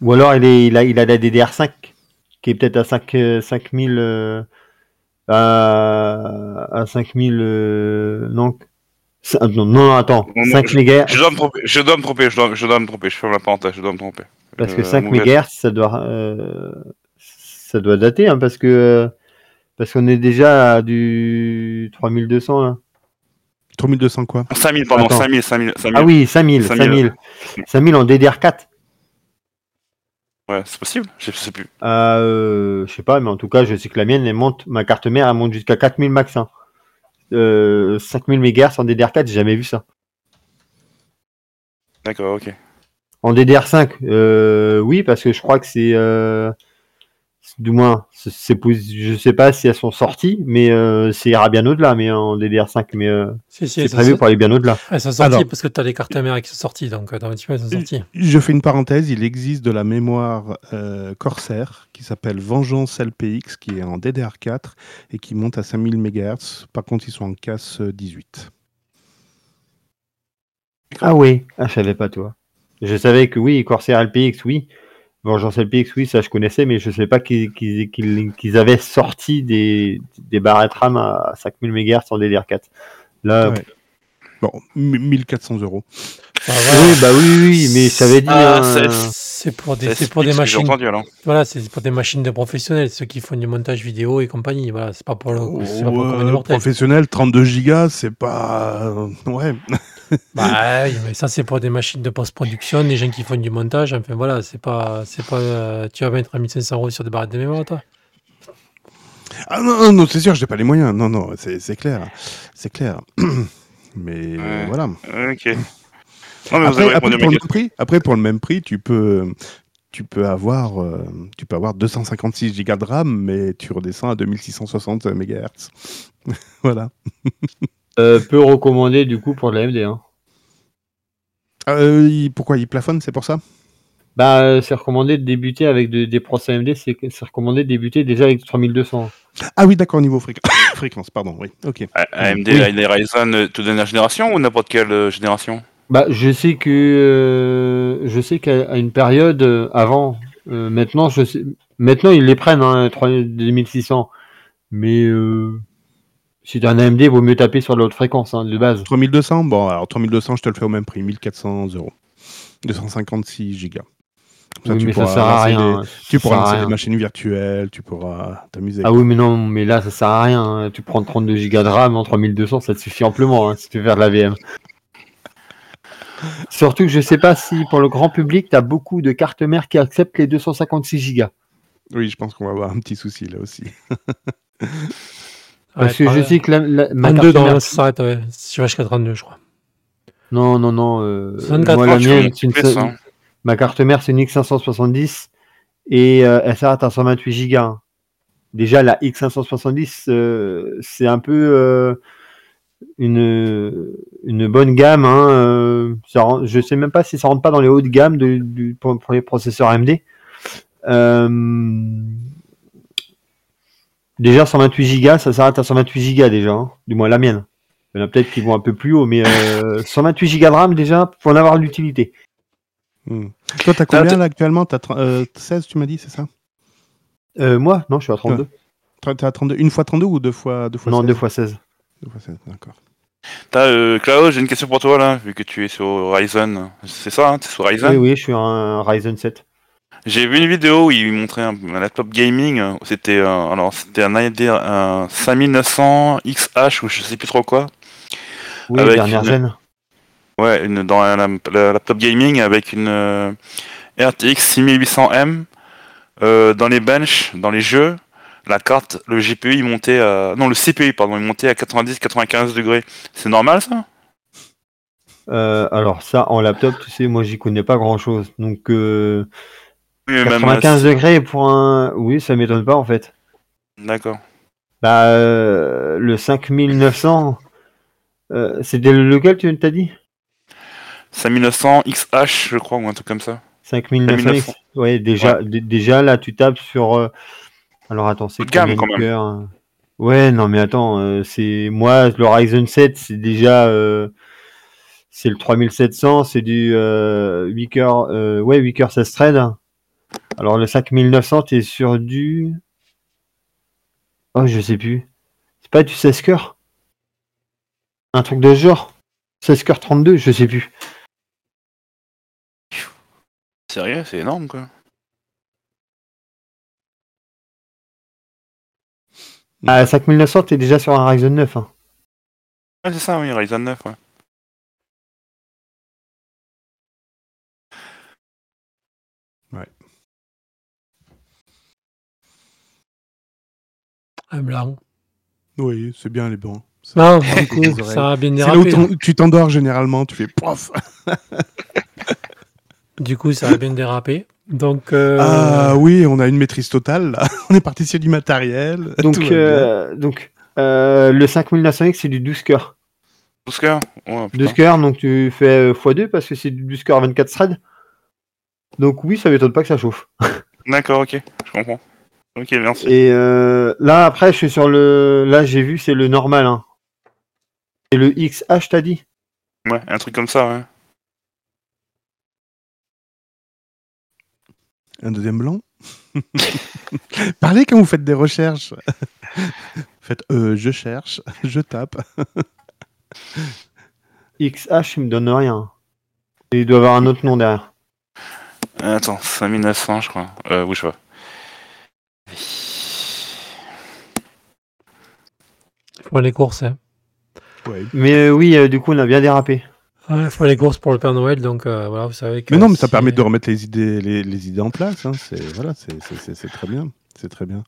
Ou alors il, est, il, a, il a la DDR5 qui est peut-être à 5, euh, 5000 euh, à, à 5000 euh, non, non non attends Non, non, 5 MHz Je dois me tromper, je dois me tromper, je dois, je dois me tromper, je ferme la parenthèse, je dois me tromper. parce que Euh, 5 mauvais- MHz ça doit euh, ça doit dater hein, parce que euh, parce qu'on est déjà à du 3200 là. 3200 quoi? 5000, pardon, Attends. 5000, 5000, 5000. Ah oui 5000 5000. 5000 5000 en DDR4 Ouais, c'est possible, je sais plus. Euh, je sais pas, mais en tout cas, je sais que la mienne, elle monte, ma carte mère, elle monte jusqu'à 4000 max. Hein. Euh, 5000 MHz en DDR4, j'ai jamais vu ça. D'accord, ok. En DDR5, euh, oui, parce que je crois que c'est, euh, c'est- du moins, c'est, c'est je sais pas si elles sont sorties, mais euh, ça ira bien au-delà, mais en DDR5, mais euh, Si, si, c'est prévu pour aller bien au-delà. Elles sont sorties Alors- parce que tu as les cartes mères qui sont sorties, donc dans un petit peu, elles sont sorties. Je fais une parenthèse, il existe de la mémoire euh, Corsair qui s'appelle Vengeance LPX qui est en DDR4 et qui monte à 5000 MHz. Par contre, ils sont en casse euh, 18. Ah oui, ah, je savais pas, toi. Je savais que oui, Corsair LPX, oui. Vengeance LPX, oui, ça je connaissais, mais je sais pas qu'ils avaient sorti des, des barrettes RAM à 5000 MHz en DDR4. Là, Ouais. Bon, 1400 euros. Voilà. oui, bah oui, oui, mais ça avait dit. Ah, hein, c'est- pour des, pour machines. entendu. Voilà, c'est pour des machines de professionnels, ceux qui font du montage vidéo et compagnie. Voilà, c'est pas pour le, pas pour Euh, mortels. professionnel, 32 gigas, c'est pas... euh, Ouais. Bah, oui, mais ça c'est pour des machines de post-production, des gens qui font du montage. Enfin voilà, c'est pas, c'est pas. euh, tu vas mettre 1500 euros sur des barrettes de mémoire, toi? Ah non, non, non, c'est sûr, j'ai pas les moyens. Non, non, c'est clair. C'est clair. Mais Ouais. voilà. Ok. Non, mais vous Après, pour le prix, après, pour le même prix, tu peux, tu peux avoir, euh, tu peux avoir 256 gigas de RAM, mais tu redescends à 2660 MHz. voilà. euh, peu recommandé du coup pour de l'AMD. Hein. Euh, il- pourquoi il plafonne, c'est pour ça? Bah, c'est recommandé de débuter avec de- des procès AMD, c'est recommandé de débuter déjà avec 3200. Ah oui, d'accord, niveau fréquence. fréquence, pardon, oui. Ok. A- AMD, Oui. les Ryzen euh, toute dernière génération ou n'importe quelle génération? Bah, je sais que euh, je sais qu'à une période euh, avant, euh, maintenant je sais, maintenant ils les prennent hein, 3 2600, mais euh, si t'as un AMD, il vaut mieux taper sur l'autre fréquence hein, de base. 3200 Bon, alors 3200, je te le fais au même prix, 1400 euros. 256 gigas. Comme Oui, tu mais ça sert à rien. des- Tu Ça pourras lancer des machines virtuelles, tu pourras t'amuser. Ah oui, mais non, mais là ça sert à rien. hein. Tu prends 32 Go de RAM en 3200, ça te suffit amplement hein, si tu veux faire de la VM. Surtout que je sais pas si pour le grand public, tu as beaucoup de cartes mères qui acceptent les 256 Go. Oui, je pense qu'on va avoir un petit souci là aussi. Parce que je sais que la, la- ma 32 carte dans mère- le ça s'arrête, ouais. Tu vas jusqu'à 32, je crois. Non, non, non. euh, 64, moi, la tu mienne, vas c'est une- hein. ma carte mère, c'est une X570 et euh, elle s'arrête à 128 Go. hein. Déjà, la X570, euh, c'est un peu euh, une, une bonne gamme. Hein, euh, ça rend- je sais même pas si ça rentre pas dans les hauts de gamme de, du, pour, pour les processeurs AMD. Euh, déjà, 128 Go, ça s'arrête à 128 Go déjà, hein, du moins la mienne. Il y en a peut-être qui vont un peu plus haut, mais euh, 128 Go de RAM déjà, pour en avoir l'utilité. Hmm. Toi, t'as combien là actuellement? T'as euh, 16, tu m'as dit, c'est ça? Euh, moi, non, je suis à 32. T'as- T'as 32, une fois 32 ou deux fois, deux fois non, 16 2 fois 16. Deux fois 16, d'accord. T'as, euh, Klaus, j'ai une question pour toi là, vu que tu es sur Ryzen. C'est ça, hein, t'es sur Ryzen? Oui, oui, je suis un Ryzen 7. J'ai vu une vidéo où il montrait un, un laptop gaming. C'était un, alors c'était un AMD un 5900 XH ou je sais plus trop quoi. Oui, Avec dernière une- gêne. Ouais, une, dans le laptop gaming avec une euh, RTX 6800M. euh, dans les benches, dans les jeux, la carte, le GPU, il montait à... Non, le CPU, pardon, il montait à 90-95 degrés. C'est normal, ça? Euh, alors ça, en laptop, tu sais, moi j'y connais pas grand-chose. Donc euh, Oui, mais même, 95 degrés pour un... Oui, ça m'étonne pas en fait. D'accord. Bah, euh, le 5900, euh, c'était le- lequel tu t'as dit? 5900 XH, je crois, ou un truc comme ça. 5900 5900. Ouais, déjà, déjà là, tu tapes sur. euh, Alors attends, c'est gamme, quand même. hein? Ouais, non, mais attends, euh, c'est moi le Ryzen 7, c'est déjà c'est le 3700, c'est du euh, 8 cœurs, euh, ouais, 8 cœurs 16 threads. Alors le 5900, t'es sur du. Oh, je sais plus. C'est pas du 16 cœurs Un truc de genre? 16 cœurs 32, je sais plus. Sérieux, c'est énorme, quoi. À 5900, t'es déjà sur un Ryzen 9. hein. Ouais, c'est ça, oui, Ryzen 9, ouais. Un blanc. Oui, c'est bien les bons. Ça- Non, du coup, ça a bien C'est là où dérapé. t'en- tu t'endors généralement, tu fais pof. Du coup, ça a bien dérapé. Donc, euh, Ah oui, on a une maîtrise totale là. On est parti sur du matériel. Donc, euh, donc euh, le 5900X, c'est du 12 cœurs. 12 cœurs Ouais, putain. 12 cœurs, donc tu fais euh, x2 parce que c'est du 12 cœurs 24 threads. Donc oui, ça m'étonne pas que ça chauffe. D'accord, ok, je comprends. Ok, merci. Et euh, là, après, je suis sur le... Là, j'ai vu, c'est le normal. Hein. C'est le XH, t'as dit? Ouais, un truc comme ça, ouais. Un deuxième blanc? Parlez quand vous faites des recherches. Faites euh, je cherche, je tape. XH, il me donne rien. Et il doit avoir un autre nom derrière. Attends, 5900, je crois. Euh, oui, je vois. Faut les courses. Hein. Ouais. Mais euh, oui, euh, du coup, on a bien dérapé. Il faut les courses pour le Père Noël, donc euh, voilà, vous savez que. Mais non, mais ça si- permet de remettre les idées, les, les idées en place. hein. C'est voilà, c'est- c'est c'est- c'est très bien. C'est très bien.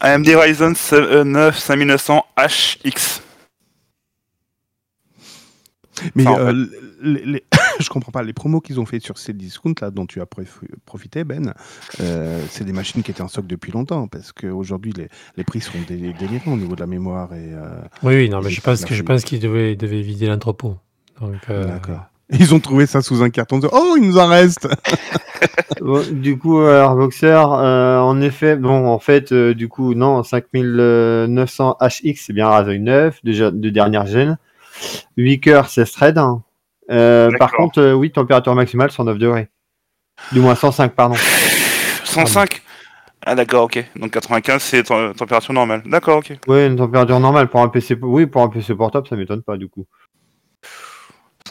AMD Ryzen 9 5900 HX. Mais Ça, en euh, les, les- je comprends pas les promos qu'ils ont fait sur ces discounts là dont tu as prof- profité Ben. euh, c'est des machines qui étaient en stock depuis longtemps parce qu'aujourd'hui les, les prix sont dé- délirants au niveau de la mémoire et euh, Oui, oui, non, mais je pense que je pense qu'ils devaient, devaient vider l'entrepôt. Donc, euh, d'accord. Ils ont trouvé ça sous un carton de oh il nous en reste. Bon, du coup, Airboxer, euh, en effet, bon, en fait, euh, du coup, non, 5900 HX, c'est bien Ryzen 9, déjà de dernière gêne. 8 cœurs, 16 threads. hein. Euh, par contre, euh, oui, température maximale, 109 degrés. Du moins 105, pardon. 105 Ah d'accord, ok. Donc 95 c'est tem- température normale. D'accord, ok. Ouais, une température normale pour un PC, oui, pour un PC portable, ça m'étonne pas, du coup.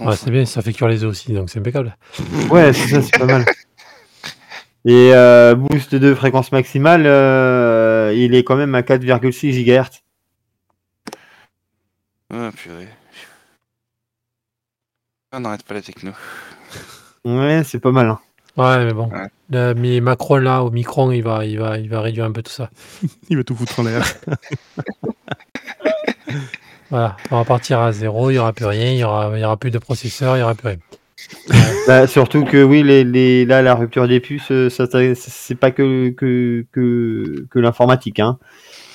ouais, c'est bien, ça fait cuire les os aussi, donc c'est impeccable. Ouais, c'est ça, c'est pas mal. Et euh, boost de fréquence maximale, euh, il est quand même à 4,6 GHz. Ah purée. On n'arrête pas la techno. Ouais, c'est pas mal. hein. Ouais, mais bon. Ouais. Le- mais Macron, là, au Micron, il va, il, va, il va réduire un peu tout ça. Il va tout foutre en l'air. Voilà, on va partir à zéro, il n'y aura plus rien, il n'y aura, il y aura plus de processeur, il n'y aura plus rien. Bah, surtout que oui, les, les, là, la rupture des puces, euh, ça, ça- c'est pas que, que, que, que l'informatique. Hein.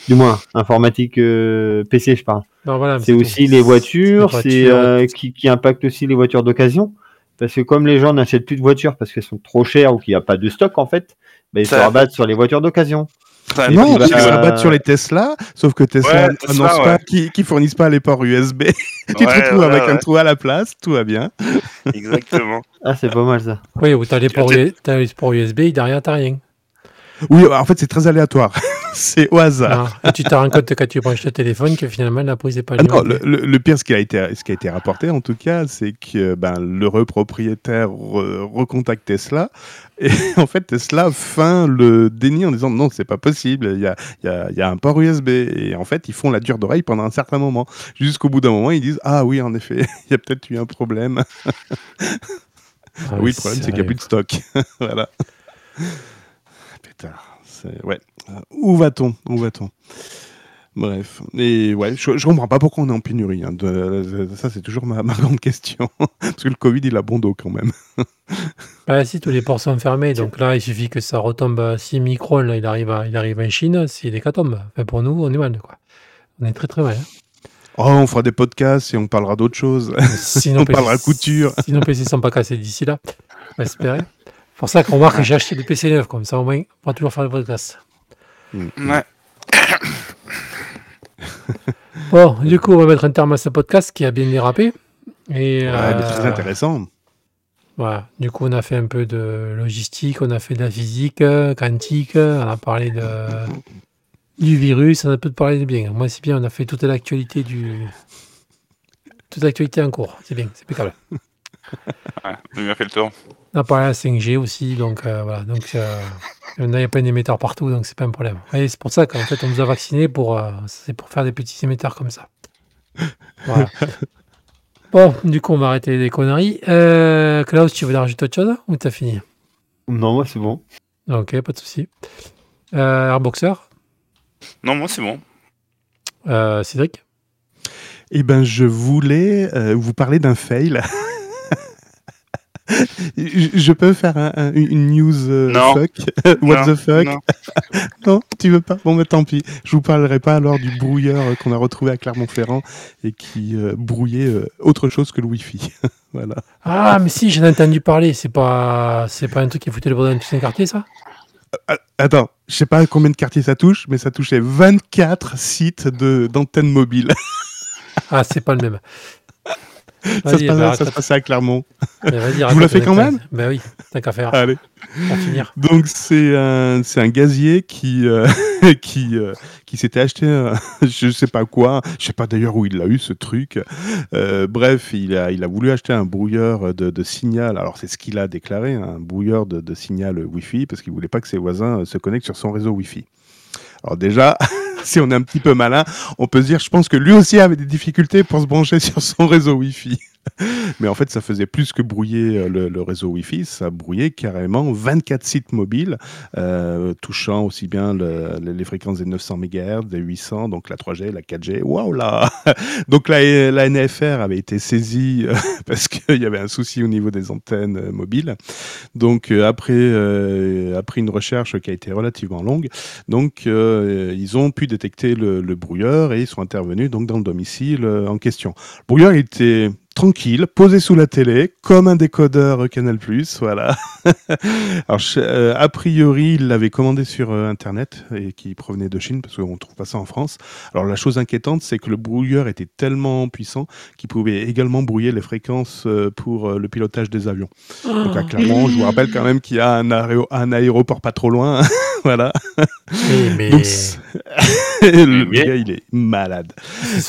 Du moins, informatique euh, PC, je parle. Non, voilà, C'est aussi les voitures, Les c'est euh, qui, qui impacte aussi les voitures d'occasion. Parce que comme les gens n'achètent plus de voitures parce qu'elles sont trop chères ou qu'il n'y a pas de stock, en fait, bah, ils se rabattent sur les voitures d'occasion. Non, ils se rabattent sur les Tesla, sauf que Tesla Ouais, Tesla, annonce ouais. pas qu'ils qu'ils fournissent pas les ports USB. tu te retrouves avec un trou à la place, tout va bien. Exactement. Ah, c'est pas mal ça. Oui, ou t'as les, Tu ports, as- les ports USB, derrière, t'as rien. Oui, en fait, c'est très aléatoire. c'est au hasard. Ah, et tu te rends compte quand tu branches le téléphone que finalement la prise n'est pas Ah non, le, le- pire, ce qui, a été, ce qui a été rapporté en tout cas, c'est que ben, l'heureux propriétaire re- recontacte Tesla. Et en fait, Tesla feint le déni en disant non, c'est pas possible, il y a, y, a, y a un port USB. Et en fait, ils font la dure d'oreille pendant un certain moment. Jusqu'au bout d'un moment, ils disent ah oui, en effet, il y a peut-être eu un problème. Ah, oui, le problème, c'est qu'il n'y a plus de stock. voilà. Putain, c'est... Ouais. Euh, Où va-t-on? Où va-t-on? Bref. Et ouais, je, je comprends pas pourquoi on est en pénurie. hein. De- de- ça, c'est toujours ma, ma grande question. Parce que le Covid, il a bon dos quand même. Bah, si tous les ports sont fermés, donc là il suffit que ça retombe à 6 microns, là, il, arrive à- il arrive en Chine, c'est l'hécatombe. Enfin, pour nous, on est mal. Quoi. On est très très mal. hein. Oh, on fera des podcasts et on parlera d'autres choses. Sinon, On parlera couture. Sinon, PC sont pas cassés d'ici là. On va espérer. C'est pour ça qu'on voit que j'ai acheté des PC neufs, comme ça au moins, on pourra toujours faire des podcasts. Ouais. Bon, du coup, on va mettre un terme à ce podcast qui a bien dérapé. Et, Ouais, euh, mais c'est très intéressant. Voilà. Du coup, on a fait un peu de logistique, on a fait de la physique euh, quantique, on a parlé de, du virus, on a peu parlé de bien. Moi, c'est bien, on a fait toute l'actualité du. Toute l'actualité en cours. C'est bien, c'est impeccable. Ouais, on a bien fait le tour. On a parlé à la 5G aussi, donc euh, voilà. Donc, euh, on a plein d'émetteurs partout, donc c'est pas un problème. Et c'est pour ça qu'en fait, on nous a vaccinés pour, euh, c'est pour faire des petits émetteurs comme ça. Voilà. bon, du coup, on va arrêter les conneries. Euh, Klaus, tu veux rajouter autre chose ou t'as fini? Non, moi, c'est bon. Ok, pas de souci. Euh, Airboxer, Non, moi, c'est bon. euh, Cédric? Eh ben, je voulais euh, vous parler d'un fail. Je peux faire un- un- une news euh, Non. fuck? What Non, the fuck? Non. Non, tu veux pas? Bon, mais tant pis. Je vous parlerai pas alors du brouilleur qu'on a retrouvé à Clermont-Ferrand et qui euh, brouillait euh, autre chose que le Wi-Fi. voilà. Ah, mais si, j'en ai entendu parler. C'est pas, c'est pas un truc qui foutait le bordel dans tous les quartiers, ça? Ah, Attends, je sais pas combien de quartiers ça touche, mais ça touchait 24 sites de- d'antennes mobiles. Ah, c'est pas le même. Ça se Vas-y, passait, bah, ça se raconte. passait à Clermont. Vas-y, vous la fais quand expérience. Ben oui, tant qu'à faire, Allez. pour finir. Donc c'est un un gazier qui euh, qui euh, qui s'était acheté un- je sais pas quoi, je sais pas d'ailleurs où il l'a eu ce truc. Euh, bref, il a il a voulu acheter un brouilleur de, de signal. Alors c'est ce qu'il a déclaré, un brouilleur de, de signal Wi-Fi parce qu'il voulait pas que ses voisins euh, se connectent sur son réseau Wi-Fi. Alors déjà, si on est un petit peu malin, on peut se dire, je pense que lui aussi avait des difficultés pour se brancher sur son réseau Wi-Fi. Mais en fait, ça faisait plus que brouiller euh, le, réseau Wi-Fi, ça brouillait carrément 24 sites mobiles, euh, touchant aussi bien le- le- les fréquences des 900 MHz, des 800, donc la 3G, la 4G. Waouh là Donc la, NFR avait été saisie euh, parce qu'il y avait un souci au niveau des antennes mobiles. Donc après, après une recherche qui a été relativement longue, donc ils ont pu détecter le, le brouilleur et ils sont intervenus donc dans le domicile en question. Le brouilleur était tranquille, posé sous la télé, comme un décodeur Canal+, voilà. Alors, je- euh, a priori, il l'avait commandé sur euh, Internet et qui provenait de Chine, parce qu'on ne trouve pas ça en France. Alors, la chose inquiétante, c'est que le brouilleur était tellement puissant qu'il pouvait également brouiller les fréquences euh, pour euh, le pilotage des avions. Donc, à Clermont, je vous rappelle quand même qu'il y a un, aéro- un aéroport pas trop loin, voilà. Mais, mais Donc, c'est- le Mais- gars, il est malade.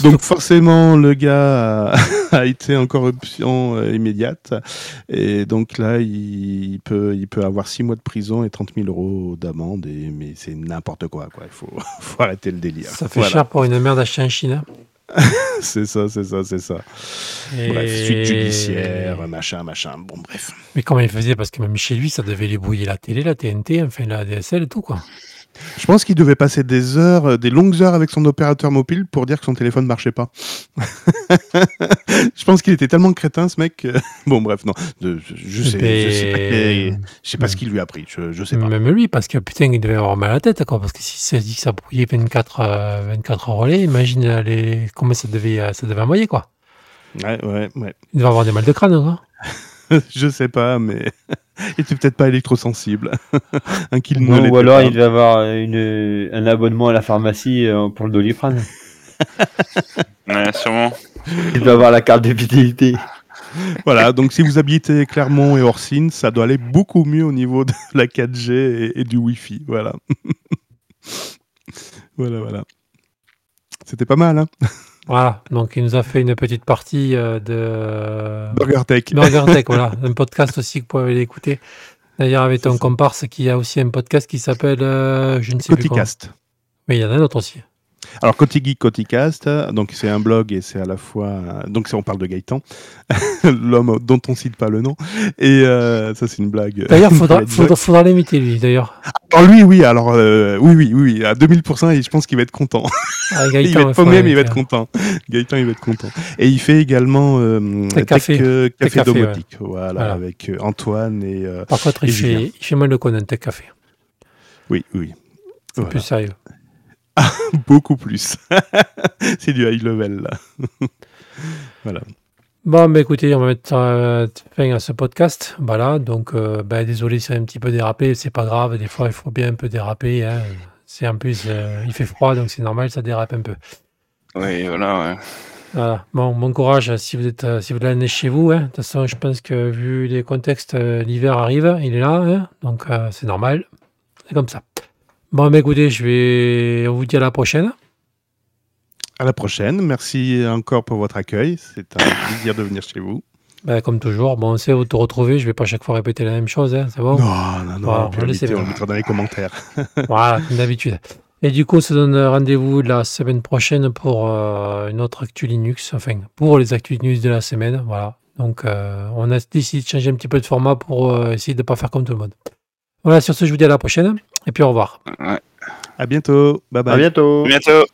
Donc forcément, le gars a, été en corruption euh, immédiate. Et donc là, il, peut, il peut avoir 6 mois de prison et 30 000 euros d'amende. Et, mais c'est n'importe quoi. quoi. Il faut, faut arrêter le délire. ça fait Voilà. cher pour une merde achetée en Chine. C'est ça, c'est ça, c'est ça. Et- Bref, suite judiciaire, machin, machin. Bon, bref. Mais comment il faisait? Parce que même chez lui, ça devait les brouiller la télé, la TNT, enfin la DSL et tout, quoi. Je pense qu'il devait passer des heures, euh, des longues heures avec son opérateur mobile pour dire que son téléphone ne marchait pas. je pense qu'il était tellement crétin, ce mec. Bon, bref, non. De- je, sais, je sais pas, Mais- je sais pas ce qu'il lui a pris. Je, je sais pas. Même lui, parce que putain, il devait avoir mal à la tête, quoi. Parce que si ça dit que ça brouillait 24, euh, 24 relais, imagine euh, les... comment ça devait, euh, ça devait envoyer, quoi. Ouais, ouais, ouais. Il devait avoir des mal de crâne, quoi. je sais pas, mais il était peut-être pas électrosensible. Un qu'il ou alors pas. il devait avoir une, un abonnement à la pharmacie euh, pour le doliprane. Ouais, sûrement. Il doit avoir la carte de fidélité. Voilà, donc si vous habitez Clermont et Orsine, ça doit aller beaucoup mieux au niveau de la 4G et, et du Wi-Fi. Voilà. Voilà, voilà. C'était pas mal, hein Voilà, donc il nous a fait une petite partie euh, de Burger Tech. Burger Tech, voilà, un podcast aussi que vous pouvez aller écouter. D'ailleurs, avec ton comparse qui a aussi un podcast qui s'appelle, euh, je ne sais plus comment. Coticast. Oui, il y en a un autre aussi. Alors, Coty Geek, Coticast, donc c'est un blog et c'est à la fois. Donc, on parle de Gaëtan, l'homme dont on cite pas le nom. Et euh, ça, c'est une blague. D'ailleurs, faudra, faudra, faudra l'imiter lui, d'ailleurs. Alors, lui, oui, alors, euh, oui, oui, oui, à 2000%, et je pense qu'il va être content. Ah, il va être paumé, mais il va être content. Gaëtan, il va être content. Et il fait également euh, Tech Café. Tech Café Domotique, voilà, Voilà. avec Antoine et. Par contre, il Et fait, il fait moins le con, un tech café. oui, oui. C'est Voilà. plus sérieux. Beaucoup plus. c'est du high level, là. voilà. Bon, bah écoutez, on va mettre euh, fin à ce podcast. Voilà, donc euh, bah, désolé si a un petit peu dérapé, c'est pas grave, des fois il faut bien un peu déraper. hein. C'est en plus, euh, il fait froid, donc c'est normal, ça dérape un peu. Oui, voilà, ouais. Voilà. Bon, bon courage si vous êtes si vous l'amenez chez vous. hein. De toute façon, je pense que vu les contextes, l'hiver arrive, il est là, hein. donc euh, c'est normal. C'est comme ça. Bon, bah écoutez, je vais, on vous dit à la prochaine. À la prochaine. Merci encore pour votre accueil. C'est un plaisir de venir chez vous. Bah, comme toujours, bon, on sait où te retrouver. Je vais pas chaque fois répéter la même chose, hein, c'est bon. Non, non, non. Puis on le mettra dans les commentaires. Voilà, comme d'habitude. Et du coup, on se donne rendez-vous la semaine prochaine pour euh, une autre Actu Linux, enfin, pour les Actu Linux de la semaine. Voilà. Donc, euh, on a décidé de changer un petit peu de format pour euh, essayer de ne pas faire comme tout le monde. Voilà, sur ce, je vous dis à la prochaine. Et puis, au revoir. ouais. À bientôt. Bye bye. À bientôt. À bientôt.